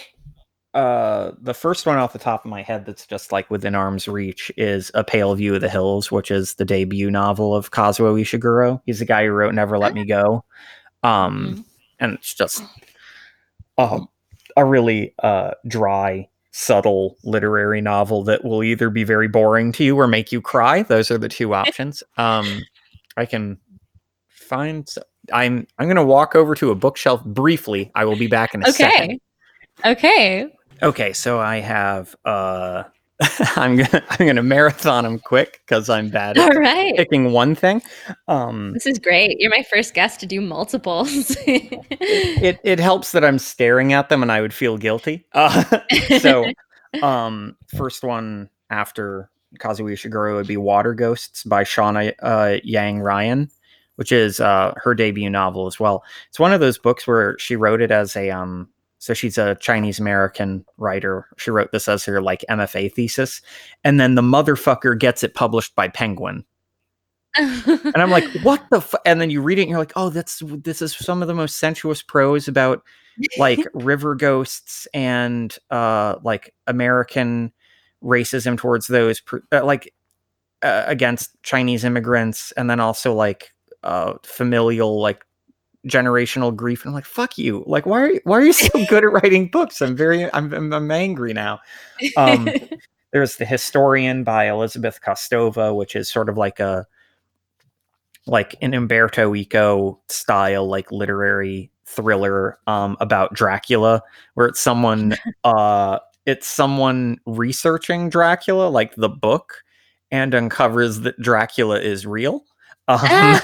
uh, the first one off the top of my head that's just like within arm's reach is A Pale View of the Hills, which is the debut novel of Kazuo Ishiguro. He's the guy who wrote Never Let Me Go. Um, Mhm. and it's just um, a really uh, dry, subtle literary novel that will either be very boring to you or make you cry. Those are the two options. Um, I can find. I'm I'm going to walk over to a bookshelf briefly. I will be back in a second. okay. Okay. Okay, so I have. uh I'm gonna I'm gonna marathon them quick because I'm bad All at right. picking one thing. Um, This is great. You're my first guest to do multiples. it it helps that I'm staring at them and I would feel guilty. Uh, so, um, first one after Kazuo Ishiguro would be Water Ghosts by Shawna uh, Yang Ryan, which is uh, her debut novel as well. It's one of those books where she wrote it as a um. So she's a Chinese American writer. She wrote this as her like MFA thesis, and then the motherfucker gets it published by Penguin and I'm like, what the? Fu-? And then you read it, and you're like, oh, that's this is some of the most sensuous prose about like river ghosts and uh like American racism towards those uh, like uh, against Chinese immigrants, and then also like uh familial like generational grief. And I'm like, fuck you! Like, why are you, why are you so good at writing books? I'm very I'm I'm, I'm angry now. Um, there's the historian by elizabeth kostova which is sort of like a like an umberto eco style like literary thriller um about dracula where it's someone uh it's someone researching dracula like the book and uncovers that dracula is real um,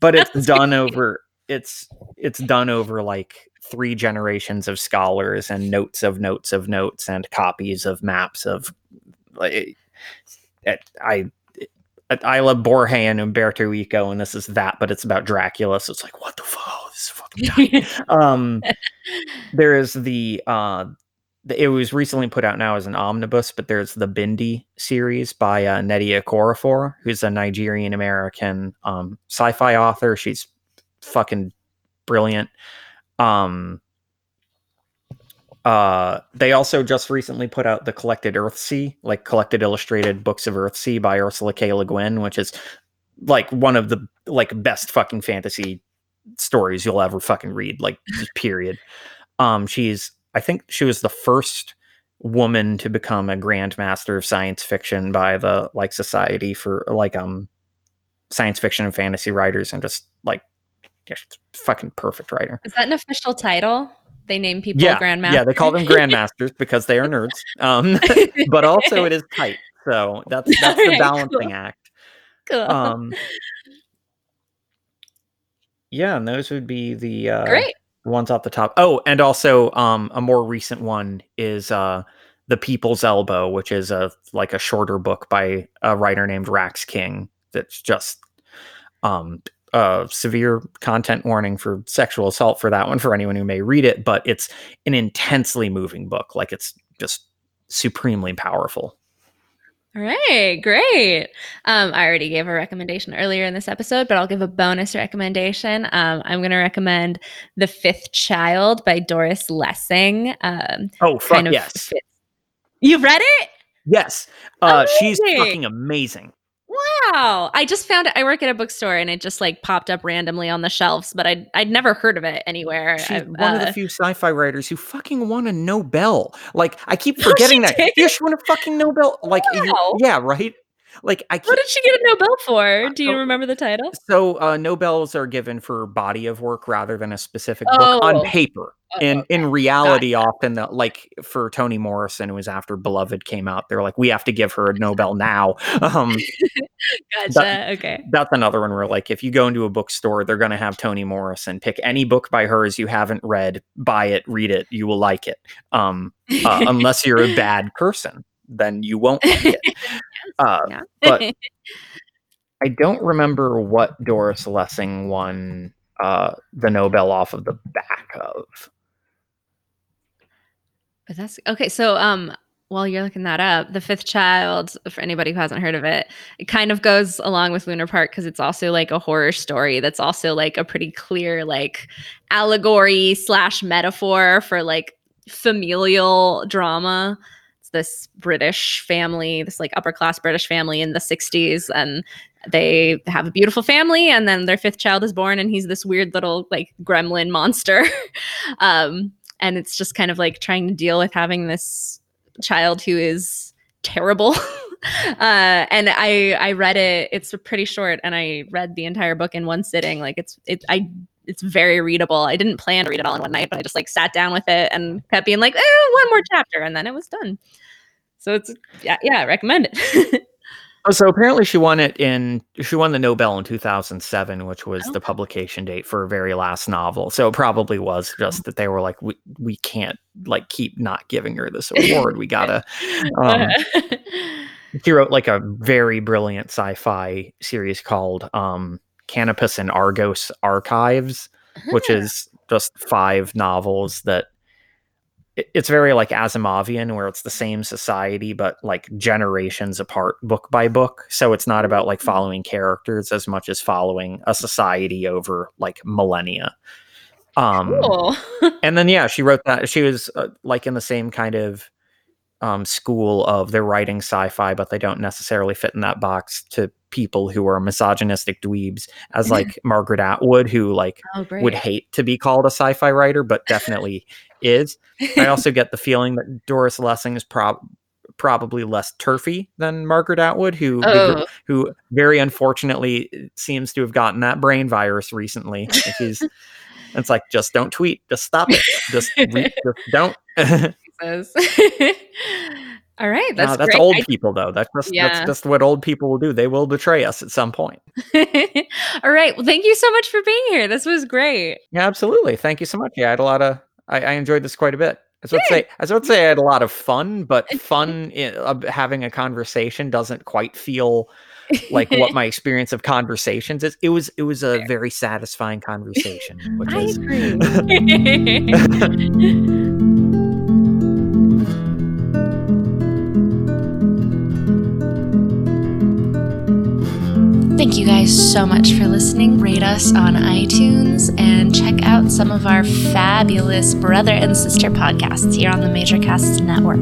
but it's done over it's it's done over like three generations of scholars and notes of notes of notes and copies of maps of like it, I I love Borges and Umberto Eco, and this is that, but it's about Dracula. So it's like, what the fuck? Oh, this is fucking um, there is the uh, it was recently put out now as an omnibus, but there's the Binti series by uh, Nnedi Okorafor, who's a Nigerian American um, sci-fi author. She's fucking brilliant. Um, uh, they also just recently put out the collected Earthsea, like collected illustrated books of Earthsea by Ursula K. Le Guin, which is like one of the like best fucking fantasy stories you'll ever fucking read, like period. Um, she's I think she was the first woman to become a grandmaster of science fiction by the like society for like um science fiction and fantasy writers and just like just fucking perfect writer. Is that an official title? They name people Yeah, grandmaster. Yeah, they call them grandmasters because they are nerds. Um, but also it is tight. So that's that's the Alright, balancing cool. act. cool. Um, yeah, and those would be the uh, Great. ones off the top. Oh, and also um, a more recent one is uh, the People's Elbow, which is a like a shorter book by a writer named Rax King. That's just um, a severe content warning for sexual assault for that one for anyone who may read it, but it's an intensely moving book. Like it's just supremely powerful. All right, great. Um, I already gave a recommendation earlier in this episode, but I'll give a bonus recommendation. Um, I'm going to recommend The Fifth Child by Doris Lessing. Um, Oh, fuck kind of yes. You've read it? Yes. Uh, she's fucking amazing. Wow. I just found it. I work at a bookstore and it just like popped up randomly on the shelves, but I'd, I'd never heard of it anywhere. She's I- one of uh, the few sci-fi writers who fucking won a Nobel. Like I keep No, forgetting she that. didn't. Yeah, she won a fucking Nobel. Like Wow. yeah, right. Like I What did she get a Nobel for? Do you oh, remember the title? so uh, Nobels are given for body of work rather than a specific book Oh. on paper. Oh, in okay. in reality, often the, like for Toni Morrison, it was after Beloved came out. They're like, we have to give her a Nobel now. Um, Gotcha. okay. that's another one where like if you go into a bookstore they're going to have toni morrison pick any book by hers you haven't read buy it read it you will like it um uh, unless you're a bad person then you won't like it uh, Yeah. but i don't remember what doris lessing won uh the nobel off of the back of But that's okay. So, um, while you're looking that up, The Fifth Child, for anybody who hasn't heard of it, it kind of goes along with Lunar Park because it's also like a horror story that's also like a pretty clear like allegory slash metaphor for like familial drama. This British family, this like upper class British family in the 60s, and they have a beautiful family, and then their fifth child is born, and he's this weird little like gremlin monster. um, and it's just kind of like trying to deal with having this child who is terrible uh and i i read it it's pretty short and i read the entire book in one sitting like it's it i it's very readable i didn't plan to read it all in one night but i just like sat down with it and kept being like eh, one more chapter and then it was done so it's yeah yeah I recommend it Oh, so apparently she won it in she won the Nobel in 2007, which was Oh. the publication date for her very last novel. So it probably was just that they were like, we we can't like keep not giving her this award. We gotta. Um, she wrote like a very brilliant sci-fi series called um, Canopus in Argos Archives, which is just five novels that it- it's very like Asimovian, where it's the same society but like generations apart, book by book. So it's not about like following characters as much as following a society over like millennia. Um, cool and then yeah, she wrote that. She was uh, like in the same kind of um, school of they're writing sci-fi, but they don't necessarily fit in that box to people who are misogynistic dweebs, as like Margaret Atwood, who like oh would hate to be called a sci-fi writer, but definitely is. I also get the feeling that Doris Lessing is prob- probably less turfy than Margaret Atwood, who oh who very unfortunately seems to have gotten that brain virus recently. It's like just don't tweet, just stop it, just, re- just don't. Jesus. all right that's no, that's great old people though. That's just Yeah. that's just what old people will do. They will betray us at some point. All right. Well, thank you so much for being here. This was great. Yeah, absolutely. Thank you so much. Yeah, I had a lot of. I, I enjoyed this quite a bit. I was about to say. I was about to say I had a lot of fun, but fun in, uh, having a conversation doesn't quite feel like what my experience of conversations is. It was. It was a very satisfying conversation, which I is. agree. Thank you guys so much for listening. Rate us on iTunes and check out some of our fabulous brother and sister podcasts here on the Major Casts Network.